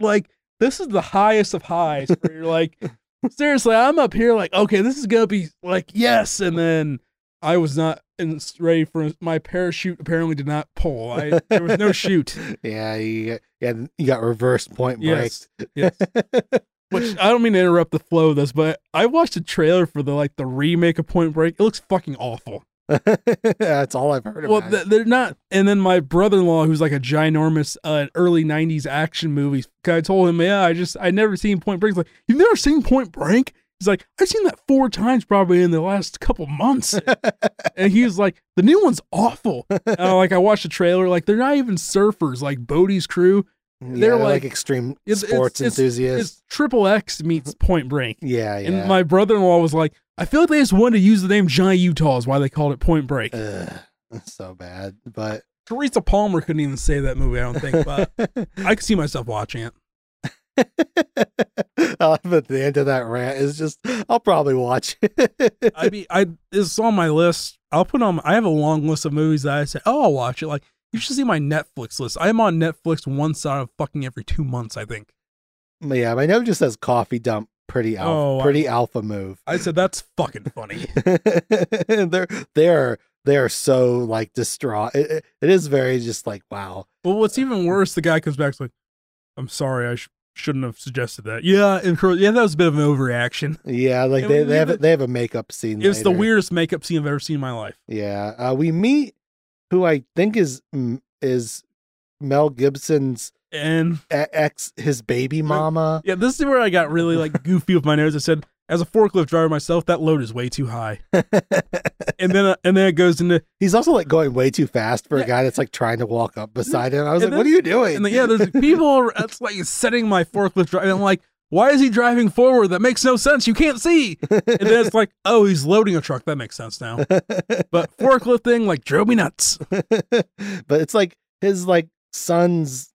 Like, this is the highest of highs. Where you're like, seriously, I'm up here like, okay, this is gonna be like, yes, and then I was not. And ready for my parachute. Apparently, did not pull. I there was no chute. Yeah, you, yeah, you got reverse point break. Yes, yes. Which I don't mean to interrupt the flow of this, but I watched a trailer for the like the remake of Point Break. It looks fucking awful. That's all I've heard Well, th- they're not. And then my brother-in-law, who's like a ginormous uh, early '90s action movie, I told him, "Yeah, I just I never seen Point Break." He's like, "You've never seen Point Break?" He's like, "I've seen that four times probably in the last couple months." and he was like, "The new one's awful." Like I watched the trailer, like they're not even surfers, like Bodhi's crew. yeah, they're like, like- extreme It's- it's- sports it's- enthusiasts. It's Triple X meets Point Break. yeah, yeah. And my brother-in-law was like, "I feel like they just wanted to use the name Johnny Utah is why they called it Point Break." Ugh, that's so bad, but Teresa Palmer couldn't even say that movie. I don't think, but I could see myself watching it. I love at the end of that rant is just I'll probably watch it. I mean, I it's on my list. I'll put on. I have a long list of movies that I say, oh, I'll watch it. Like you should see my Netflix list. I am on Netflix once out of fucking every two months. I think. yeah, my note just says coffee dump. Pretty alpha, Oh, I- pretty alpha move. I said that's fucking funny. they're they're they're so like distraught. It, it- it is very just like wow. Well, what's even worse, the guy comes back like, "I'm sorry, I sh- shouldn't have suggested that." Yeah, course, yeah, that was a bit of an overreaction. Yeah, like And they, we they have a, they have a makeup scene. It's the later. weirdest makeup scene I've ever seen in my life. Yeah, uh, we meet who I think is mm, is Mel Gibson's And e- ex his baby mama. yeah, this is where I got really like goofy with my nose. I said, as a forklift driver myself, that load is way too high. And then uh, and then it goes into He's also like going way too fast for a guy that's like trying to walk up beside him. I was like, "What are you doing?" and then, yeah, there's people that's like setting my forklift drive. I'm like, why is he driving forward? That makes no sense. You can't see. And then it's like, oh, he's loading a truck. That makes sense now. But forklifting like drove me nuts. but it's like his like son's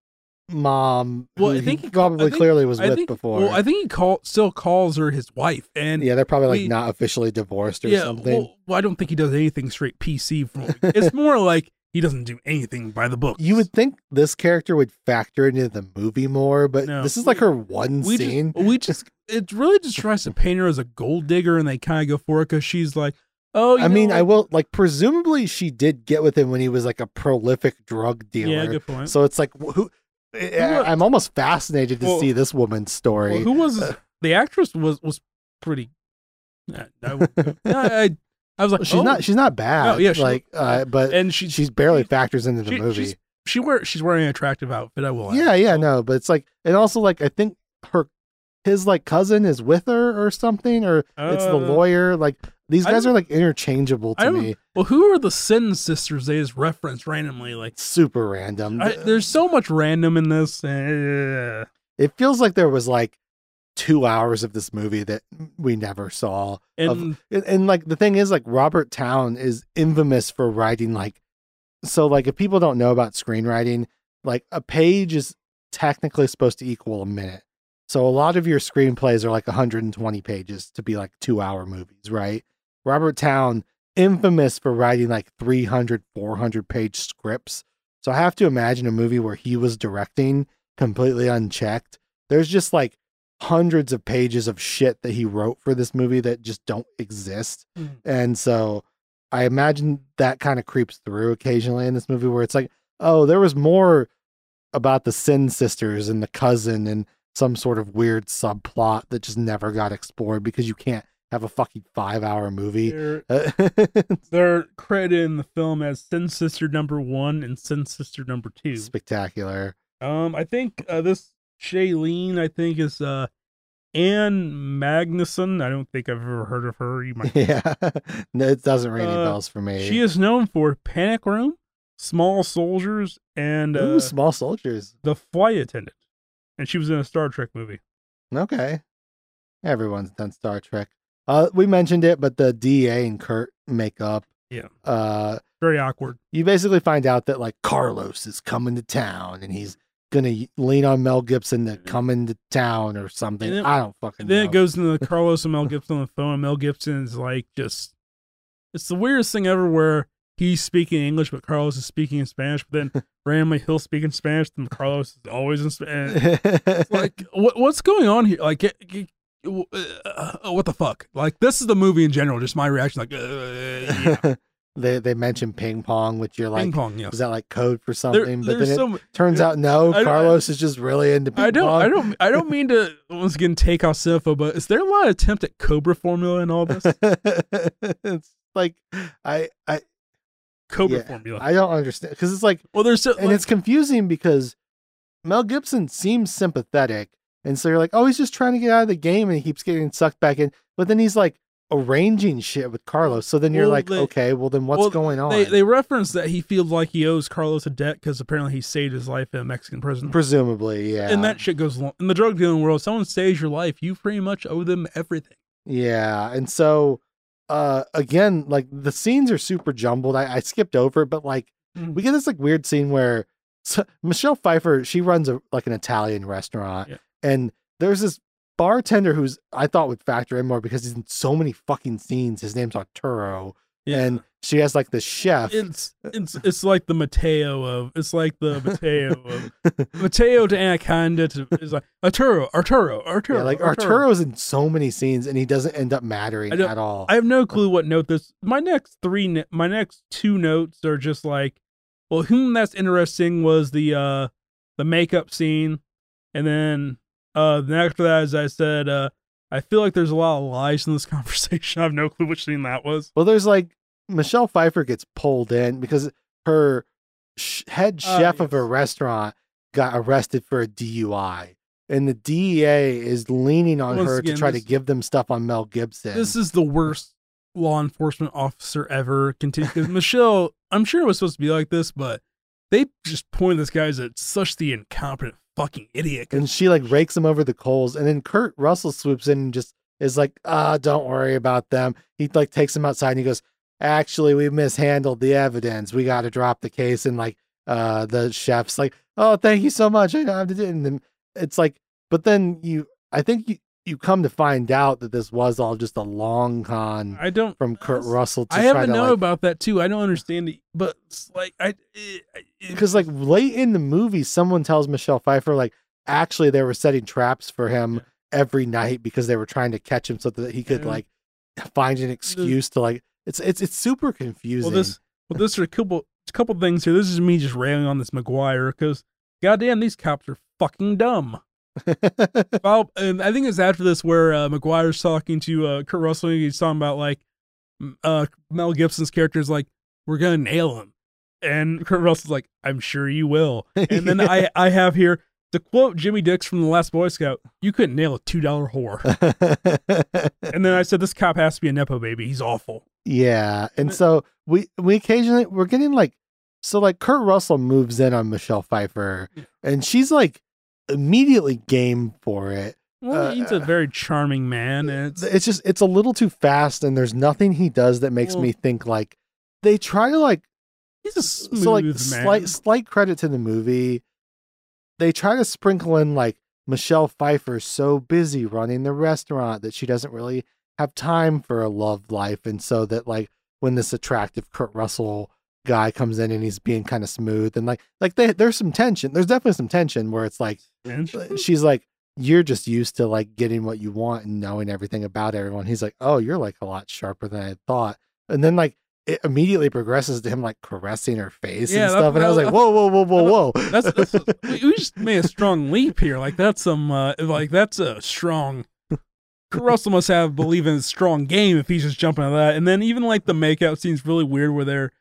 mom. Well, I think he probably think- clearly was I with think before. Well, I think he call still calls her his wife. And yeah, they're probably like we- not officially divorced or yeah, something. Well, well, I don't think he does anything straight PC. From it's more like he doesn't do anything by the book. you would think this character would factor into the movie more, but No. this is like her one we scene. just we just it really just tries to paint her as a gold digger, and they kind of go for it because she's like, oh, I mean, know, I will like presumably she did get with him when he was like a prolific drug dealer. yeah, good point. So it's like wh- who. I'm almost fascinated to Well- see this woman's story. Well, who was the actress? Was was pretty. I, I, I, I was like, she's oh. not. She's not bad. Oh, yeah, she- like, uh, but and she she's barely she- factors into the she- movie. She's, she wear she's wearing an attractive outfit. I will. add. Yeah, yeah, no, but it's like, and also like I think her, his like cousin is with her or something, or it's the Uh, lawyer. Like these guys are like interchangeable to me. Well, who are the Sin sisters? They just reference randomly. Like, Super random. I, there's so much random in this. Uh, it feels like there was like two hours of this movie that we never saw. and and, and like the thing is like Robert Towne is infamous for writing like so like if people don't know about screenwriting like a page is technically supposed to equal a minute so a lot of your screenplays are like 120 pages to be like two hour movies right Robert Towne infamous for writing like 300 400 page scripts so i have to imagine a movie where he was directing completely unchecked there's just like hundreds of pages of shit that he wrote for this movie that just don't exist. Mm. And so I imagine that kind of creeps through occasionally in this movie where it's like, oh, there was more about the Sin sisters and the cousin and some sort of weird subplot that just never got explored because you can't have a fucking five hour movie. they're, Uh, they're credited in the film as Sin Sister number one and Sin Sister number two. Spectacular. Um, I think uh, this Shailene, I think, is uh Ann Magnuson. I don't think I've ever heard of her. You might. Yeah. no, it doesn't ring any Uh, bells for me. She is known for Panic Room, Small Soldiers, and uh, Ooh, small soldiers. The Flight Attendant. And she was in a Star Trek movie. Okay. Everyone's done Star Trek. Uh, we mentioned it, but the DA and Kurt make up. Yeah. Uh, Very awkward. you basically find out that like Carlos is coming to town and he's gonna lean on Mel Gibson to come into town or something. And then- I don't fucking then know. it goes into Carlos and Mel Gibson on the phone, and Mel Gibson is like just it's the weirdest thing ever where he's speaking English, but Carlos is speaking in Spanish, but then randomly he'll speak in Spanish, and Carlos is always in Spanish. like what what's going on here? Like get- uh, what the fuck? Like this is the movie in general. Just my reaction, like uh, yeah. they they mention ping pong, which you're like, Ping pong, yes. is that like code for There- something? but there's then it turns out no, Carlos is just really into ping I don't, pong. I don't, I don't mean to once again take off Sinfo, but is there a lot of attempt at Cobra formula in all this? it's like I I Cobra yeah, formula. I don't understand because it's like well, there's so, and like, it's confusing because Mel Gibson seems sympathetic, and so you're like, oh, he's just trying to get out of the game, and he keeps getting sucked back in. But then he's like arranging shit with Carlos. So then you're Well, like, they- okay, well then what's well, going on? They they reference that he feels like he owes Carlos a debt because apparently he saved his life in a Mexican prison. Presumably, yeah. And that shit goes along. In the drug dealing world, someone saves your life, you pretty much owe them everything. Yeah, and so uh again, like the scenes are super jumbled. I, I skipped over but like Mhm. we get this like weird scene where so, Michelle Pfeiffer she runs a like an Italian restaurant, Yeah. and there's this bartender who's I thought would factor in more because he's in so many fucking scenes. His name's Arturo, and she has like the chef. it's it's it's like the Mateo of it's like the Mateo of Mateo to Anaconda to is like Arturo Arturo Arturo yeah, like Arturo. Arturo's in so many scenes, and he doesn't end up mattering at all. I have no clue what note this. My next three, my next two notes are just like, well, whom that's interesting was the uh the makeup scene, and then uh then after that, as I said, uh I feel like there's a lot of lies in this conversation. I have no clue which scene that was. Well, there's like Michelle Pfeiffer gets pulled in because her sh- head Ah, chef of a restaurant got arrested for a DUI, and the DEA is leaning on Once her again, to try this- to give them stuff on Mel Gibson. This is the worst law enforcement officer ever. Continue because Michelle, I'm sure it was supposed to be like this, but they just point this guy as such the incompetent fucking idiot. and she like rakes him over the coals, and then Kurt Russell swoops in and just is like, "Ah, don't worry about them." He like takes him outside and he goes, "Actually, we mishandled the evidence. We got to drop the case." And like, uh, the chef's like, "Oh, thank you so much. I don't have to do it." And then it's like, but then you, I think you you come to find out that this was all just a long con I don't from Kurt Russell to I haven't to know like about that too. I don't understand it, but like I, it, it, because like late in the movie, someone tells Michelle Pfeiffer like actually they were setting traps for him every night because they were trying to catch him so that he could Yeah. like find an excuse to like it's it's it's super confusing. well this well this are a couple a couple things here. This is me just railing on this Maguire because goddamn these cops are fucking dumb. Well, and I think it's after this where uh, Maguire's talking to uh, Kurt Russell. and He's talking about like uh, Mel Gibson's character is like, "We're gonna nail him," and Kurt Russell's like, "I'm sure you will." And then I I have here to quote Jimmy Dix from the Last Boy Scout: "You couldn't nail a two dollar whore." And then I said, "This cop has to be a nepo baby. He's awful." yeah, and so we we occasionally we're getting like so like Kurt Russell moves in on Michelle Pfeiffer, and she's like immediately game for it. Well, Uh, he's a very charming man, it's It's just it's a little too fast, and there's nothing he does that makes Well- me think like they try to like he's a smooth so like man. slight slight credit to the movie. They try to sprinkle in like Michelle Pfeiffer's so busy running the restaurant that she doesn't really have time for a love life, and so that like when this attractive Kurt Russell guy comes in and he's being kind of smooth and like like they, there's some tension. There's definitely some tension where it's like And uh, she's like you're just used to like getting what you want and knowing everything about everyone. He's like, oh, you're like a lot sharper than I thought. And then like it immediately progresses to him like caressing her face Yeah, and stuff. And I was like, whoa, whoa, whoa, whoa, whoa. That's, that's we we just made a strong leap here. Like that's some uh, like that's a strong. Russell must have believe in a strong game if he's just jumping on that. And then even like the makeout scene's really weird where they're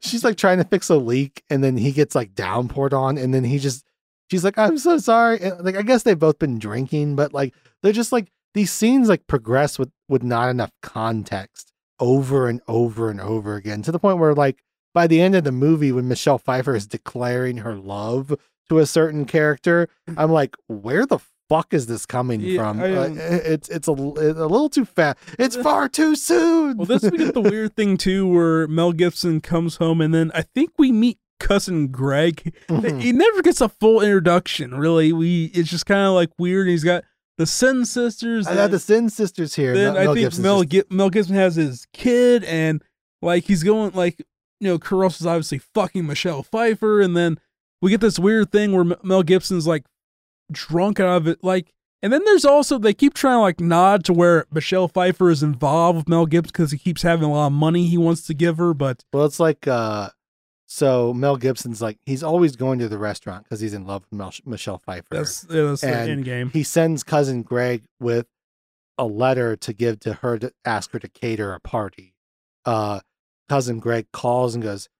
She's like trying to fix a leak, and then he gets like downpoured on, and then he just she's like, I'm so sorry. And, like I guess they've both been drinking, but like they're just like these scenes like progress with with not enough context over and over and over again to the point where like by the end of the movie when Michelle Pfeiffer is declaring her love to a certain character, I'm like, where the fuck is this coming Yeah, from? I, Uh, um, it's it's a, it's a little too fast. It's far too soon. well, this we get the weird thing too, where Mel Gibson comes home and then I think we meet cousin Greg. Mhm. He never gets a full introduction. Really, we it's just kind of like weird. He's got the Sin sisters. I had the Sin sisters here. then Mel- I think Gibson's Mel just- Mel Gibson has his kid, and like he's going like you know, Kurt Russell's obviously fucking Michelle Pfeiffer, and then we get this weird thing where Mel Gibson's like drunk out of it. Like And then there's also they keep trying to like nod to where Michelle Pfeiffer is involved with Mel Gibson because he keeps having a lot of money he wants to give her, but Well, it's like uh so Mel Gibson's like he's always going to the restaurant because he's in love with Mel- Michelle Pfeiffer. that's yeah, that's the end game. he sends cousin Greg with a letter to give to her to ask her to cater a party. Uh cousin Greg calls and goes,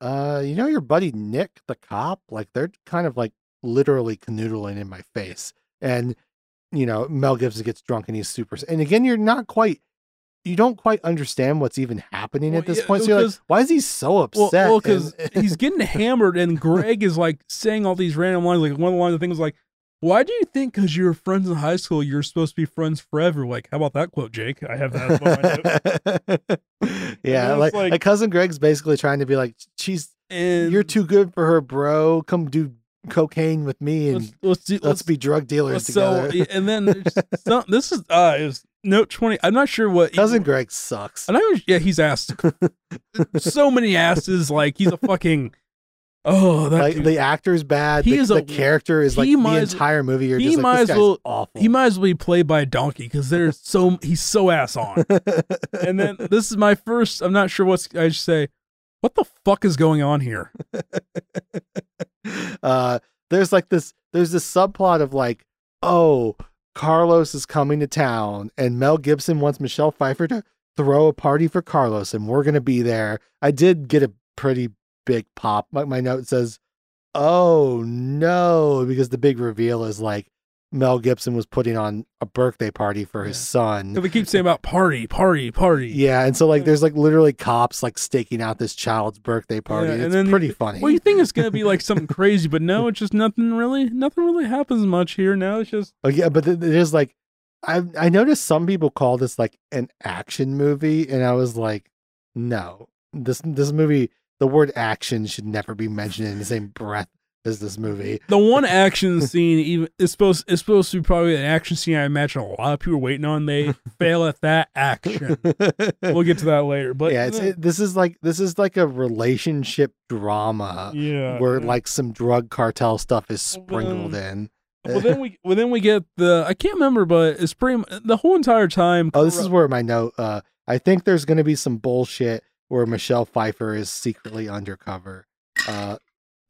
uh, you know your buddy Nick, the cop? Like they're kind of like literally canoodling in my face. And you know, Mel Gibson gets drunk and he's super and again, you're not quite you don't quite understand what's even happening Well, at this yeah, point. So you're like, why is he so upset? well, because And- he's getting hammered, and Greg is like saying all these random lines. Like one of the lines, of things was like, "Why do you think because you're friends in high school, you're supposed to be friends forever?" Like, how about that quote, Jake? I have that. as I know. yeah, like, like- like cousin Greg's basically trying to be like, she's And you're too good for her, bro. Come do cocaine with me and Let's, let's, do, let's, let's be drug dealers let's together. and then there's some, this is uh is note twenty. I'm not sure what cousin Greg sucks. And I was, yeah, he's asked so many asses. Like he's a fucking oh that Like dude. the actor's bad. He the, is a- the character is like he the entire movie. You're he just like, might this as well- awful. he might as well be played by a donkey because there's so he's so ass on. and then this is my first. I'm not sure what's I should say. What the fuck is going on here? uh, there's like this. There's this subplot of like, oh, Carlos is coming to town, and Mel Gibson wants Michelle Pfeiffer to throw a party for Carlos, and we're gonna be there. I did get a pretty big pop. My, my note says, "Oh no," because the big reveal is like Mel Gibson was putting on a birthday party for his Yeah. son. we keep saying about party, party, party. Yeah, and so like there's like literally cops like staking out this child's birthday party. Yeah, and it's then- pretty funny. Well, you think it's gonna be like something crazy, but no, it's just nothing really. Nothing really happens much here. Now it's just Oh yeah, but it is like I I noticed some people call this like an action movie, and I was like, no, this this movie, the word action should never be mentioned in the same breath as this movie. the one action scene. Even is supposed it's supposed to be probably an action scene. I imagine a lot of people are waiting on. They fail at that action. We'll get to that later. But yeah, it's, it, this is like this is like a relationship drama yeah. where yeah. like some drug cartel stuff is Well, sprinkled in. well then we well then we get the I can't remember, but it's pretty the whole entire time. Oh, this is where my note. Uh, I think there's going to be some bullshit where Michelle Pfeiffer is secretly undercover. Uh,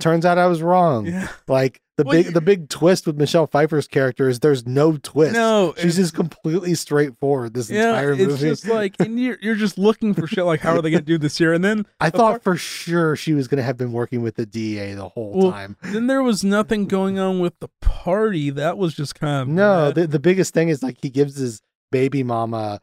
turns out I was wrong. yeah. Like the Well, big you- the big twist with Michelle Pfeiffer's character is there's no twist. No, she's it's- just completely straightforward this yeah, entire it's movie. just like and you're you're just looking for shit like how are they gonna do this here? And then I thought part- for sure she was going to have been working with the DA the whole Well, time. then there was nothing going on with the party. That was just kind of No, the, the biggest thing is like he gives his baby mama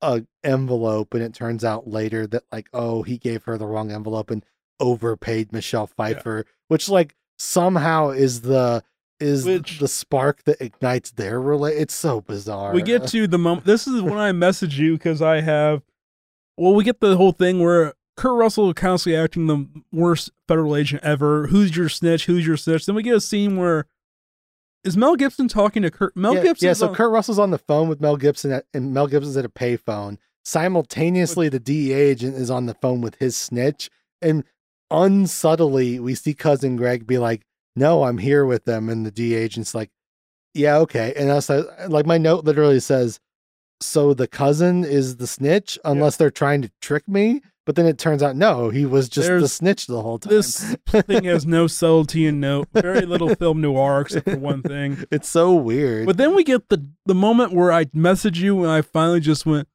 a envelope and it turns out later that like oh he gave her the wrong envelope and overpaid Michelle Pfeiffer which like somehow is the is Which- the spark that ignites their relate it's so bizarre. we get to the moment. This is when I message you because I have. Well, we get the whole thing where Kurt Russell constantly acting the worst federal agent ever. Who's your snitch? Who's your snitch? Then we get a scene where is Mel Gibson talking to Kurt? Mel yeah, Gibson. Yeah, so Kurt Russell's on the phone with Mel Gibson at, and Mel Gibson's at a payphone. Simultaneously, the DEA agent is on the phone with his snitch. And unsubtly, we see cousin Greg be like, No, I'm here with them. And the D agent's like, Yeah, okay. And I was like, like my note literally says, So the cousin is the snitch, unless they're trying to trick me. But then it turns out, no, he was just the snitch the whole time. This thing has no subtlety and no very little film noir except for one thing. it's so weird. But then we get the the moment where I message you and I finally just went,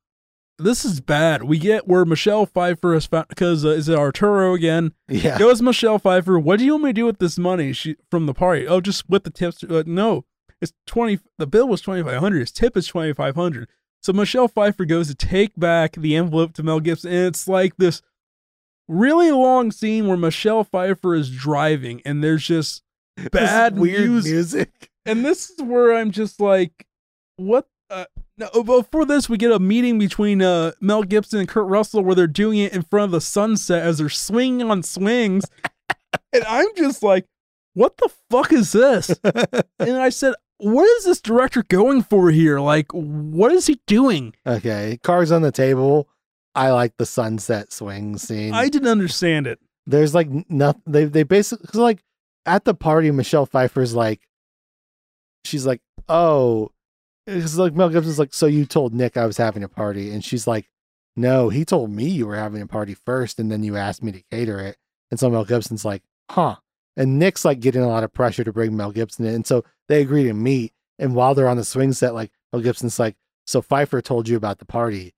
"This is bad." We get where Michelle Pfeiffer is found because uh, is it Arturo again? yeah. Goes Michelle Pfeiffer. What do you want me to do with this money? She from the party. Oh, just split the tips. Uh, no, it's twenty. The bill was twenty five hundred. His tip is twenty five hundred. So Michelle Pfeiffer goes to take back the envelope to Mel Gibson, and it's like this really long scene where Michelle Pfeiffer is driving, and there's just bad weird music music. and this is where I'm just like, what? Uh, no, before this, we get a meeting between uh, Mel Gibson and Kurt Russell where they're doing it in front of the sunset as they're swinging on swings, and I'm just like, what the fuck is this? and I said, what is this director going for here? Like, what is he doing? Okay, cards on the table. I like the sunset swing scene. I didn't understand it. There's like nothing. They they basically 'cause, like at the party. Michelle Pfeiffer's like, she's like, "Oh," it's like Mel Gibson's like, "So you told Nick I was having a party?" And she's like, "No, he told me you were having a party first, and then you asked me to cater it." And so Mel Gibson's like, "Huh." And Nick's like getting a lot of pressure to bring Mel Gibson in, and so they agree to meet. And while they're on the swing set, like Mel Gibson's like, "So Pfeiffer told you about the party,"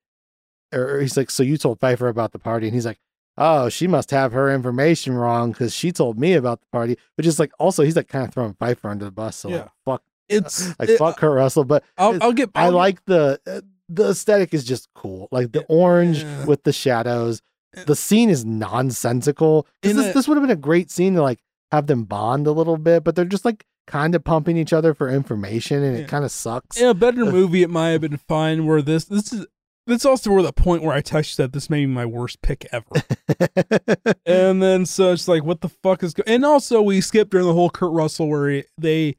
or he's like, "So you told Pfeiffer about the party?" And he's like oh, she must have her information wrong because she told me about the party. Which is like also he's like kind of throwing Pfeiffer under the bus. So Yeah. like, fuck, It's like it- fuck Kurt Russell. But I'll, I'll get. I get- like the uh, the aesthetic is just cool. Like the orange Yeah. with the shadows. The scene is nonsensical. This a- this would have been a great scene to like have them bond a little bit, but they're just like kind of pumping each other for information, and Yeah. it kind of sucks. in a better movie. It might have been fine. Where this this is. This also where the point where I touched that this may be my worst pick ever. and then so it's like, what the fuck is? Go-? And also we skipped during the whole Kurt Russell where he, they,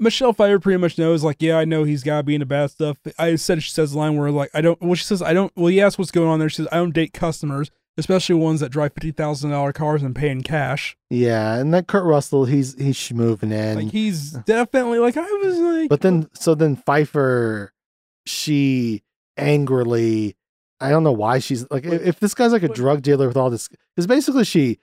Michelle Pfeiffer pretty much knows like, yeah, I know he's got to be into bad stuff. I said she says the line where like I don't. Well, she says I don't. Well, he asks what's going on there. She says I don't date customers, especially ones that drive fifty thousand dollar cars and pay in cash. yeah, and that Kurt Russell, he's he's schmooving in. like he's definitely like I was like, But then, so then Pfeiffer, she angrily, I don't know why she's like, if, if this guy's like a drug dealer with all this, because basically she,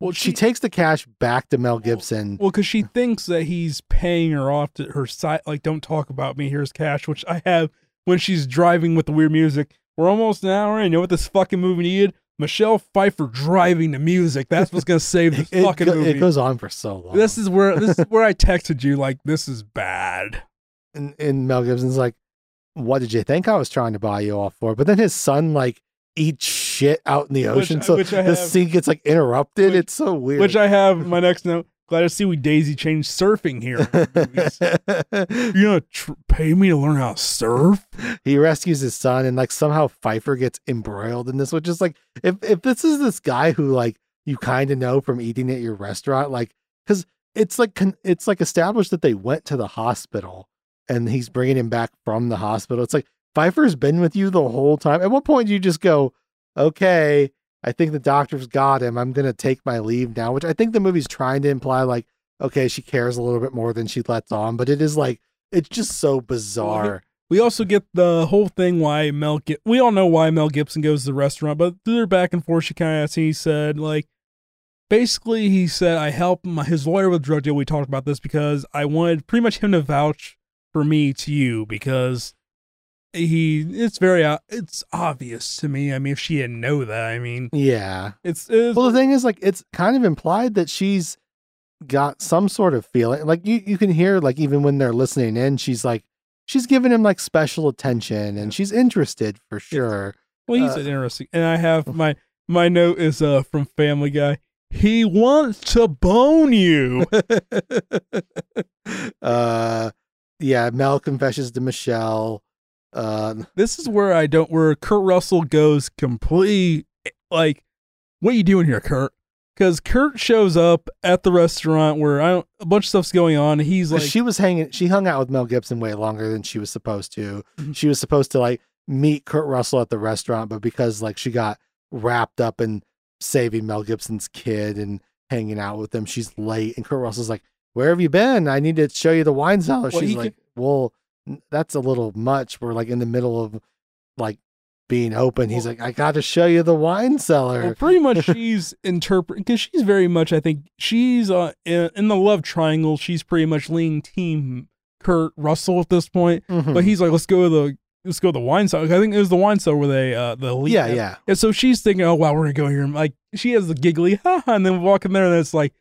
well, she takes the cash back to Mel Gibson. Well, because she thinks that he's paying her off to her side. Like, don't talk about me. Here's cash, which I have when she's driving with the weird music. We're almost an hour in. You know what this fucking movie needed? Michelle Pfeiffer driving the music. That's what's gonna save this it, fucking movie. it goes on for so long. this is where this is where I texted you like this is bad. and, and Mel Gibson's like, what did you think I was trying to buy you off for? But then his son like eats shit out in the ocean. I- so which the scene gets like interrupted. Which- it's so weird. Which I have my next note. Glad to see we daisy chain surfing here. You gonna tr- pay me to learn how to surf? he rescues his son and like somehow Pfeiffer gets embroiled in this, which is like if if this is this guy who like you kind of know from eating at your restaurant, like because it's like con- it's like established that they went to the hospital and he's bringing him back from the hospital. It's like Pfeiffer's been with you the whole time. At what point do you just go, okay? I think the doctor's got him. I'm gonna take my leave now, which I think the movie's trying to imply like, okay, she cares a little bit more than she lets on, but it is like it's just so bizarre. We also get the whole thing why Mel. We all know why Mel Gibson goes to the restaurant, but through their back and forth, she kind of asked. He said like, basically, he said I helped my, his lawyer with drug deal. We talked about this because I wanted pretty much him to vouch for me to you because he. It's very. It's obvious to me. I mean, if she didn't know that, I mean, Yeah. it's. it's Well, the thing is, like, it's kind of implied that she's got some sort of feeling. Like, you, you can hear, like, even when they're listening in, she's like, she's giving him like special attention and she's interested for sure. Well, he's Uh, interesting, and I have my my note is uh from Family Guy. He wants to bone you. uh, yeah, Mel confesses to Michelle. Uh, this is where I don't where Kurt Russell goes completely like, what are you doing here, Kurt? Because Kurt shows up at the restaurant where I don't a bunch of stuff's going on. He's like, she was hanging, she hung out with Mel Gibson way longer than she was supposed to. Mhm. She was supposed to like meet Kurt Russell at the restaurant, but because like she got wrapped up in saving Mel Gibson's kid and hanging out with him, she's late. And Kurt Russell's like, Where have you been? I need to show you the wine cellar. Well, she's he like, Well, n- that's a little much. We're like in the middle of like being open. He's like, I got to show you the wine cellar. well, pretty much she's interpreting because she's very much. I think she's uh in, the love triangle. She's pretty much leaning team Kurt Russell at this point. Mhm. But he's like, let's go to the let's go to the wine cellar. I think it was the wine cellar where they uh the lead yeah, yeah. And so she's thinking, oh wow, we're gonna go here. And like she has the giggly, ha and then we walk in there, and it's like,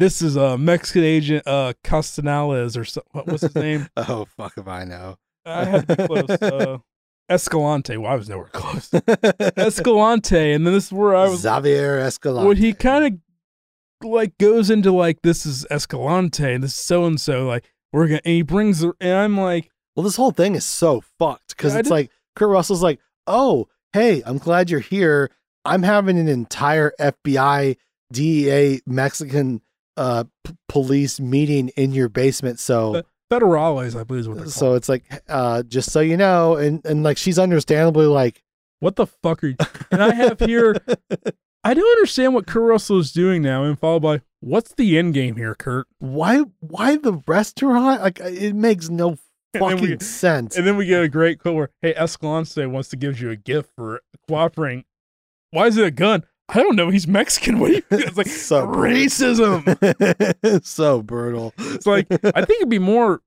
this is a Mexican agent, uh, Castanales or so, what was his name? Oh, fuck if I know. I had to be close. Uh, Escalante. Well, I was nowhere close. Escalante, and then this is where I was. Xavier Escalante. When he kind of like goes into like this is Escalante, and this is so and so. Like we're gonna, and he brings, her, and I'm like, Well, this whole thing is so fucked because Yeah, it's like Kurt Russell's like, "Oh, hey, I'm glad you're here. I'm having an entire FBI, DEA, Mexican uh, p- police meeting in your basement." So, But- Federales, I believe is what they're called. so it's like, uh, just so you know, and and like she's understandably like, what the fuck are you? And I have here I don't understand what Kurt Russell is doing now, and followed by, "What's the end game here, Kurt?" Why? Why the restaurant? Like it makes no And fucking we- sense. And then we get a great quote where, "Hey, Escalante wants to give you a gift for cooperating. Why is it a gun? I don't know. He's Mexican. What you?" It's like So racism. so brutal. It's like I think it'd be more.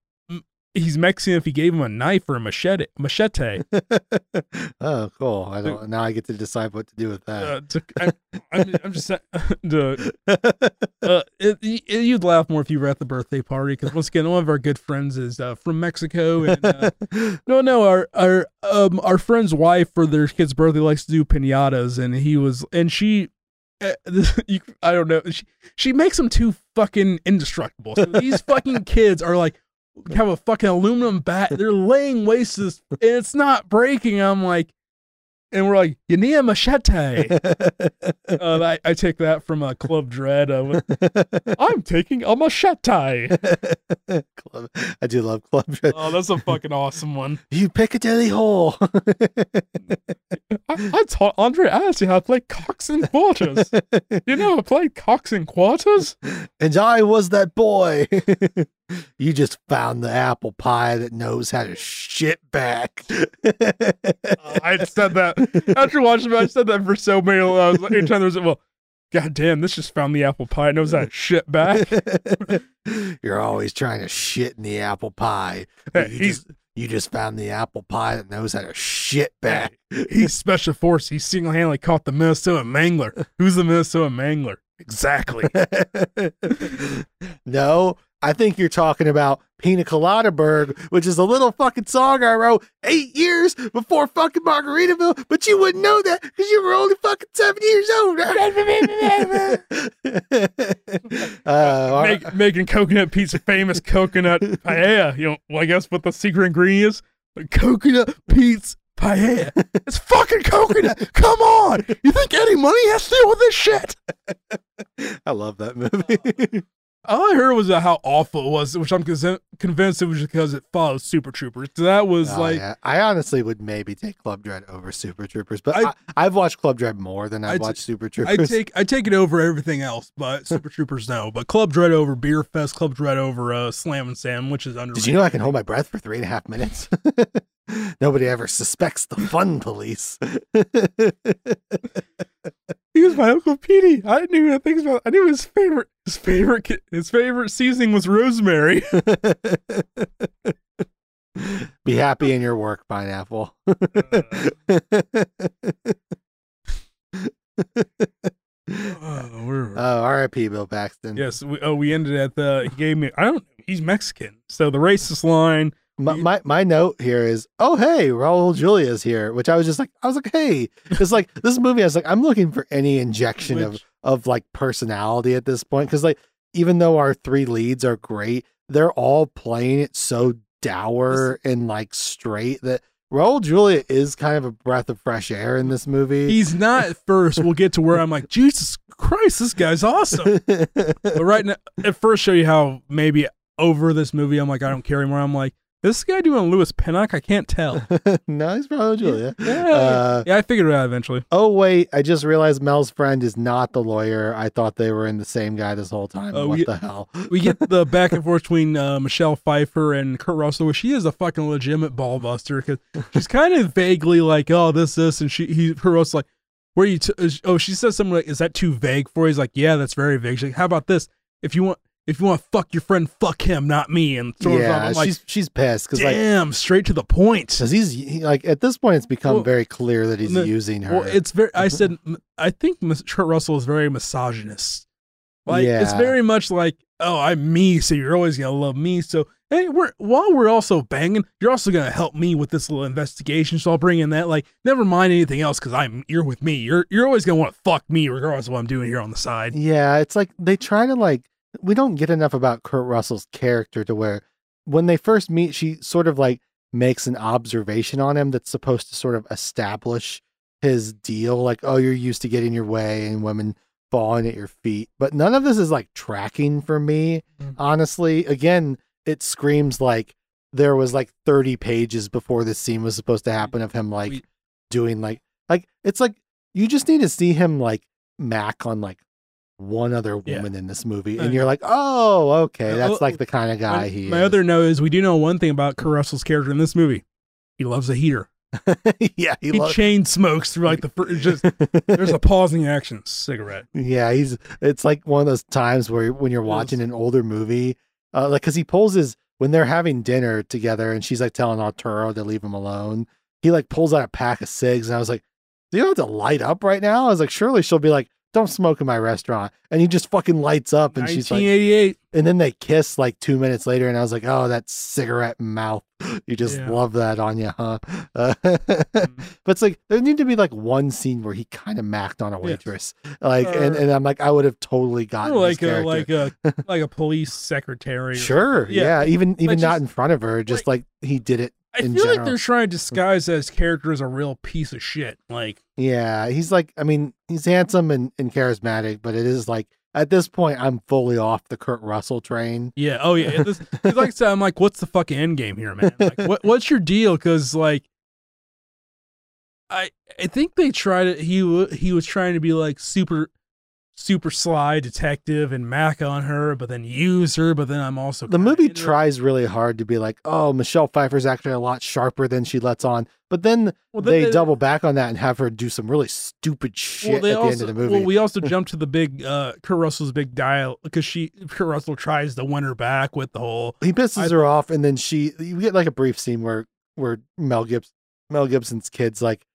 He's Mexican if he gave him a knife or a machete. Machete. oh, cool. I don't. Now I get to decide what to do with that. Uh, to, I, I'm, I'm just saying. uh, it, y- you'd laugh more if you were at the birthday party because once again, one of our good friends is uh, from Mexico, and uh, no, no, our our um our friend's wife for their kid's birthday likes to do pinatas, and he was, and she. You, I don't know. She, she makes them too fucking indestructible. So these fucking kids are like have a fucking aluminum bat. They're laying waste to this, and it's not breaking. I'm like, and we're like, you need a machete. Uh, I, I take that from uh, Club Dread. Uh, I'm taking a machete. Club, I do love Club Dread. Oh, that's a fucking awesome one. You Piccadilly hole. I, I taught Andre Agassi how to play cocks and quarters. You how to cocks and quarters? and I was that boy. You just found the apple pie that knows how to shit back. Uh, I said that after watching it. I said that for so many. Uh, I was like, anytime there was well, god damn, this just found the apple pie. It knows how to shit back. You're always trying to shit in the apple pie. Hey, you, just, you just found the apple pie that knows how to shit back. He's special force. He single handedly caught the Minnesota Mangler. Who's the Minnesota Mangler? Exactly. no, I think you're talking about Pina Coladaburg, which is a little fucking song I wrote eight years before fucking Margaritaville, but you wouldn't know that because you were only fucking seven years old. uh, all right. Make, making coconut pizza famous coconut paella. You know, well, I guess what the secret ingredient is? Coconut pizza paella. It's fucking coconut. Come on. You think any Money has to deal with this shit? I love that movie. All I heard was how awful it was, which I'm convinced convinced it was because it follows Super Troopers. That was Oh, like, yeah. I honestly would maybe take Club Dread over Super Troopers, but I- have watched Club Dread more than I've watched Super Troopers. I take I take it over everything else, but Super Troopers no. But Club Dread over Beerfest, Club Dread over uh, Slam and Sam, which is under. Did you know I can hold my breath for three and a half minutes? Nobody ever suspects the fun police. Was my uncle Petey. I knew the things about. I knew his favorite. His favorite. His favorite seasoning was rosemary. Be happy in your work, pineapple. Uh, oh, we're, oh, R.I.P. Bill Paxton. yes. We, oh, we ended at the. He gave me. I don't. He's Mexican, so the racist line. My, my my note here is, oh hey, Raul Julia's here, which I was just like, I was like, hey, it's like this movie. I was like, I'm looking for any injection of Which- of like personality at this point because like even though our three leads are great, they're all playing it so dour and like straight that Raul Julia is kind of a breath of fresh air in this movie. He's not at first. We'll get to where I'm like, Jesus Christ, this guy's awesome. But right now, at first, show you how maybe over this movie, I'm like, I don't care anymore. I'm like, this guy doing Lewis Pinnock, I can't tell. no, he's probably Julia. Yeah, Uh, yeah, I figured it out eventually. Oh wait, I just realized Mel's friend is not the lawyer. I thought they were in the same guy this whole time. Oh, what we- the hell? We get the back and forth between uh, Michelle Pfeiffer and Kurt Russell, where she is a fucking legitimate ball buster because she's kind of vaguely like, oh, this, this, and she, he, Kurt Russell's like, where you, t-? oh, she says something like, is that too vague for you? He's like, yeah, that's very vague. She's like, how about this? If you want, if you want to fuck your friend, fuck him, not me. And throws it off. yeah, like, she's she's pissed because like damn, straight to the point. because he's he, like at this point it's become Well, very clear that he's the- using her. Well, it's very. I mm-hmm. said. I think Kurt Russell is very misogynist. Like it's very much like, oh, I'm me, so you're always gonna love me. So hey, we're while we're also banging, you're also gonna help me with this little investigation. So I'll bring in that. Like, never mind anything else because I'm you're with me. You're you're always gonna want to fuck me regardless of what I'm doing here on the side. yeah, it's like they try to like we don't get enough about Kurt Russell's character to where when they first meet, she sort of like makes an observation on him that's supposed to sort of establish his deal. Like, oh, you're used to getting your way and women falling at your feet. But none of this is like tracking for me, Mhm. honestly. Again, it screams like there was like 30 pages before this scene was supposed to happen of him like We- doing like like it's like you just need to see him like Mac on like one other Yeah. woman in this movie, and you're like, oh, okay, that's like the kind of guy my, he my is. other note is we do know one thing about Kurt Russell's character in this movie. He loves a heater. yeah, he, He lo- chain smokes through like the fir- just. There's a pausing action cigarette. Yeah, he's it's like one of those times where when you're watching an older movie, uh, like because he pulls his when they're having dinner together and she's like telling Arturo to leave him alone. He like pulls out a pack of cigs and I was like, "Do you have to light up right now?" I was like, "Surely she'll be like." Don't smoke in my restaurant, and he just fucking lights up, and she's like, 1988. and then they kiss like two minutes later, and I was like, "Oh, that cigarette mouth! You just Yeah. love that on you, huh?" Uh, Mm. but it's like there need to be like one scene where he kind of macked on a Yes. waitress, like, and, Or- and I'm like, I would have totally gotten like a like a like a police secretary. sure, Yeah. yeah, even even not just- in front of her, just like, he did it. I feel in like they're trying to disguise that his character as a real piece of shit. Like Yeah, he's like, I mean, he's handsome and, and charismatic, but it is like at this point, I'm fully off the Kurt Russell train. Yeah. Oh yeah. This, like I said, I'm like, what's the fucking end game here, man? Like, what what's your deal? Because like, I I think they tried it. He he was trying to be like super super sly detective and mac on her, but then use her. But then I'm also The movie tries really hard to be like, oh, Michelle Pfeiffer's actually a lot sharper than she lets on, but then Well, then they, double back on that and have her do some really stupid shit Well, they at the end of the movie. Well, we also jump to the big uh Kurt Russell's big dial because she Kurt Russell tries to win her back with the whole he pisses I- her off, and then she you get like a brief scene where where Mel Gibson Mel Gibson's kid's like,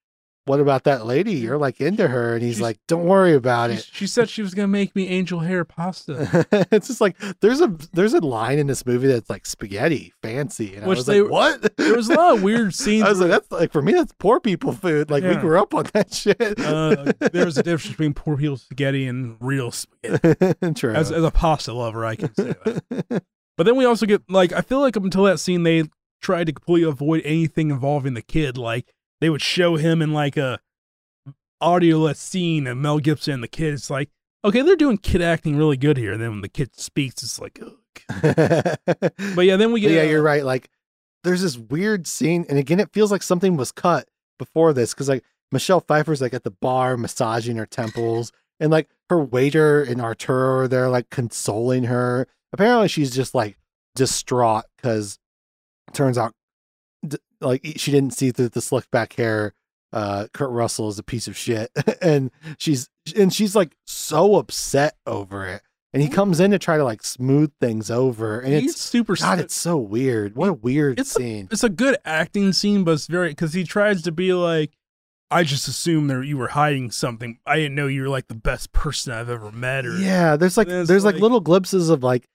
"What about that lady? You're like into her," and he's She's- like, "Don't worry about it." she said she was gonna make me angel hair pasta. it's just like there's a there's a line in this movie that's like spaghetti fancy, and Which I was they- like, "What?" there was a lot of weird scenes. I was like, "That's like for me, that's poor people food. Like we grew up on that shit." uh, there's a difference between poor people spaghetti and real spaghetti. True. As, as a pasta lover, I can say that. But then we also get like I feel like up until that scene they tried to completely avoid anything involving the kid. Like they would show him in like a audioless scene of Mel Gibson and the kid. It's like okay, they're doing kid acting really good here. And then when the kid speaks, it's like, ugh. but yeah, then we get yeah, uh, you're right. Like, there's this weird scene, and again, it feels like something was cut before this because like Michelle Pfeiffer's like at the bar massaging her temples, and like her waiter and Arturo they're there like consoling her. Apparently, she's just like distraught because turns out like she didn't see through the slick back hair. Uh, Kurt Russell is a piece of shit, and she's and she's like so upset over it. And he comes in to try to like smooth things over, and He's it's super. God, it's so weird. What a weird It's a- scene. it's a good acting scene, but it's very because he tries to be like, I just assumed that you were hiding something. I didn't know you were like the best person I've ever met. Or yeah, there's like There's, there's like, like- little glimpses of like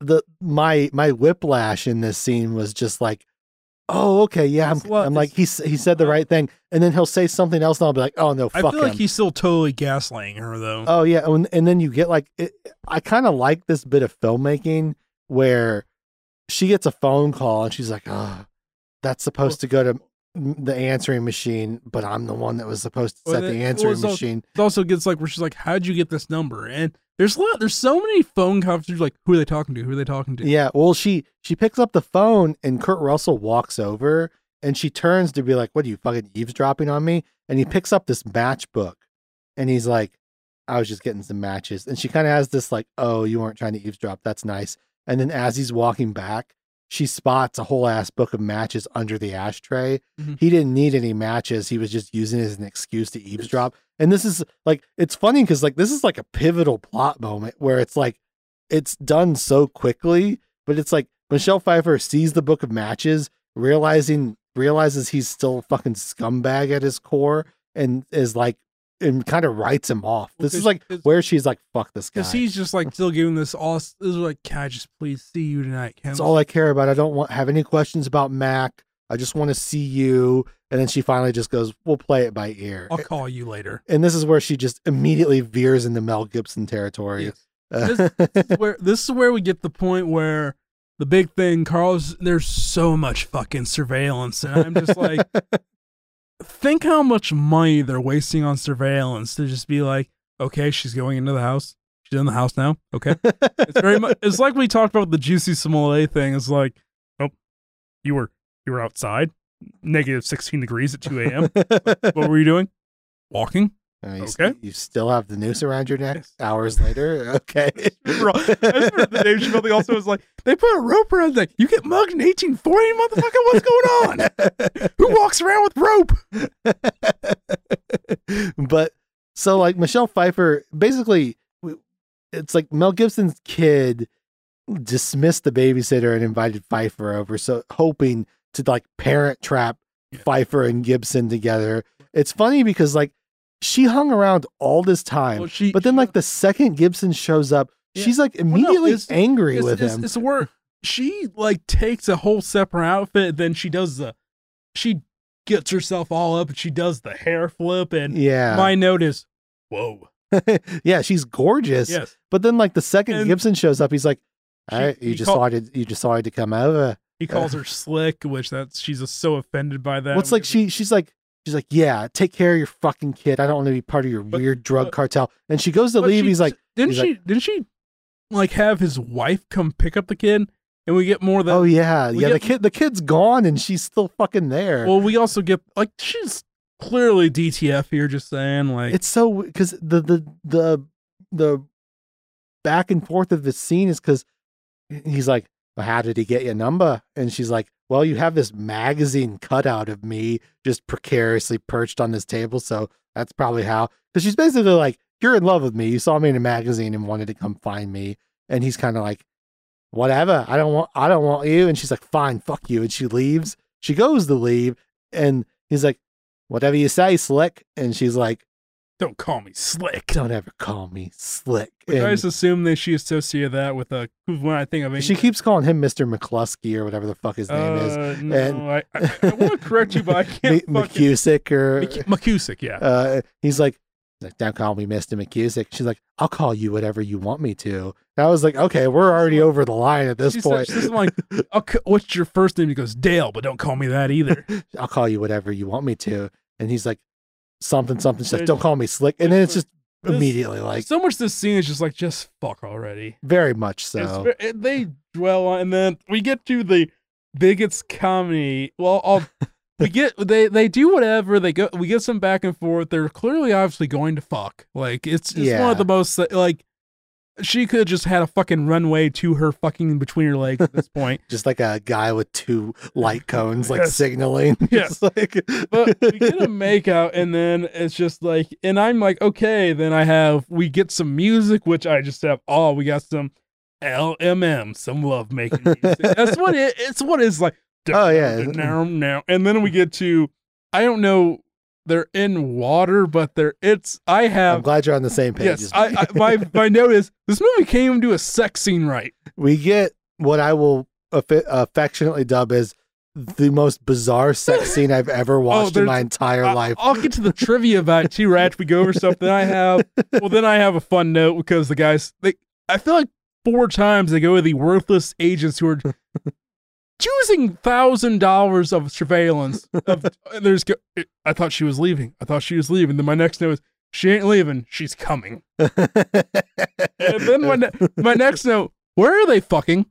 the my my whiplash in this scene was just like, oh okay, yeah, I'm, lot- I'm like he he said the right thing, and then he'll say something else, and I'll be like, oh no, I feel him. like he's still totally gaslighting her though. Oh yeah, and, and then you get like it, I kind of like this bit of filmmaking where she gets a phone call and she's like, "Oh, that's supposed to go to the answering machine, but I'm the one that was supposed to set then- the answering al- machine." it also gets like where she's like, "How'd you get this number?" And there's a lot. There's so many phone conversations. Like, who are they talking to? Who are they talking to? Yeah, well, she she picks up the phone and Kurt Russell walks over and she turns to be like, "What are you fucking eavesdropping on me?" And he picks up this matchbook and he's like, "I was just getting some matches." And she kind of has this like, "Oh, you weren't trying to eavesdrop. That's nice." And then as he's walking back, she spots a whole ass book of matches under the ashtray. Mhm. He didn't need any matches. He was just using it as an excuse to eavesdrop. And this is like, it's funny because like this is like a pivotal plot moment where it's like, it's done so quickly, but it's like Michelle Pfeiffer sees the book of matches, realizing realizes he's still a fucking scumbag at his core, and is like, and kind of writes him off. This is like where she's like, "Fuck this guy." Because he's just like still giving this all. This is like, can I just please see you tonight? Can That's all I care about. I don't want have any questions about Mac. I just want to see you. And then she finally just goes, "We'll play it by ear." I'll call you later. And this is where she just immediately veers into Mel Gibson territory. Yes. This- this is where this is where we get the point where the big thing, Carl's. There's so much fucking surveillance, and I'm just like, think how much money they're wasting on surveillance to just be like, okay, she's going into the house. She's in the house now. Okay, it's very much. It's like we talked about the Jussie Smollett thing. It's like, oh, you were you were outside, negative 16 degrees at 2 a.m. what were you doing? Walking. Uh, you, Okay. You still have the noose around your neck hours later. Okay. I remember the Dave Chappelle also was like, they put a rope around like, you get mugged in 1840, motherfucker, what's going on? Who walks around with rope? but so like Michelle Pfeiffer, basically, it's like Mel Gibson's kid dismissed the babysitter and invited Pfeiffer over, so hoping to like parent trap. Pfeiffer and Gibson together. It's funny because like she hung around all this time, Well, she, but then like the second Gibson shows up, Yeah. she's like no, immediately it's- angry it's, with it's, him. It's where she like takes a whole separate outfit, then she does the, she gets herself all up and she does the hair flip. And yeah, my note is, whoa. yeah, she's gorgeous. Yes. But then like the second And Gibson shows up, he's like, "All right, you just call- decided you decided to come over." He uh, calls her slick, which that's, she's just so offended by that. What's like she she's like she's like, "Yeah, take care of your fucking kid. I don't want to be part of your But- weird drug cartel." And she goes to leave. she- he's like, didn't he's she, didn't she like have his wife come pick up the kid? And we get more of that. "Oh yeah, yeah, the kid the kid's gone and she's still fucking there." Well, we also get like she's clearly DTF here. Just saying, like it's so because the the the the back and forth of the scene is because he's like, "How did he get your number?" And she's like, "Well, you have this magazine cutout of me just precariously perched on this table, so that's probably how." Because she's basically like, "You're in love with me. You saw me in a magazine and wanted to come find me." And he's kind of like, "Whatever. I don't want. I don't want you." And she's like, "Fine, fuck you." And she leaves. She goes to leave, and he's like, "Whatever you say, slick." And she's like don't call me slick. don't ever call me slick. Which I just assume that she associated that with a when I think of it. she keeps calling him Mr. McCluskey or whatever the fuck his name is. Uh, no, And- I, I, I want to correct you, but I can't. M- fucking- McKussic or Mc- McKussic, yeah. uh, he's like, like, don't call me Mr. McKussic. She's like, I'll call you whatever you want me to. And I was like, okay, we're already over the line at this she point. said, she's like, I'll "What's your first name?" He goes, "Dale," but don't call me that either. I'll call you whatever you want me to. And he's like, something, something. She's like, don't call me slick. And then it's just This- immediately like, so much. This scene is just like, just fuck already. very much so. they dwell on, and then we get to the bigots comedy. Well, I'll, we get they they do whatever they go. We get some back and forth. They're clearly, obviously going to fuck. Like it's, it's one of the most like. She could have just had a fucking runway to her fucking between her legs at this point. Just like a guy with two light cones, like Yes. signaling. Yes. Like, But we get a makeout, and then it's just like, and I'm like, okay. Then I have we get some music, which I just have. Oh, we got some LMM, some love making music. That's what it. It's what it's like. Oh, yeah. Now, now, and then we get to, I don't know. They're in water, but they're. It's. I have. I'm glad you're on the same page. Yes, I. I my my note is this movie can't even do a sex scene right. we get what I will affi- affectionately dub as the most bizarre sex scene I've ever oh, watched in my entire I- life. I'll get to the trivia about it too, right? We go over stuff. Then I have, well, then I have a fun note because the guys, they, I feel like four times they go with the worthless agents who are choosing thousand dollars of surveillance. Of, there's, I thought she was leaving. I thought she was leaving. Then my next note is, she ain't leaving. She's coming. And then my ne- my next note, where are they fucking?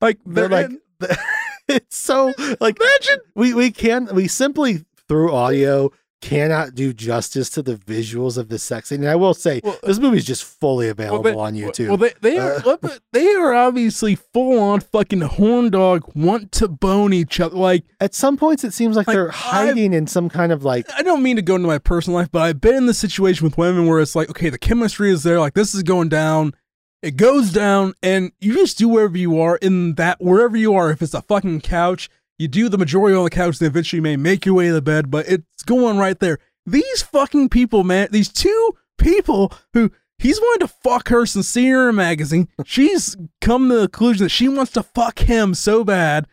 Like They're they're like, in- it's so like imagine we we can we simply through audio cannot do justice to the visuals of this sex scene. And I will say Well, this movie is just fully Well, available on YouTube. Well, they they are Uh, they are obviously full on fucking horn dog, want to bone each other. Like At some points, it seems like, Like, they're I've- hiding in some kind of like I don't mean to go into my personal life, but I've been in the situation with women where it's like, okay, the chemistry is there, like this is going down, it goes down, and you just do wherever you are in that wherever you are. If it's a fucking couch, you do the majority on the couch, then eventually may make your way to the bed, but it's going right there. These fucking people, man, these two people who he's wanted to fuck her since a magazine. She's come to the conclusion that she wants to fuck him so bad.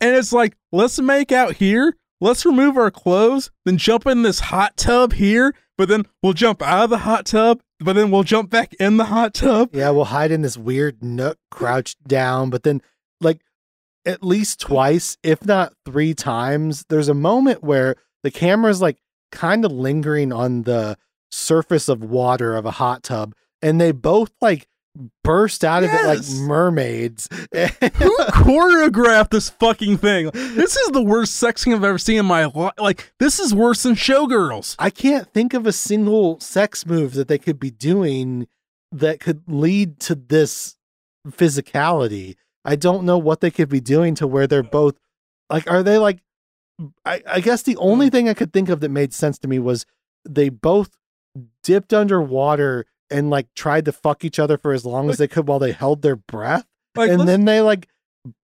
And it's like, let's make out here. Let's remove our clothes, then jump in this hot tub here, but then we'll jump out of the hot tub, but then we'll jump back in the hot tub. Yeah, we'll hide in this weird nook, crouched down, but then like at least twice, if not three times, there's a moment where the camera's like kind of lingering on the surface of water of a hot tub, and they both like burst out of it like mermaids. Who choreographed this fucking thing? This is the worst sex scene I've ever seen in my life. Like, this is worse than Showgirls. I can't think of a single sex move that they could be doing that could lead to this physicality. I don't know what they could be doing to where they're both like are they like I, I guess the only mm. thing I could think of that made sense to me was they both dipped underwater and like tried to fuck each other for as long as they could while they held their breath. Like, and then they like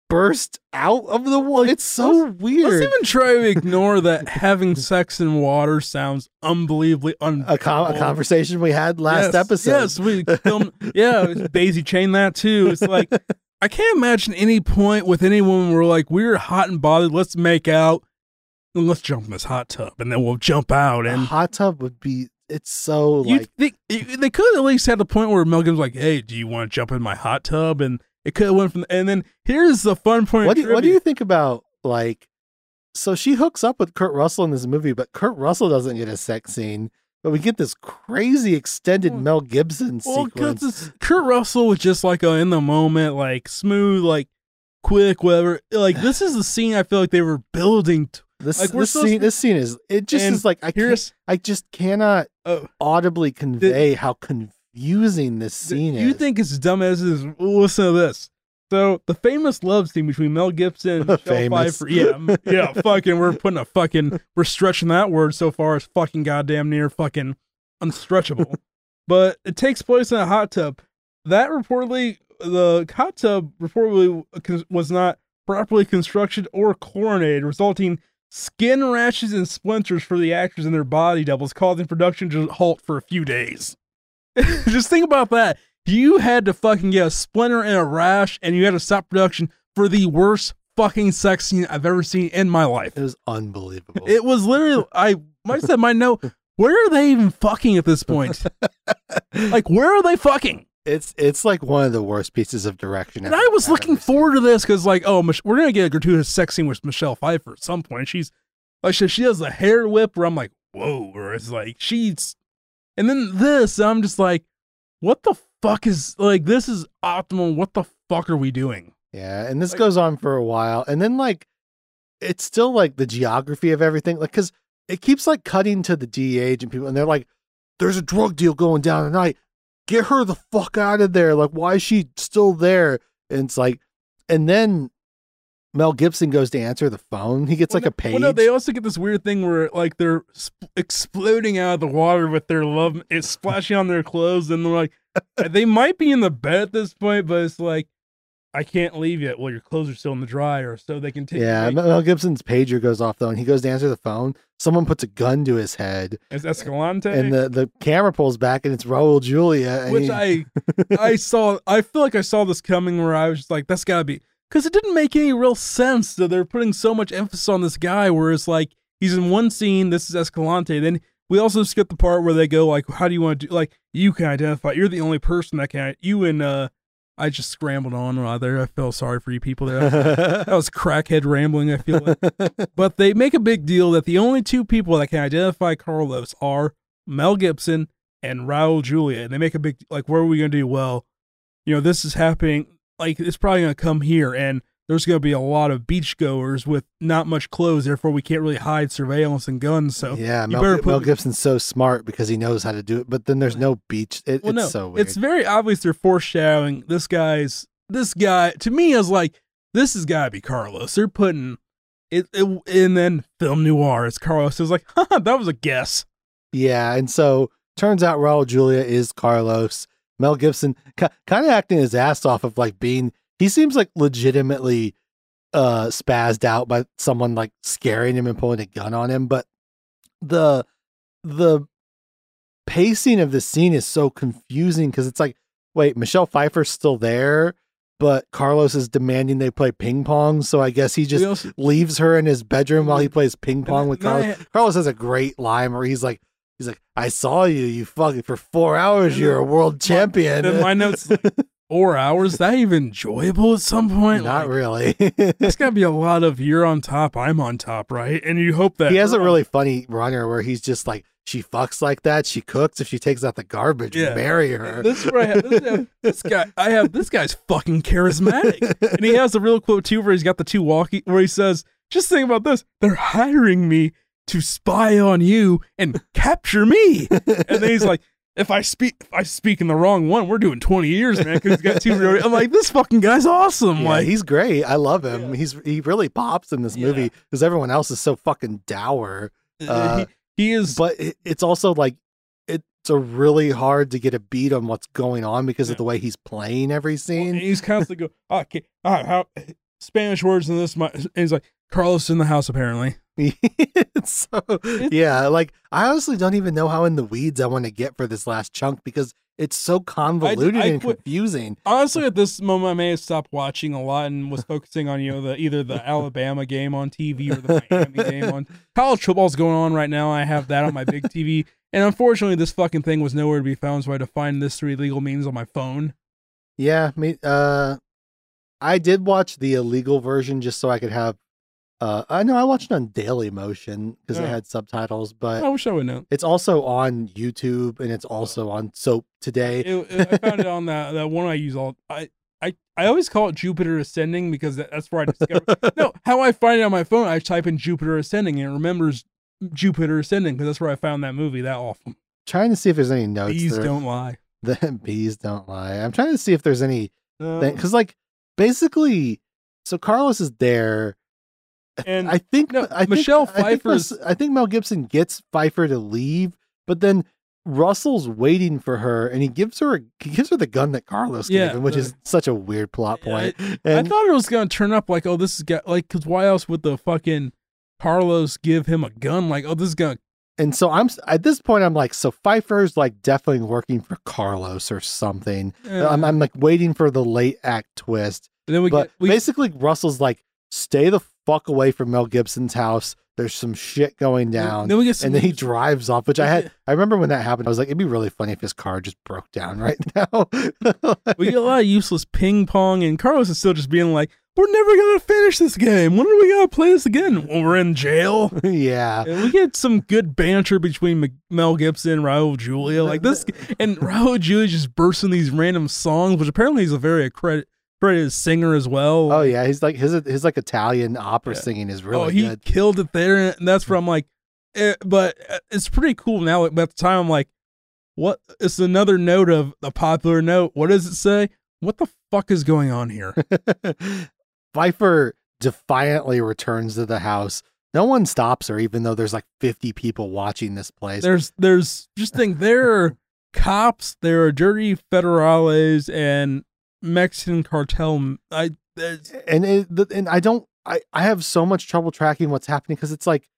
burst out of the water. It's so weird. let's even try to ignore that having sex in water sounds unbelievably un. a, com- a conversation we had last yes, episode. Yes, we filmed. Yeah, it was Daisy chain that too. It's like I can't imagine any point with any woman where like we're hot and bothered. Let's make out. And let's jump in this hot tub, and then we'll jump out. a And hot tub would be it's so you like think they could at least had the point where Mel Gibson's like, "Hey, do you want to jump in my hot tub?" And it could have went from. And then here's the fun point. what do, you, what do you think about like so she hooks up with Kurt Russell in this movie, but Kurt Russell doesn't get a sex scene, but we get this crazy extended Well- Mel Gibson Well, sequence. because Kurt Russell was just like a in the moment, like smooth, like quick, whatever. Like this is the scene I feel like they were building. To. This like, this scene to- this scene is it just And is like I can't, I just cannot oh, audibly convey how confusing this scene is. you think it's dumb as it is? Listen to this. So the famous love scene between Mel Gibson and Michelle. Pfeiffer. Yeah, yeah, fucking. We're putting a fucking. We're stretching that word so far as fucking goddamn near fucking unstretchable. but it takes place in a hot tub. That reportedly, the hot tub reportedly was not properly constructed or chlorinated, resulting skin rashes and splinters for the actors and their body doubles, causing production to halt for a few days. Just think about that. You had to fucking get a splinter and a rash, and you had to stop production for the worst fucking sex scene I've ever seen in my life. it was unbelievable. It was literally, I might said my note, where are they even fucking at this point? like, where are they fucking? it's it's like one of the worst pieces of direction. And I've- was I've looking seen. forward to this because, like, oh, Mich- we're gonna get a gratuitous sex scene with Michelle Pfeiffer at some point. She's like, she, she does a hair whip where I'm like, whoa, or it's like she's, and then this, I'm just like, what the fuck is like? This is optimal. What the fuck are we doing? Yeah, and this Like- goes on for a while, and then like it's still like the geography of everything, like because it keeps like cutting to the DEA agent people, and they're like, "There's a drug deal going down tonight. Get her the fuck out of there! Like, why is she still there?" And it's like, and then Mel Gibson goes to answer the phone. He gets Well, like a page. Well, no, they also get this weird thing where like they're sp- exploding out of the water with their love. It's splashing on their clothes, and they're like, Uh, they might be in the bed at this point, but it's like, I can't leave yet. Well, your clothes are still in the dryer, so they can take. yeah. Mel Gibson's pager goes off though, and he goes to answer the phone. Someone puts a gun to his head, It's Escalante, and the, the camera pulls back, and it's Raul Julia. and which he- I I saw. I feel like I saw this coming, where I was just like, that's gotta be because it didn't make any real sense that they're putting so much emphasis on this guy. Where it's like he's in one scene, this is Escalante, then we also skip the part where they go like, how do you want to do? Like you can identify. You're the only person that can. You and uh, I just scrambled on rather. I feel sorry for you people there. That was crackhead rambling. I feel like. But they make a big deal that the only two people that can identify Carlos are Mel Gibson and Raul Julia. And they make a big like, what are we gonna do? Well, you know, this is happening. Like, it's probably gonna come here, and there's gonna be a lot of beachgoers with not much clothes. Therefore, we can't really hide surveillance and guns. So, yeah, Mel, put- Mel Gibson's so smart because he knows how to do it. But then there's no beach. It, well, it's no, so weird. it's very obvious they're foreshadowing this guy's. This guy to me is like this has got to be Carlos. They're putting it, it, and then film noir. It's Carlos. It was like, Haha, that was a guess. yeah, and so turns out Raul Julia is Carlos. Mel Gibson kind of acting his ass off of like being. He seems like legitimately uh spazzed out by someone like scaring him and pulling a gun on him. But the the pacing of the scene is so confusing because it's like, wait, Michelle Pfeiffer's still there, but Carlos is demanding they play ping pong. So I guess he just also- leaves her in his bedroom while he plays ping pong with I Carlos. Carlos has a great line where he's like, he's like, I saw you, you fucking for four hours, you're a world champion. then my notes like, four hours. Is that even enjoyable at some point? Not Like, really. That's got to be a lot of you're on top, I'm on top, right? And you hope that he has a really funny runner where he's just like, she fucks like that. She cooks. If she takes out the garbage, Yeah. marry her. This is where I have this, have- this guy. I have this guy's fucking charismatic, and he has a real quote too, where he's got the two walkie, where he says, "Just think about this: they're hiring me to spy on you and capture me." And then he's like, "If I speak, if I speak in the wrong one, we're doing twenty years, man." Because he's got two. Real, I'm like, this fucking guy's awesome. Yeah, like, he's great. I love him. Yeah. He's he really pops in this Yeah. movie because everyone else is so fucking dour. uh, he, he is. But it, it's also like it's a really hard to get a beat on what's going on because Yeah. of the way he's playing every and scene. he's constantly go, oh, okay, ah, how Spanish words in this. My, and he's like, Carlos in the house apparently. So yeah, like I honestly don't even know how in the weeds I want to get for this last chunk because it's so convoluted I and confusing. Honestly, at this moment, I may have stopped watching a lot and was focusing on you know the either the Alabama game on TV or the Miami game on college football's going on right now. I have that on my big TV, and unfortunately, this fucking thing was nowhere to be found. So I had to find this through illegal means on my phone. Yeah, me. Uh, I did watch the illegal version just so I could have. Uh, I know I watched it on Dailymotion because it Oh. had subtitles, but I wish I would know. it's also on YouTube and it's also on Soap Today. It, it- I found it on that that one I use all. I I I always call it Jupiter Ascending because that, that's where I discovered. no, how I find it on my phone, I type in Jupiter Ascending and it remembers Jupiter Ascending because that's where I found that movie. That awful. trying to see if there's any notes. Bees that are- don't lie. The bees don't lie. I'm trying to see if there's any because like basically, so Carlos is there. And I think no, I think- Michelle I think I think Mel Gibson gets Pfeiffer to leave, but then Russell's waiting for her, and he gives her he gives her the gun that Carlos Yeah, gave him, which the- is such a weird plot point. I and thought it was gonna turn up like, oh, this is got like, cause why else would the fucking Carlos give him a gun? Like, oh, this is gonna. and so I'm at this point I'm like, so Pfeiffer's like definitely working for Carlos or something. uh, I'm, I'm like waiting for the late act twist, and then we but get we, basically Russell's like, stay the fuck away from Mel Gibson's house. There's some shit going down. Then we get some, and then he drives off, which I had I remember when that happened. I was like, it'd be really funny if his car just broke down right now. we get a lot of useless ping pong, and Carlos is still just being like, "We're never gonna finish this game. When are we gonna play this again? When we're in jail." yeah, And we get some good banter between Mc- Mel Gibson and Raul Julia, like this, and Raul Julia just bursts in these random songs, which apparently he's a very accredited, accredited singer as well. Oh yeah, he's like his his like Italian opera Yeah. singing is really. oh, he good. killed it there, and that's where I'm like, eh, but uh, it's pretty cool now. But at the time, I'm like, what? It's another note of a popular note. What does it say? What the fuck is going on here? Pfeiffer defiantly returns to the house. No one stops her, even though there's like 50 people watching this place. there's, there's just think there are cops, there are dirty federales and Mexican cartel. I and it, and I don't. I I have so much trouble tracking what's happening because it's like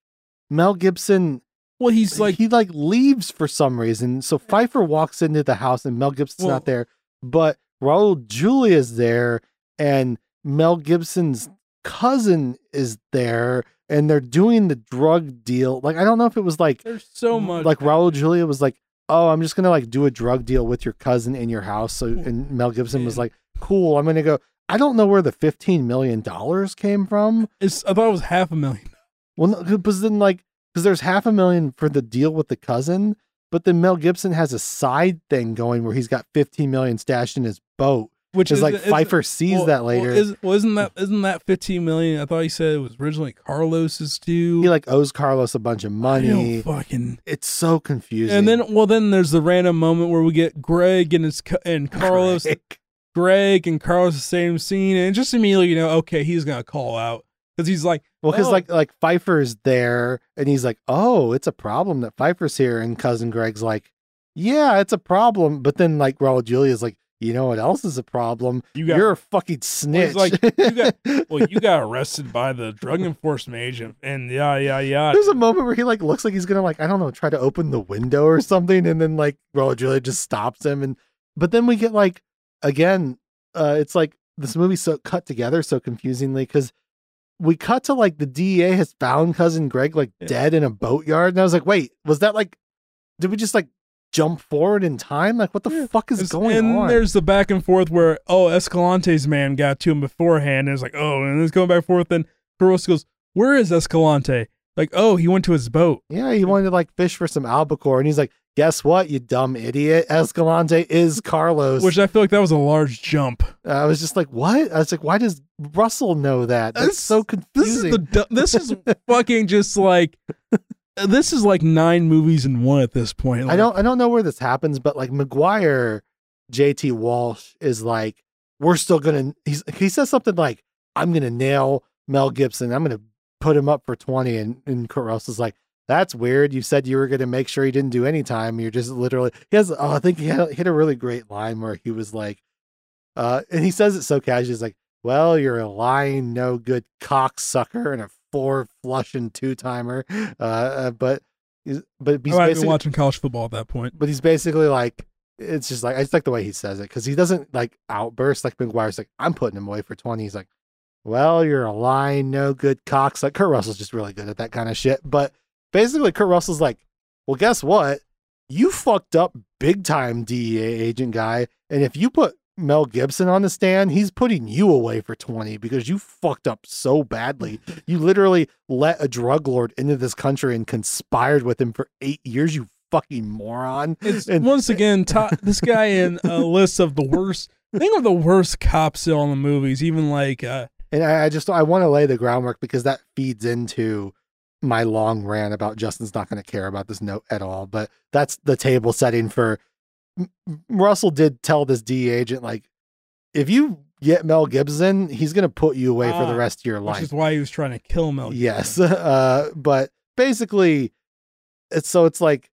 Mel Gibson. well, he's like he like leaves for some reason. So Pfeiffer walks into the house and Mel Gibson's Well- not there, but Raul Julia's there and Mel Gibson's cousin is there and they're doing the drug deal. Like I don't know if it was like there's so much like Raul Julia was like, "Oh, I'm just to like do a drug deal with your cousin in your house." So and Mel Gibson was like, "Cool, I'm going to go." I don't know where the 15 million dollars came from. It's, I thought it was half a million. Well, no, because then like because there's half a million for the deal with the cousin, but then Mel Gibson has a side thing going where he's got 15 million stashed in his boat. Which is like is- Pfeiffer sees well- that well, later. is, well, isn't that isn't that 15 million? I thought he said it was originally Carlos's too. he like owes Carlos a bunch of I money. don't fucking. It's so confusing. And then, well, then there's the random moment where we get Greg and his and Carlos, Greg. Greg and Carlos the same scene, and just immediately you know, okay, he's gonna call out because he's like, Well, because Oh. like like Pfeiffer's there, and he's like, "Oh, it's a problem that Pfeiffer's here," and cousin Greg's like, "Yeah, it's a problem," but then like Raul Julia's like, "You know what else is a problem? you got You're a fucking snitch." like, you got- well, you got arrested by the drug enforcement agent, and yeah, yeah, yeah. There's a moment where he like looks like he's gonna like I don't know try to open the window or something, and then like Julia just stops him, and but then we get like again, uh, it's like this movie's so cut together so confusingly because we cut to like the DEA has found cousin Greg like Yeah. dead in a boatyard, and I was like, wait, was that like, did we just like jump forward in time? Like, what the Yeah. fuck is It's- going and on? there's the back and forth where oh Escalante's man got to him beforehand and it's like oh and it's going back and forth and Carlos goes where is Escalante like oh he went to his boat Yeah, he wanted to like fish for some albacore, and he's like, "Guess what, you dumb idiot? Escalante is Carlos." which I feel like that was a large jump. Uh, I was just like, "What?" I was like, "Why does Russell know that?" That's This- so This is the this is fucking just like this is like nine movies in one at this point. I don't, I don't know where this happens, but like Maguire, JT Walsh is like, "We're still gonna." He's he says something like, "I'm gonna nail Mel Gibson. I'm gonna put him up for 20," and and Kurt Russell's like. That's weird. You said you were going to make sure he didn't do any time. You're just literally. He has. Oh, I think he had, he had a really great line where he was like, uh, and he says it so casually. He's like, "Well, you're a lying, no good cocksucker and a four flushing two timer." Uh, uh, but, he's- but he's I basically, watching college football at that point. but he's basically like, it's just like I just like the way he says it because he doesn't like outburst like Maguire's like, "I'm putting him away for 20." He's like, "Well, you're a lying, no good cocksucker." Kurt Russell's just really good at that kind of shit. But basically, Kurt Russell's like, "Well, guess what? You fucked up big time, DEA agent guy. And if you put Mel Gibson on the stand, he's putting you away for 20 because you fucked up so badly. You literally let a drug lord into this country and conspired with him for eight years, you fucking moron. It's And- once again top, this guy in a list of the worst. Think of the worst cops in the movies. Even like uh, And I, I just I want to lay the groundwork because that feeds into my long rant about Justin's not going to care about this note at all. But that's the table setting for Russell did tell this D agent like if you get Mel Gibson, he's going to put you away for the Ah, rest of your which life. is why he was trying to kill Mel. Gibson. Yes. Uh, but basically, it's so it's like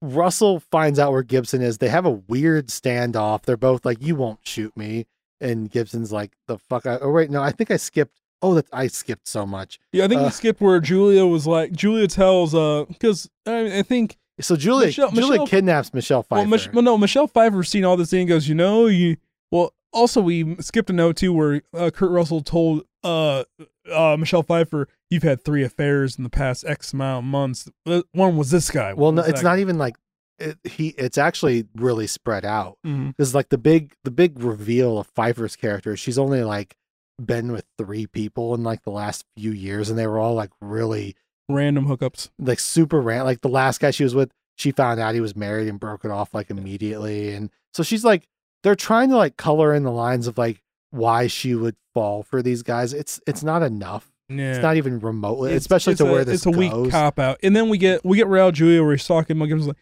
Russell finds out where Gibson is. They have a weird standoff. They're both like, "You won't shoot me," and Gibson's like, "The fuck!" I, oh wait, no, I think I skipped. Oh, that I skipped so much. Yeah, I think Uh, we skipped where Julia was like Julia tells uh because I, I think So Julia, Michelle- Julia Michelle- kidnaps Michelle Pfeiffer. well, Mich- well no Michelle Pfeiffer seen all this thing and goes you know you well also we skipped a note too where uh, Kurt Russell told uh uh Michelle Pfeiffer you've had three affairs in the past X amount of months Uh, one was this guy well, no, it's that not even like it, he. It's actually really spread out. Because like the big the big reveal of Pfeiffer's character, she's only like been with three people in like the last few years, and they were all like really random hookups like super random. Like the last guy she was with, she found out he was married and broke it off like immediately, and so she's like they're trying to like color in the lines of like why she would fall for these guys. It's it's not enough. yeah It's not even remotely, It's- especially it's to a, where this it's a weak cop out and then we get we get Raul Julia where he's talking Gibson's like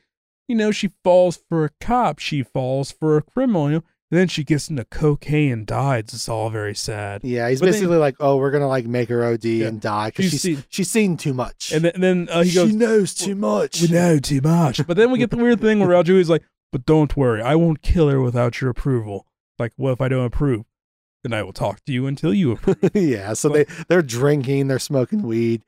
you know she falls for a cop she falls for a criminal you know and then she gets into cocaine and dies it's all very sad Yeah, he's But then- basically like, oh, we're gonna like make her OD Yeah. and die because She's she's seen- she's seen too much. and then, and then uh, he goes she knows too much. we know too much but then we get the weird thing where Raul Julia's like but don't worry I won't kill her without your approval like what if I don't approve then I will talk to you until you approve yeah, so they they're drinking, they're smoking weed.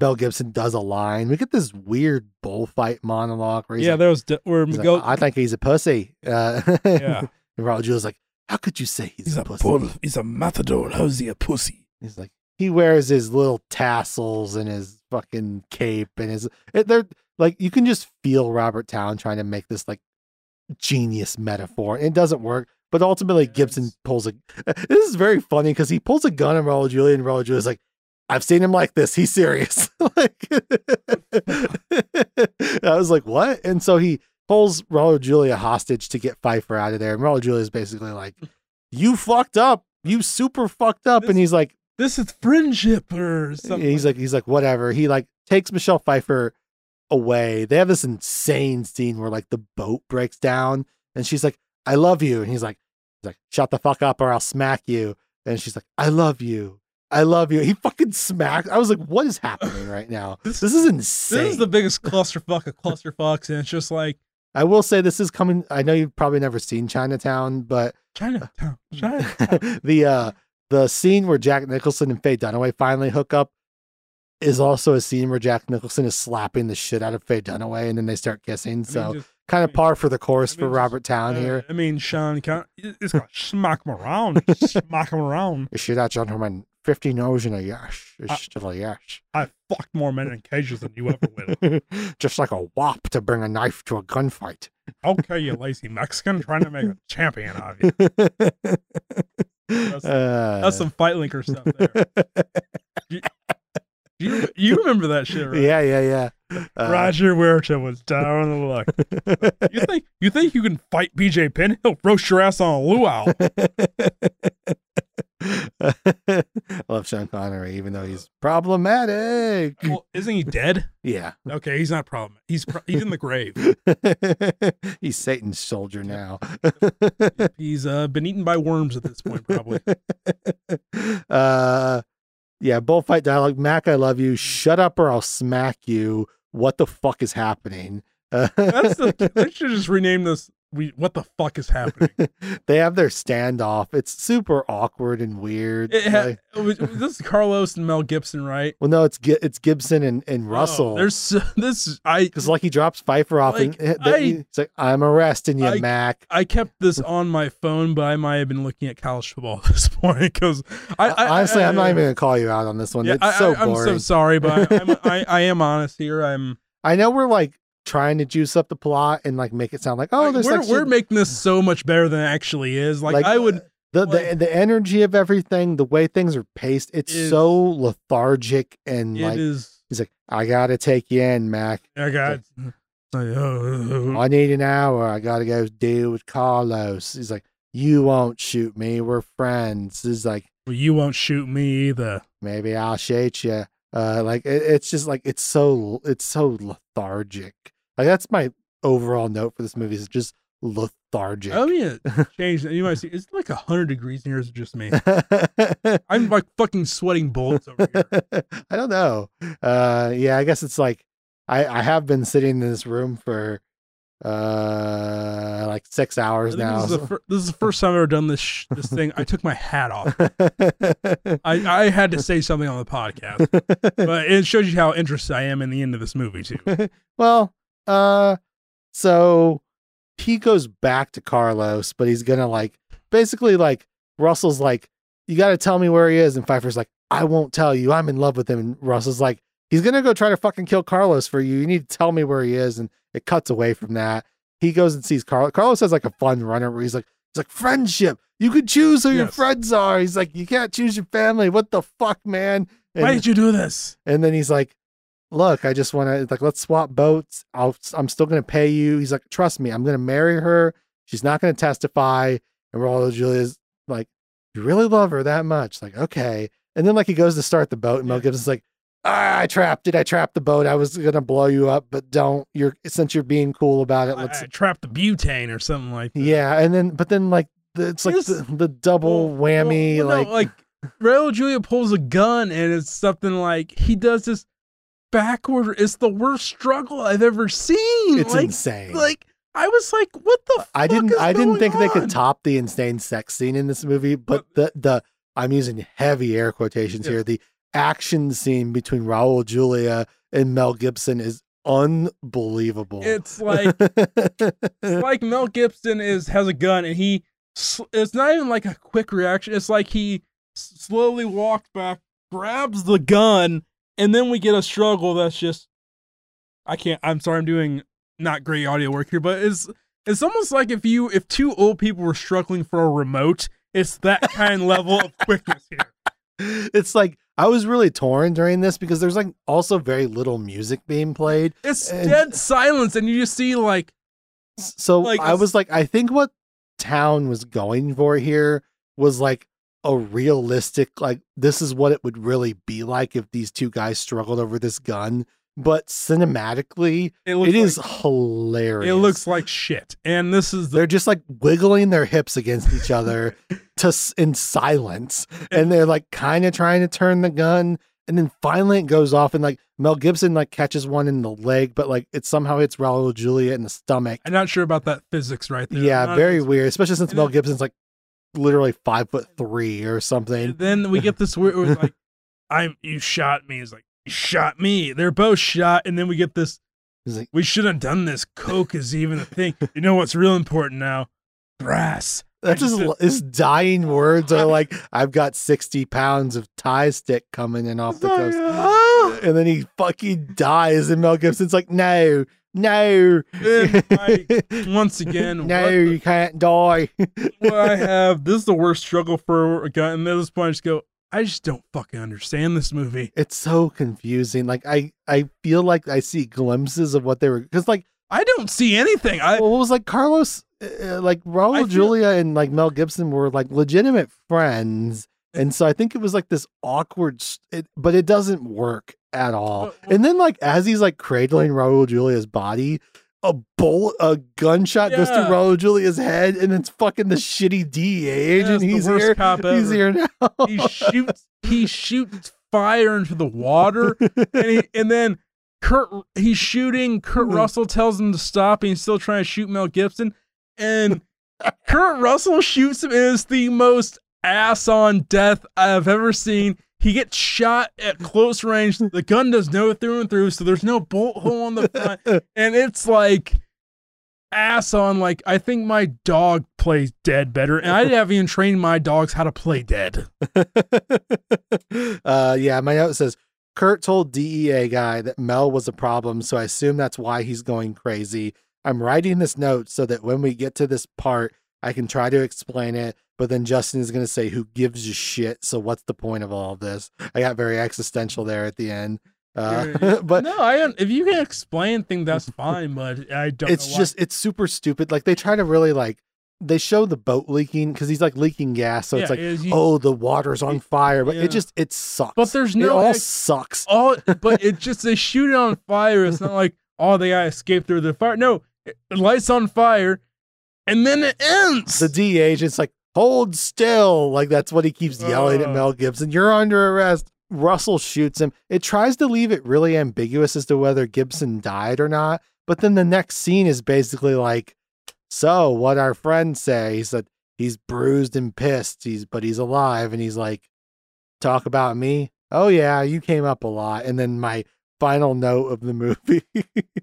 Mel Gibson does a line. We get this weird bullfight monologue where he's yeah like, there was de- where he's like, Miguel I think he's a pussy. Uh, Yeah. And Raul Julia's like, how could you say he's, he's a, a pussy? bull he's a matador how's he a pussy He's like, he wears his little tassels and his fucking cape and his. It, they're like, you can just feel Robert Towne trying to make this like genius metaphor. It doesn't work, but ultimately Gibson pulls a. This is very funny because he pulls a gun on Raul Julia, and Raul Julia's like, I've seen him like this. He's serious. like, I was like, what? And so he pulls Raul Julia hostage to get Pfeiffer out of there. And Raul Julia is basically like, you fucked up. You super fucked up. This- and he's like, this is friendship or something he's like, he's like, whatever. He like takes Michelle Pfeiffer away. They have this insane scene where like the boat breaks down and she's like, I love you. And he's like, he's like, shut the fuck up or I'll smack you. And she's like, I love you. I love you. He fucking smacked. I was like, what is happening right now? This- This is insane. This is the biggest clusterfuck of clusterfucks, and it's just like I will say this is coming. I know you've probably never seen Chinatown, but Chinatown, China. the uh the scene where Jack Nicholson and Faye Dunaway finally hook up is also a scene where Jack Nicholson is slapping the shit out of Faye Dunaway and then they start kissing. So just- kind of par for the course I mean, for Robert Towne uh, here. I mean, Sean, it's got smack him around, smack him around. You see that gentleman 50 no's and a yes is Uh, still a yes. I fucked more men in cages than you ever will. Just like a wop to bring a knife to a gunfight. Okay, you lazy Mexican trying to make a champion of you. That's, That's some fight linker stuff there. You you remember that shit, right? Yeah, yeah, yeah. Uh, Roger Huerta was down on the luck. You think you think you can fight BJ Penn? He'll roast your ass on a luau. I love Sean Connery, even though he's problematic. Well, isn't he dead? Yeah. Okay, he's not problem. He's pro- he's in the grave. he's Satan's soldier now. He's uh been eaten by worms at this point, probably. uh, yeah, bullfight dialogue. Mac, I love you. Shut up or I'll smack you. What the fuck is happening? Uh, That's the. They should just rename this. We what the fuck is happening? they have their standoff. It's super awkward and weird. Ha- Like- this is Carlos and Mel Gibson, right? well, no, it's it's Gibson and, and oh, Russell. Oh, there's this. I because like he drops Pfeiffer off Like, and I- he's like, "I'm arresting you, I- Mac." I kept this on my phone, but I might have been looking at college football at this point because I, I Honestly, I, am not even gonna call you out on this one. Yeah, it's so I, I'm so sorry, but I, I'm, I, I am honest here. I'm. I know we're like trying to juice up the plot and like make it sound like, oh, like, there's we're, like we're making this so much better than it actually is. Like, I would. the, like- the the energy of everything, the way things are paced, it's so lethargic and It like is. he's like, I gotta take you in, Mac. I got. Like, oh, I need an hour. I gotta go deal with Carlos. He's like, you won't shoot me. We're friends. He's like, well, you won't shoot me either. maybe I'll shoot you. Uh, like it, it's just like it's so it's so lethargic. Like that's my overall note for this movie is just lethargic. Oh yeah, change. You might see. It's like hundred degrees in here. It's just me. I'm like fucking sweating bullets over here. I don't know. Uh, yeah, I guess it's like I I have been sitting in this room for uh like six hours now. This is, the fir- this is the first time I've ever done this sh- this thing. I took my hat off. I, I had to say something on the podcast, but it shows you how interested I am in the end of this movie too. well, uh, so he goes back to Carlos, but he's gonna like basically like Russell's like, you got to tell me where he is, and Pfeiffer's like, I won't tell you. I'm in love with him, and Russell's like, he's gonna go try to fucking kill Carlos for you. You need to tell me where he is, and it cuts away from that. He goes and sees Carlos. Carlos has like a fun runner where he's like, he's like friendship. You could choose who your friends are. He's like, you can't choose your family. What the fuck, man? And- Why did you do this? and then he's like, "Look, I just want to like let's swap boats. I'll I'm still going to pay you." He's like, "Trust me, I'm going to marry her. She's not going to testify." And Raul Julia's like, "You really love her that much?" Like, okay. And then like he goes to start the boat, and Mel Gibson's like, ah, "I trapped it. I trapped the boat. I was going to blow you up, but don't. You're since you're being cool about it. I, Let's." I trapped the butane or something like that. yeah, and then but then like the, it's like the, the double Well, whammy, well, no, like, like Raul Julia pulls a gun and it's something like he does this backward. It's the worst struggle I've ever seen. it's like, insane. like I was like, what the? Fuck I didn't is I didn't think they could top the insane sex scene in this movie, but the the I'm using heavy air quotations Yeah. here. The action scene between Raul Julia and Mel Gibson is unbelievable. It's like it's like Mel Gibson is has a gun and he it's not even like a quick reaction. It's like he slowly walked back, grabs the gun, and then we get a struggle that's just I can't I'm sorry I'm doing not great audio work here, but it's it's almost like if you if two old people were struggling for a remote, it's that kind level of quickness here. it's like I was really torn during this because there's like also very little music being played. It's And- dead silence and you just see like So Like, I was like, I think what Towne was going for here was like a realistic, like this is what it would really be like if these two guys struggled over this gun. But cinematically, it looks it is like, hilarious. it looks like shit. And this is the they're just like wiggling their hips against each other to in silence, and they're like kind of trying to turn the gun, and then finally it goes off, and like Mel Gibson like catches one in the leg, but like it somehow hits Raul Julia in the stomach. I'm not sure about that physics right there. Yeah, very weird, especially since and Mel Gibson's like literally five foot three or something. And then we get this weird like, I'm you shot me. It's like, you shot me. They're both shot, and then we get this, He's like, we should have done this. Coke is even a thing. You know what's real important now? Brass. That's his, just- his dying words are like, "I've got sixty pounds of Thai stick coming in off the coast,"! And then he fucking dies, and Mel Gibson's like, "No, no, I- once again, no, the- you can't die." what I have. This is the worst struggle for a guy. And at this point, I just go, I just don't fucking understand this movie. it's so confusing. Like I, I feel like I see glimpses of what they were because like I don't see anything. I well, it was like Carlos, uh, like Raul I feel- Julia and like Mel Gibson were like legitimate friends, and so I think it was like this awkward, it, but it doesn't work at all. And then like as he's like cradling Raul Julia's body. A bullet, a gunshot goes through Raul Julia's head, and it's fucking the shitty DEA agent. Yes, the he's here. He's here now. he shoots he shoots fire into the water, and he, and then Kurt he's shooting. Kurt Mhm. Russell tells him to stop, and he's still trying to shoot Mel Gibson, and Kurt Russell shoots him. and It's the most ass on death I've ever seen. He gets shot at close range. The gun does no through and through, so there's no bolt hole on the front. and it's like ass on like I think my dog plays dead better and I haven't even trained my dogs how to play dead. uh, yeah, my note says Kurt told DEA guy that Mel was a problem, so I assume that's why he's going crazy. I'm writing this note so that when we get to this part, I can try to explain it. But then Justin is going to say, "Who gives a shit?" So what's the point of all of this? I got very existential there at the end. Uh, but no, I don't if you can explain things that's fine, but I don't it's just it's super stupid. Like they try to really like they show the boat leaking because he's like leaking gas. So it's like, is you- oh, the water's on fire, but Yeah. it just it sucks. But there's no it all ex- sucks. all but it just they shoot it on fire. It's not like oh they gotta escape through the fire. No, it lights on fire and then it ends. The D agent's like, hold still. Like that's what he keeps yelling at Uh. Mel Gibson. You're under arrest. Russell shoots him. It tries to leave it really ambiguous as to whether Gibson died or not. But then the next scene is basically like, so what our friends say. He said he's bruised and pissed. He's but he's alive. And he's like, talk about me. Oh yeah, you came up a lot. And then my final note of the movie,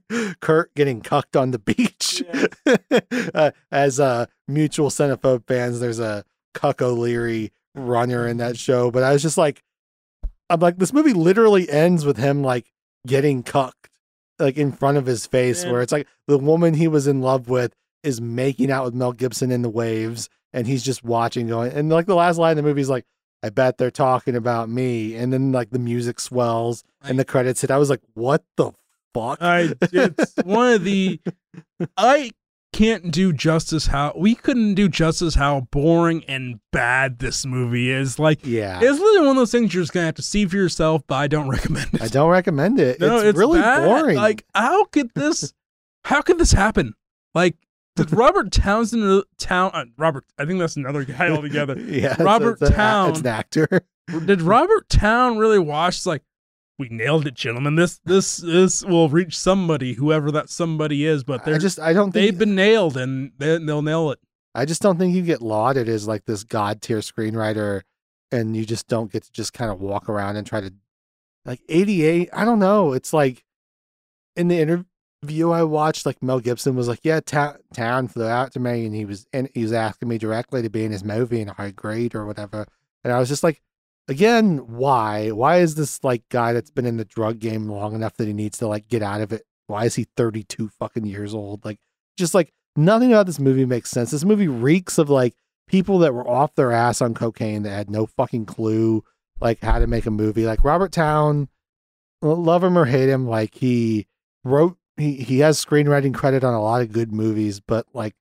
Kurt getting cucked on the beach. uh, as uh, mutual Cinephobe fans, there's a Cuck O'Leary runner in that show. But I was just like, I'm like, this movie literally ends with him like getting cucked, like in front of his face, Yeah. where it's like the woman he was in love with is making out with Mel Gibson in the waves, and he's just watching, going, and like the last line of the movie is like, I bet they're talking about me, and then like the music swells and the credits hit. I was like, what the fuck? I it's one of the I can't do justice how we couldn't do justice how boring and bad this movie is. Like yeah. it's literally one of those things you're just gonna have to see for yourself, but I don't recommend it. I don't recommend it. No, it's, really bad. boring. Like, how could this? how could this happen? Like, did Robert Townsend Towne? Uh, Robert, I think that's another guy altogether. yeah, Robert it's, a- Towne. it's an actor. did Robert Towne really watch? Like, we nailed it, gentlemen. This this this will reach somebody, whoever that somebody is. But they're just I don't they've think been nailed, and they, they'll nail it. I just don't think you get lauded as like this god tier screenwriter, and you just don't get to just kind of walk around and try to like 88. I don't know. It's like in the interview I watched, like Mel Gibson was like, "Yeah, ta- Towne flew out to me, and he was and he was asking me directly to be in his movie, and I agreed or whatever." And I was just like, again, why? Why is this like guy that's been in the drug game long enough that he needs to like get out of it? Why is he 32 fucking years old? Like, just like nothing about this movie makes sense. This movie reeks of like people that were off their ass on cocaine that had no fucking clue like how to make a movie. Like Robert Towne, love him or hate him, like he wrote he he has screenwriting credit on a lot of good movies, but like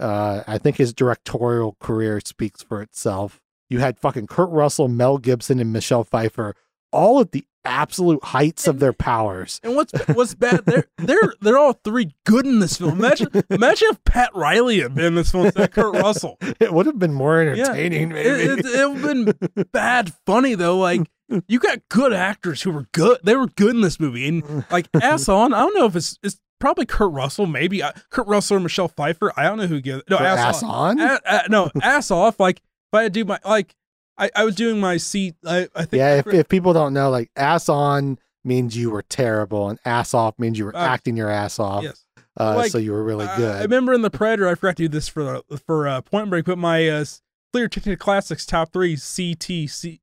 uh I think his directorial career speaks for itself. You had fucking Kurt Russell, Mel Gibson, and Michelle Pfeiffer all at the absolute heights of their powers. And what's what's bad? They're they're they're all three good in this film. Imagine imagine if Pat Riley had been in this film instead of Kurt Russell. It would have been more Yeah. entertaining, maybe. It, it, it would have been bad funny though. Like you got good actors who were good. They were good in this movie, and like ass on. I don't know if it's it's probably Kurt Russell, maybe uh, Kurt Russell or Michelle Pfeiffer. I don't know who gives. No, ass, ass on. on? A- a- no, ass off. Like if I do my like, I, I was doing my seat. I, I think. yeah, if, if people don't know, like ass on means you were terrible, and ass off means you were Uh, acting your ass off. yes. Uh, Like, so you were really I- good. I, remember in the Predator, I forgot to do this for the for uh, Point Break, but my uh, Clear Tinted Classics top three CTC C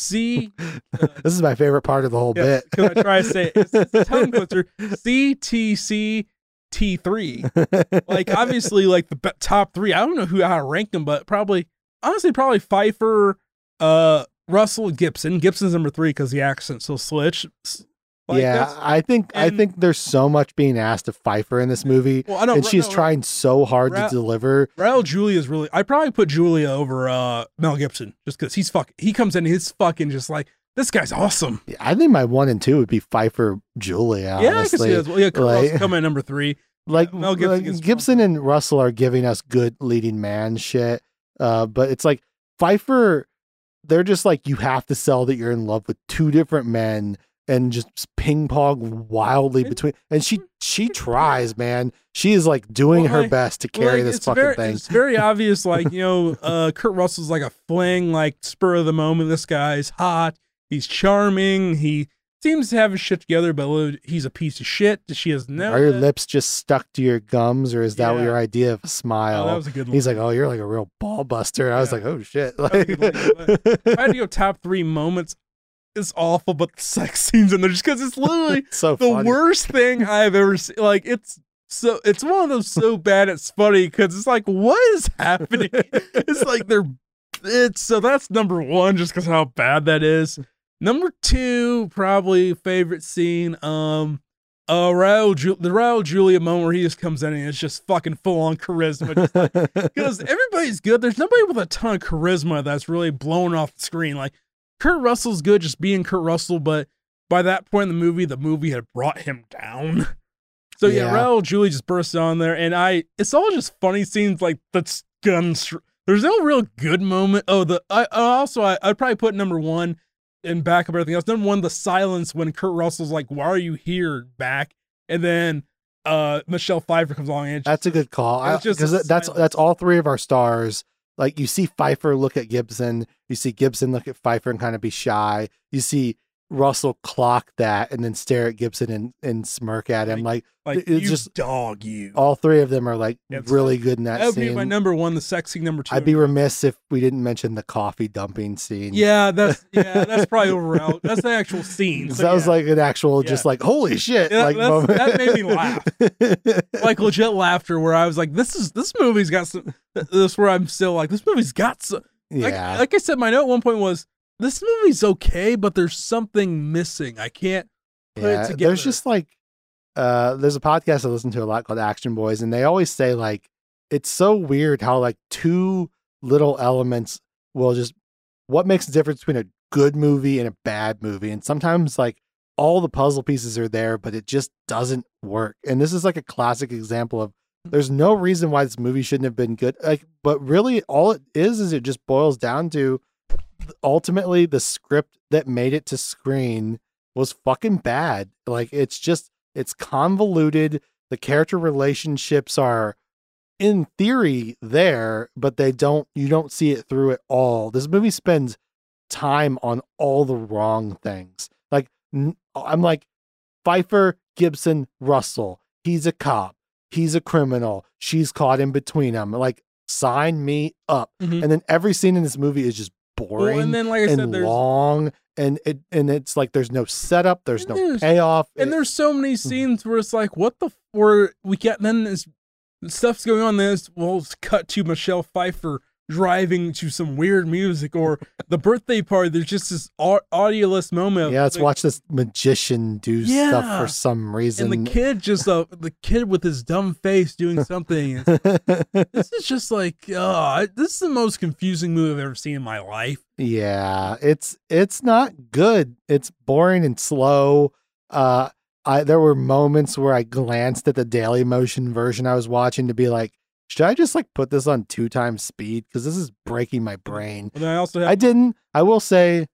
this is my favorite part of the whole yes, bit. because I try to say it. It's, it's tongue twister. CTC T three. Like obviously, like the top three. I don't know who how to rank them, but probably honestly, probably Pfeiffer, uh, Russell, Gibson. Gibson's number three because the accent's so switch. Like, yeah, I think I think there's so much being asked of Pfeiffer in this movie, Well, I know, and she's no, trying so hard Ra- to deliver. Raul Julia is really. I probably put Julia over uh Mel Gibson just because he's fuck. He comes in, he's fucking just like this guy's awesome. I think my one and two would be Pfeiffer, Julia. yeah, I can see that. Well, yeah, like- coming in number three. like Mel Gibson like, Gibson and Russell are giving us good leading man shit. Uh, but it's like Pfeiffer, they're just like you have to sell that you're in love with two different men and just ping pong wildly between. And she she tries, man. She is like doing Well, her best to carry Like, this fucking very, thing. It's very obvious, like you know, uh, Kurt Russell's like a fling, like spur of the moment. This guy's hot. He's charming. He seems to have his shit together, but he's a piece of shit. She has no. Are your lips just stuck to your gums, or is that Yeah. your idea of a Oh, smile? that was a good one. He's like, "Oh, you're like a real ball buster." I was like, "Oh shit!" was a good line, if I had to go top three moments, it's awful, but the sex scenes in there just because it's literally so the funny. worst thing I've ever seen. Like it's so it's one of those so bad it's funny because it's like what is happening? it's like they're it's so that's number one just because how bad that is. Number two, probably favorite scene. Um, uh, Raul, Ju- the Raul Julia moment where he just comes in and it's just fucking full on charisma. Just like, because everybody's good. There's nobody with a ton of charisma that's really blown off the screen. Like Kurt Russell's good just being Kurt Russell, but by that point in the movie, the movie had brought him down. So yeah, Yeah. Raul Julia just bursts on there, and I it's all just funny scenes like that's guns. There's no real good moment. Oh, the I, I also I, I'd probably put number one and back up everything else. Number one, the silence when Kurt Russell's like, "Why are you here?" Back, and then uh Michelle Pfeiffer comes along and That's a good call. I- just that's silence. that's all three of our stars. Like you see Pfeiffer look at Gibson, you see Gibson look at Pfeiffer and kind of be shy. You see Russell clock that and then stare at Gibson and, and smirk at him. Like like it's you just- dog you. all three of them are like It's- really good in that that would be scene. my number one. The sexy number 2 I'd be remiss if we didn't mention the coffee dumping scene. Yeah, that's yeah, that's probably over. That's the actual scene. So, that was yeah. like an actual, just like holy shit, Yeah, like that made me laugh. like legit laughter where I was like, this is this movie's got some. This where I'm still like, this movie's got some. Like, yeah, like I said, my note at one point was, this movie's okay, but there's something missing. I can't. put it yeah. together. There's just like, uh, there's a podcast I listen to a lot called Action Boys, and they always say like, it's so weird how like two little elements will just what makes the difference between a good movie and a bad movie, and sometimes like all the puzzle pieces are there, but it just doesn't work. And this is like a classic example of there's no reason why this movie shouldn't have been good. Like, but really, all it is is it just boils down to ultimately the script that made it to screen was fucking bad. Like, it's just it's convoluted. The character relationships are in theory there, but they don't you don't see it through at all. This movie spends time on all the wrong things. Like I'm like Pfeiffer, Gibson, Russell. He's a cop. He's a criminal. She's caught in between them. Like sign me up. Mhm. And then every scene in this movie is just boring Well, and then like I said, there's long and it and it's like there's no setup, there's no there's- payoff. and It- there's so many mm-hmm. scenes where it's like, what the f- where we get then this stuff's going on. Then it's, well, it's cut to Michelle Pfeiffer driving to some weird music or the birthday party. There's just this audioless moment. yeah, let's like, watch this magician do stuff for some reason. And the kid just uh, the kid with his dumb face doing something. this is just like, I- this is the most confusing movie I've ever seen in my life. yeah, it's it's not good. It's boring and slow. Uh I there were moments where I glanced at the Dailymotion version I was watching to be like, should I just like put this on two times speed because this is breaking my brain. And I also have I didn't. I will say,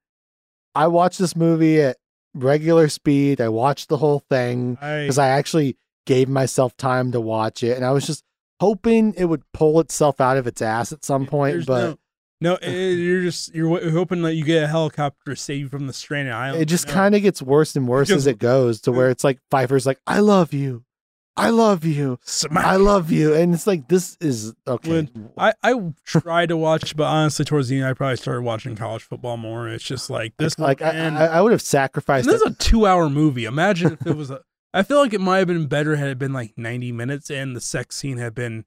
I watched this movie at regular speed. I watched the whole thing because I actually gave myself time to watch it, and I was just hoping it would pull itself out of its ass at some point. there's But no, no, it- you're just you're hoping that you get a helicopter to save you from the stranded island. it just kind of gets worse and worse as it goes to where it's like Pfeiffer's like, "I love you," I love you. Smack. I love you. And it's like this is okay. I, I tried to watch, but honestly, towards the end, I probably started watching college football more. It's just like this. like I, and, I, I would have sacrificed this is a two-hour movie. Imagine if it was a. I feel like it might have been better had it been like ninety minutes, and the sex scene had been.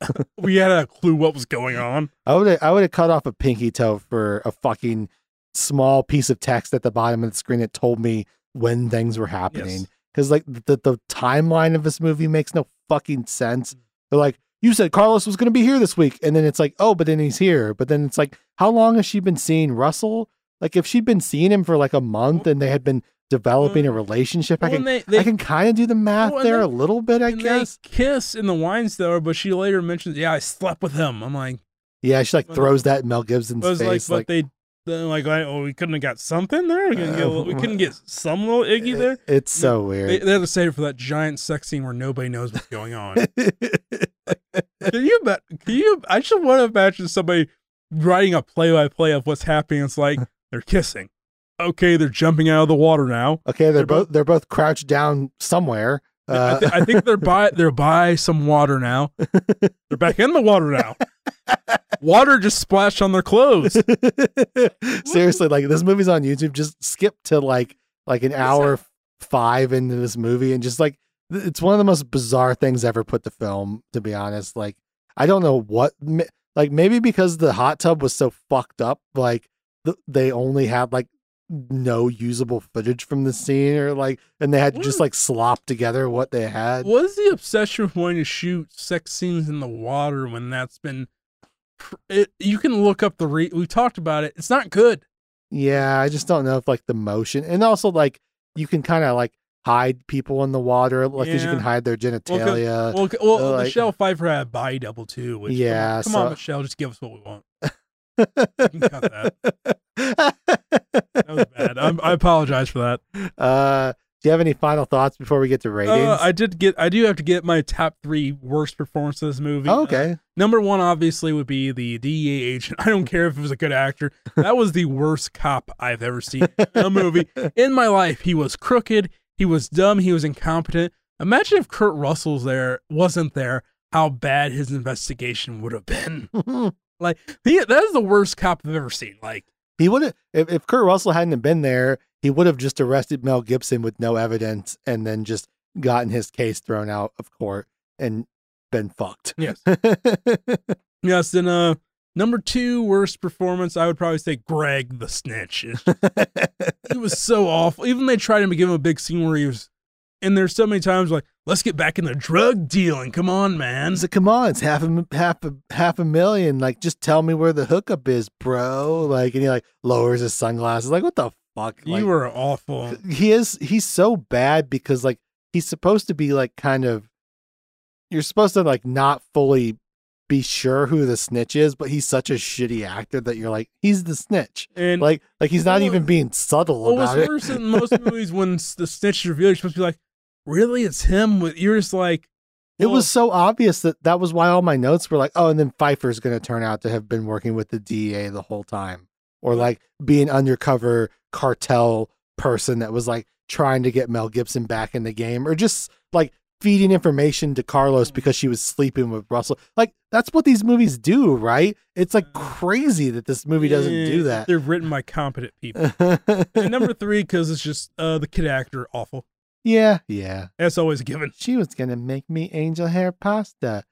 we had a clue what was going on. I would have I would have cut off a pinky toe for a fucking small piece of text at the bottom of the screen that told me when things were happening. Yes. Because like the the timeline of this movie makes no fucking sense. Mm. They're like, you said Carlos was going to be here this week, and then it's like, oh, but then he's here. But then it's like, how long has she been seeing Russell? Like, if she'd been seeing him for like a month and they had been developing a mm. relationship, I can they, they, I can kind of do the math Well, there they- a little bit, I and guess. they kiss in the wine store, but she later mentions, "Yeah, I slept with him." I'm like, Yeah, she like throws that Mel Gibson's was like, face. but they, they're like, oh, we couldn't have got something there. We couldn't get, little- we couldn't get some little iggy there. It's so weird. They, they had to save it for that giant sex scene where nobody knows what's going on. can you bet? Can you? I just want to imagine somebody writing a play-by-play of what's happening. It's like they're kissing. Okay, they're jumping out of the water now. okay, they're, They're both they're both crouched down somewhere. I, Uh, thi- I think they're by they're by some water now. They're back in the water now. Water just splashed on their clothes. Seriously, like this movie's on YouTube. Just skip to like like an hour five into this movie, and just like it's one of the most bizarre things ever put to film. To be honest, like I don't know what, like maybe because the hot tub was so fucked up, like th- they only had like no usable footage from the scene, or like, and they had to just like slop together what they had. What is the obsession with wanting to shoot sex scenes in the water when that's been? It, you can look up the re. We talked about it. It's not good. Yeah, I just don't know if like the motion and also like you can kind of like hide people in the water, like 'cause you can hide their genitalia. Well, well, uh, like- Michelle Pfeiffer had a body double too. Which, Yeah, come on, on, Michelle, just give us what we want. can cut that. That was bad. I'm, I apologize for that. uh, do you have any final thoughts before we get to ratings? Uh, I did get. I do have to get my top three worst performances of this movie. oh, Uh, okay. number one, obviously, would be the DEA agent. I don't care if it was a good actor. That was the worst cop I've ever seen in a movie in my life. He was crooked. He was dumb. He was incompetent. Imagine if Kurt Russell's there wasn't there. How bad his investigation would have been. Like he, that is the worst cop I've ever seen. Like he would have if, if Kurt Russell hadn't been there, he would have just arrested Mel Gibson with no evidence and then just gotten his case thrown out of court and been fucked. yes, yes. Then uh, number two worst performance, I would probably say Greg the Snitch. he was so awful. Even they tried to give him a big scene where he was, and there's so many times like, let's get back in the drug dealing. Come on, man. He's like, come on, it's half a half a half a million. Like, just tell me where the hookup is, bro. Like, and he like lowers his sunglasses. Like, what the fuck? Like, you were awful. he is he's so bad because like he's supposed to be like kind of you're supposed to like not fully be sure who the snitch is, but he's such a shitty actor that you're like, he's the snitch. And Like, like he's not Well, even being subtle was about it. worse in most movies when the snitch is revealed, you're supposed to be like, really, it's him. With you're just like, It was oh. so obvious that that was why all my notes were like, oh, and then Pfeiffer's going to turn out to have been working with the DEA the whole time, or like be an undercover cartel person that was like trying to get Mel Gibson back in the game, or just like feeding information to Carlos because she was sleeping with Russell. Like that's what these movies do, right? It's like crazy that this movie doesn't eh, do that. They're written by competent people. and number three, because it's just uh, the kid actor awful. yeah, yeah. That's always a given. She was gonna make me angel hair pasta.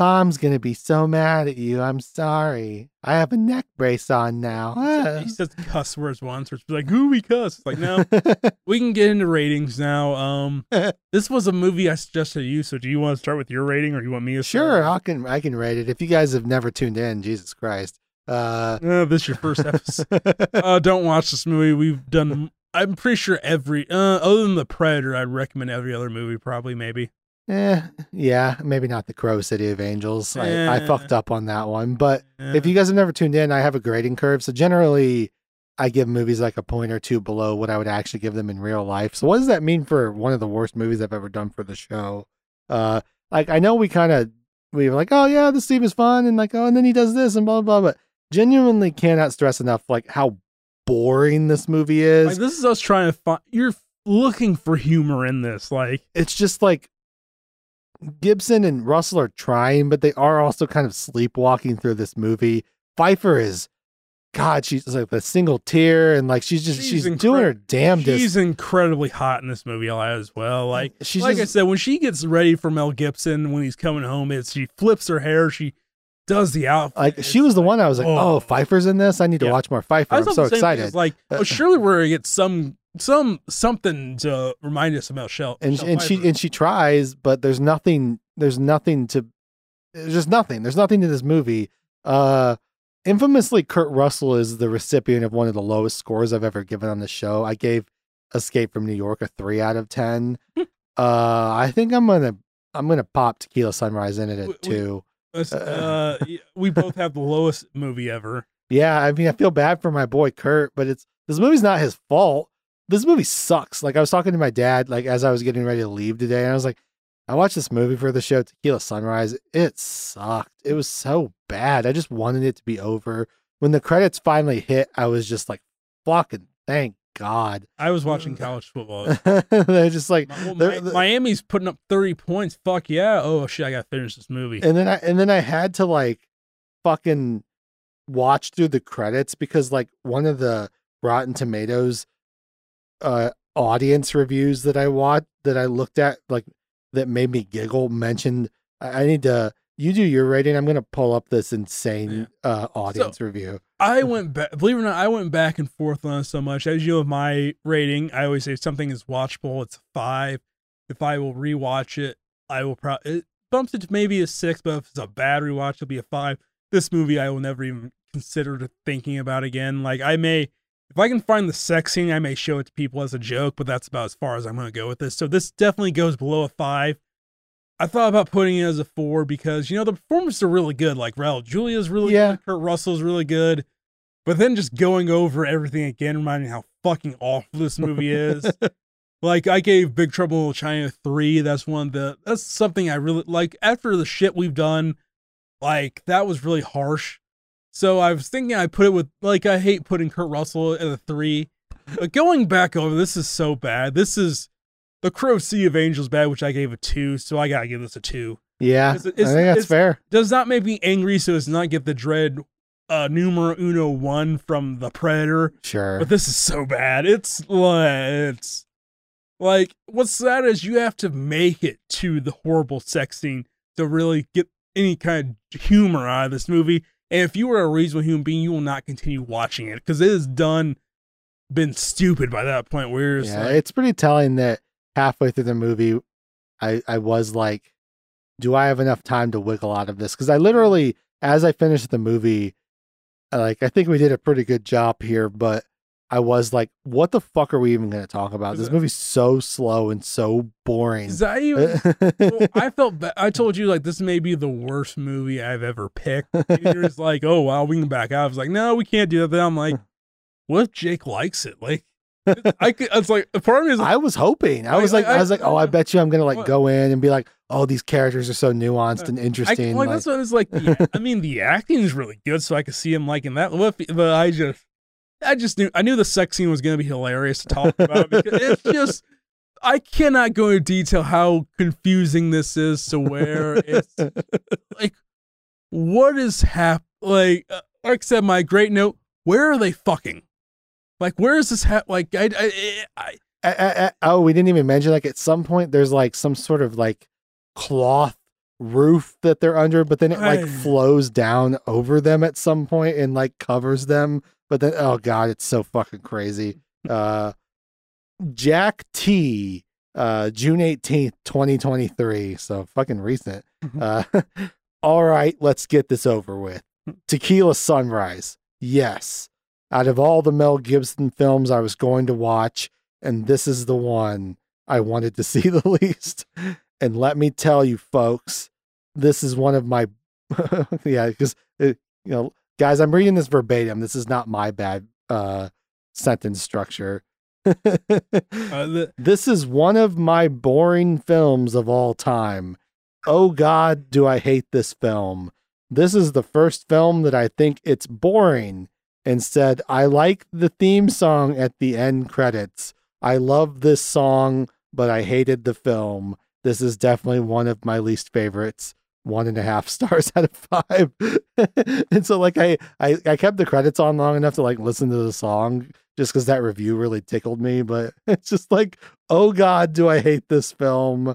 Mom's gonna be so mad at you. I'm sorry. I have a neck brace on now. Ah. He says cuss words once, or it's like, "Ooh, we cuss." It's like, no, we can get into ratings now. Um, this was a movie I suggested to you. So, do you want to start with your rating, or you want me to? sure, start? I can I can rate it. If you guys have never tuned in, Jesus Christ. Uh, Uh, this is your first episode. uh, don't watch this movie. We've done. I'm pretty sure every, uh, other than the Predator, I'd recommend every other movie. Probably, maybe. Eh, yeah, maybe not the Crow City of Angels. I, I Eh. fucked up on that one. But Uh, if you guys have never tuned in, I have a grading curve. So generally, I give movies like a point or two below what I would actually give them in real life. So what does that mean for one of the worst movies I've ever done for the show? Uh, like I know we kind of we were like, oh yeah, this Steve is fun, and like oh, and then he does this and blah blah. blah. But genuinely cannot stress enough like how boring this movie is. like, this is us trying to find. You're looking for humor in this. Like, it's just like Gibson and Russell are trying, but they are also kind of sleepwalking through this movie. Pfeiffer is, God, she's like a single tear, and like she's just She's she's, doing her incre- damnedest. She's incredibly hot in this movie as well. Like, She's like I said, when she gets ready for Mel Gibson when he's coming home, it's she flips her hair, she does the outfit. Like she was the one I was like, oh. oh, Pfeiffer's in this. I need to Yeah. watch more Pfeiffer. I'm so the same thing. excited. Like, oh, surely we're gonna get some some something to remind us about Shell. and Michelle and she and she tries, but there's nothing. There's nothing to. There's just nothing. There's nothing to this movie. Uh, infamously, Kurt Russell is the recipient of one of the lowest scores I've ever given on the show. I gave Escape from New York a three out of ten. uh, I think I'm gonna I'm gonna pop Tequila Sunrise in it We- at we- two. Us- uh, we both have the lowest movie ever. Yeah, I mean, I feel bad for my boy Kurt, but it's this movie's not his fault. This movie sucks. Like I was talking to my dad, like as I was getting ready to leave today, and I was like, I watched this movie for the show Tequila Sunrise. It sucked. It was so bad. I just wanted it to be over. When the credits finally hit, I was just like, fucking thank God. I was watching college football. They're just like, Well, they're- Mi- Miami's putting up 30 points. Fuck yeah. Oh shit, I gotta finish this movie. and then I and then I had to like fucking watch through the credits because like one of the Rotten Tomatoes uh audience reviews that I watched that I looked at like that made me giggle mentioned I, I need to you do your rating I'm gonna pull up this insane uh audience review I went back, believe it or not, I went back and forth on it so much. As you know, my rating, I always say something is watchable, it's a five. If I will rewatch it, I will probably, it bumps it to maybe a six, but if it's a bad rewatch, it'll be a five. This movie, I will never even consider thinking about again. Like, I may, if I can find the sex scene, I may show it to people as a joke, but that's about as far as I'm going to go with this. So this definitely goes below a five. I thought about putting it as a four because you know the performances are really good. Like Raul Julia's really Yeah. good, Kurt Russell's really good, but then just going over everything again, reminding how fucking awful this movie is. like I gave Big Trouble in China three. That's one of the that's something I really like. After the shit we've done, like that was really harsh. So I was thinking I put it with like I hate putting Kurt Russell at a three, but going back over this is so bad. This is the Crow Sea of Angels bad, which I gave a two, so I gotta give this a two. yeah It's- I think that's it's- fair Does not make me angry, so it's not get the dread uh numero uno one from the Predator. sure But this is so bad. It's it's like what's sad is you have to make it to the horrible sex scene to really get any kind of humor out of this movie. And if you were a reasonable human being, you will not continue watching it because it is done been stupid by that point where it's yeah like, it's pretty telling that halfway through the movie I I was like do I have enough time to wiggle out of this? Because I literally as I finished the movie like I think we did a pretty good job here but I was like what the fuck are we even going to talk about this movie's so slow and so boring that even well, I felt ba- I told you like this may be the worst movie I've ever picked. And You're just like, oh wow, we can back out. I was like, no, we can't do that. Then I'm like, what if Jake likes it? Like, I could. It's like part of me is like, I was hoping. I was like, I- I, was like, oh, I bet you I'm gonna like What? go in and be like, oh, these characters are so nuanced uh, and I, interesting. like, like- that's what it's like. The, I mean, the acting is really good, so I could see him liking that. What if- But I just, I just knew, I knew the sex scene was going to be hilarious to talk about because it's just, I cannot go into detail how confusing this is to where it's like, what is hap? Like, uh, like I said, my great note. Where are they fucking? Like, where is this hap? Like, I, I, I, uh, uh, oh, we didn't even mention like at some point there's like some sort of like cloth roof that they're under, but then it like flows down over them at some point and like covers them. But then oh god, it's so fucking crazy. Uh Jack T uh June 18th, 2023. So fucking recent. Uh all right, let's get this over with. Tequila Sunrise. Yes. Out of all the Mel Gibson films I was going to watch, and this is the one I wanted to see the least. And let me tell you, folks, this is one of my yeah, because you know, guys, I'm reading this verbatim. This is not my bad uh sentence structure. uh, the, this is one of my boring films of all time. Oh God, do I hate this film. This is the first film that I think it's boring. Instead, I like the theme song at the end credits. I love this song, but I hated the film. This is definitely one of my least favorites. One and a half stars out of five. and so like I, I I kept the credits on long enough to like listen to the song just because that review really tickled me. But it's just like, oh God, do I hate this film.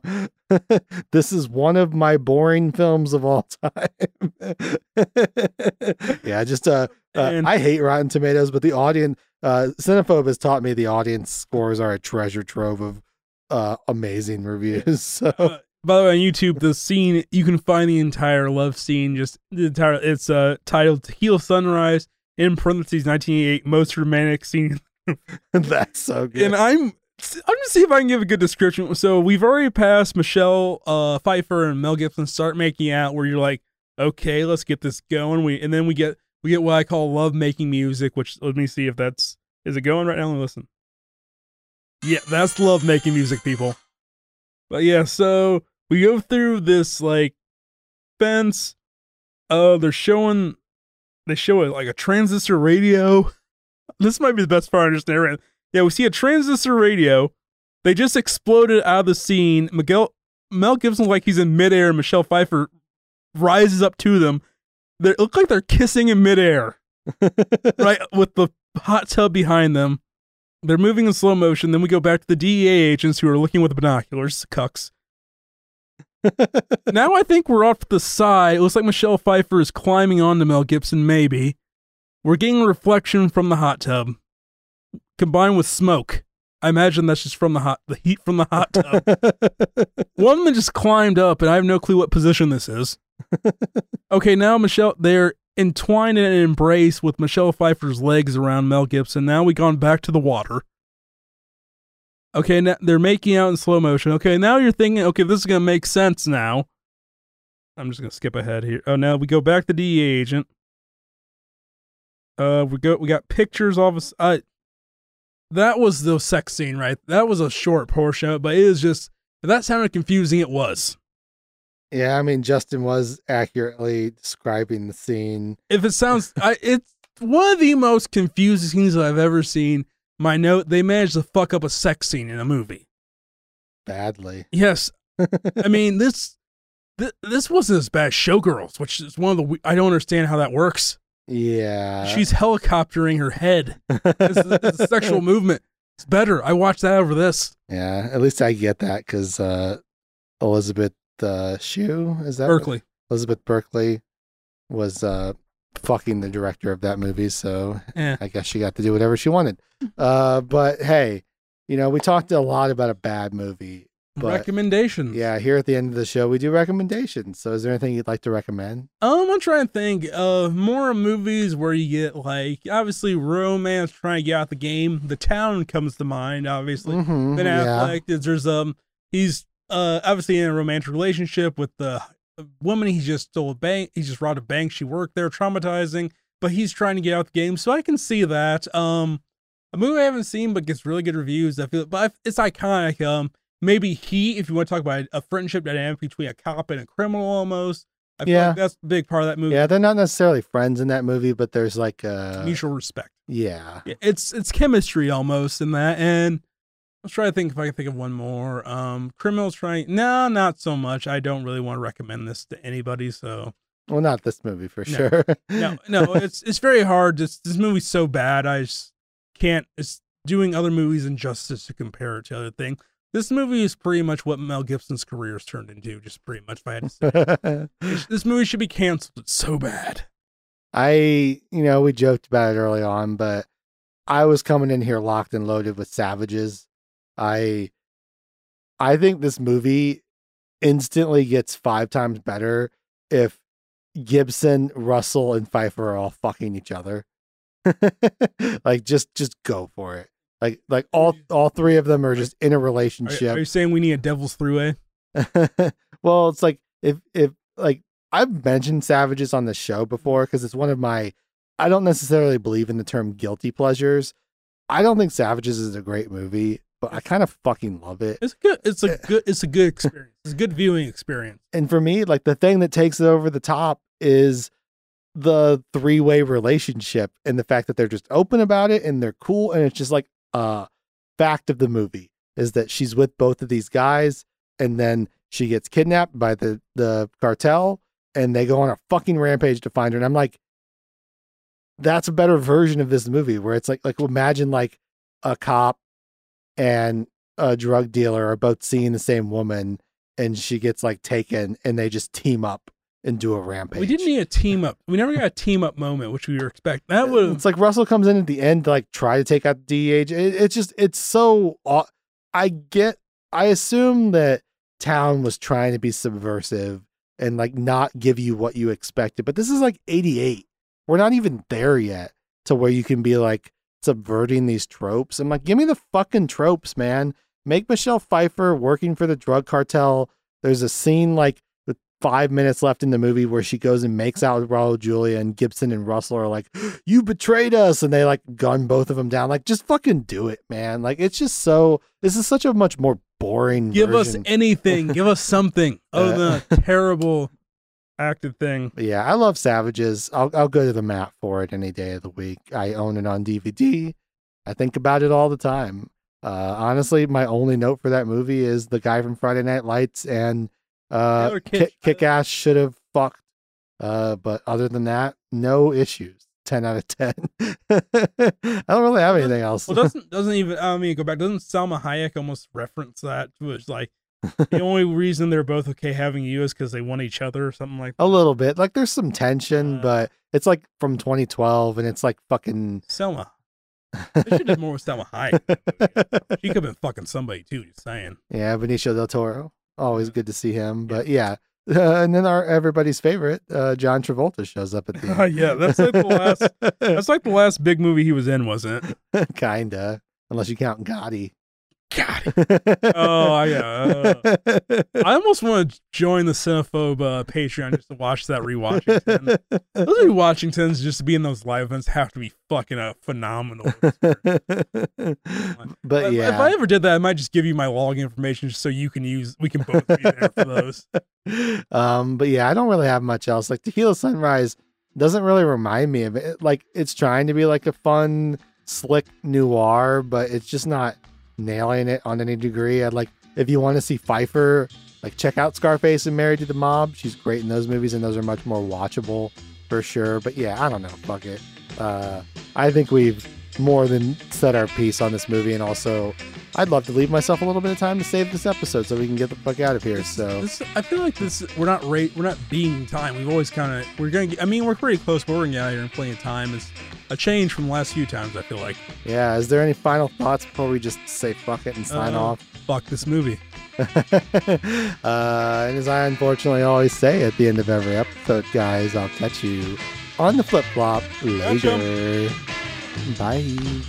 this is one of my boring films of all time. yeah, just uh, uh I hate Rotten Tomatoes, but the audience uh Cinephobe has taught me the audience scores are a treasure trove of uh amazing reviews. So Uh, by the way, on YouTube, the scene you can find the entire love scene. Just the entire. It's uh titled "Tequila Sunrise" in parentheses 1988 most romantic scene. that's so good. And I'm I'm gonna see if I can give a good description. So we've already passed Michelle uh, Pfeiffer and Mel Gibson start making out, where you're like, okay, let's get this going. We and then we get we get what I call love making music, which let me see if that's is it going right now. Let me Listen, yeah, that's love making music, people. But yeah, so we go through this like fence. Uh, they're showing they show it like a transistor radio. This might be the best part of this narrative. Yeah, we see a transistor radio. They just exploded out of the scene. Miguel Mel Gibson like he's in midair. and Michelle Pfeiffer rises up to them. They look like they're kissing in midair, right, with the hot tub behind them. They're moving in slow motion. Then we go back to the DEA agents who are looking with binoculars, cucks. now I think we're off to the side. It looks like Michelle Pfeiffer is climbing onto Mel Gibson, maybe. We're getting a reflection from the hot tub combined with smoke. I imagine that's just from the hot the heat from the hot tub. One of them just climbed up, and I have no clue what position this is. okay, now Michelle, they're entwined in an embrace with Michelle Pfeiffer's legs around Mel Gibson. Now we've gone back to the water. Okay, now they're making out in slow motion. Okay, now you're thinking, okay, this is gonna make sense now. I'm just gonna skip ahead here. Oh, now we go back to DEA agent. Uh, we go. We got pictures of us. Uh, that was the sex scene, right? That was a short portion, but it is just that sounded confusing. It was. Yeah, I mean Justin was accurately describing the scene. If it sounds, I it's one of the most confusing scenes I've ever seen. My note: They managed to fuck up a sex scene in a movie. badly. Yes, I mean this. Th- this wasn't as bad as Showgirls, which is one of the. we- I don't understand how that works. Yeah. She's helicoptering her head. It's, it's a sexual movement. It's better. I watched that over this. Yeah, at least I get that because uh, Elizabeth uh, Shue is that Berkley. Elizabeth Berkley was uh, fucking the director of that movie, so Eh. I guess she got to do whatever she wanted. Uh, but hey, you know we talked a lot about a bad movie. But Recommendations. yeah, here at the end of the show we do recommendations. So is there anything you'd like to recommend? Um, I'm trying to think of more movies where you get like obviously romance, trying to get out the game. The Town comes to mind, obviously. Mhm, Ben yeah. Affleck. is- There's um, he's uh obviously in a romantic relationship with the woman he just stole a bank. He just robbed a bank. She worked there, traumatizing. But he's trying to get out the game, so I can see that. Um, a movie I haven't seen but gets really good reviews. I feel, but it's iconic. Um, maybe he, if you want to talk about a friendship dynamic between a cop and a criminal, almost. I feel Yeah. like that's a big part of that movie. Yeah, they're not necessarily friends in that movie, but there's like uh mutual respect. yeah. Yeah, It's it's chemistry almost in that. And let's try to think if I can think of one more. Um, criminals trying. No, not so much. I don't really want to recommend this to anybody. So Well, not this movie for No. sure. no, no, it's it's very hard. This this movie's so bad. I just can't. It's doing other movies injustice to compare it to other thing. This movie is pretty much what Mel Gibson's career has turned into. Just pretty much. If I had to say, this movie should be canceled. It's so bad. I, you know, we joked about it early on, but I was coming in here locked and loaded with savages. I, I think this movie instantly gets five times better if Gibson, Russell, and Pfeiffer are all fucking each other. like, just, just go for it. Like, like all, all three of them are just in a Are, relationship. are you saying we need a Devil's Three Way? well, it's like if if like I've mentioned Savages on the show before mm-hmm. because it's one of my I don't necessarily believe in the term guilty pleasures. I don't think Savages is a great movie, but I kind of fucking love it. It's good. It's a eh. good. It's a good experience. It's a good viewing experience. And for me, like the thing that takes it over the top is the three-way relationship and the fact that they're just open about it and they're cool and it's just like a fact of the movie is that she's with both of these guys and then she gets kidnapped by the the cartel, and they go on a fucking rampage to find her. And I'm like, that's a better version of this movie where it's like like imagine like a cop and a drug dealer are both seeing the same woman, and she gets like taken, and they just team up and do a rampage. We didn't need a team up. We never got a team up moment, which we were expecting. That would It's like Russell comes in at the end to like try to take out the DEA. It, it's just it's so. I get. I assume that Towne was trying to be subversive and like not give you what you expected, but this is like '88. We're not even there yet to where you can be like subverting these tropes. I'm like, give me the fucking tropes, man. Make Michelle Pfeiffer working for the drug cartel. There's a scene like with five minutes left in the movie where she goes and makes out with Raul Julia and Gibson and Russell are like, you betrayed us. And they like gun both of them down. Like, just fucking do it, man. Like, it's just so, this is such a much more boring give us anything. give us something uh, other than a terrible acted thing. Yeah, I love Savages. I'll I'll go to the mat for it any day of the week. I own it on DVD. I think about it all the time. Uh, honestly, my only note for that movie is the guy from Friday Night Lights and uh, Kick, Kick Ass should have fucked. Uh, but other than that, no issues. Ten out of ten. I don't really have anything else. Well, doesn't doesn't even I mean go back. Doesn't Salma Hayek almost reference that? Which is like the only reason they're both okay having you is because they want each other or something like that. a little bit. Like there's some tension, Uh. but it's like from 2012, and it's like fucking. Salma. They should have more with Salma Hayek. She could have been fucking somebody too. Just saying. Yeah, Benicio del Toro. Always good to see him. But yeah. Uh, and then our everybody's favorite, uh, John Travolta shows up at the end. yeah, that's like the last. That's like the last big movie he was in, wasn't it? Kinda. Unless you count Gotti. God. Oh, yeah. uh, I almost want to join the Cinephobe uh, Patreon just to watch that rewatching. Those rewatchingtons just to be in those live events have to be fucking uh, phenomenal. but If- yeah. If I ever did that, I might just give you my log information just so you can use. We can both be there for those. um, but yeah, I don't really have much else. Like Tequila Sunrise doesn't really remind me of it. Like it's trying to be like a fun, slick noir, but it's just not nailing it on any degree. I'd like if you want to see Pfeiffer, like check out Scarface and Married to the Mob. She's great in those movies, and those are much more watchable for sure. But yeah, I don't know. Fuck it. Uh, I think we've more than set our piece on this movie, and also I'd love to leave myself a little bit of time to save this episode so we can get the fuck out of here. So This, I feel like this. We're not rate. We're not being time. We've always kind of. We're gonna. Get, I mean, we're pretty close, but we're gonna get out here in plenty of time. It's a change from the last few times. I feel like. Yeah, is there any final thoughts before we just say fuck it and sign Uh, off? Fuck this movie. uh, and as I unfortunately always say at the end of every episode, guys, I'll catch you on the flip flop later. Bye.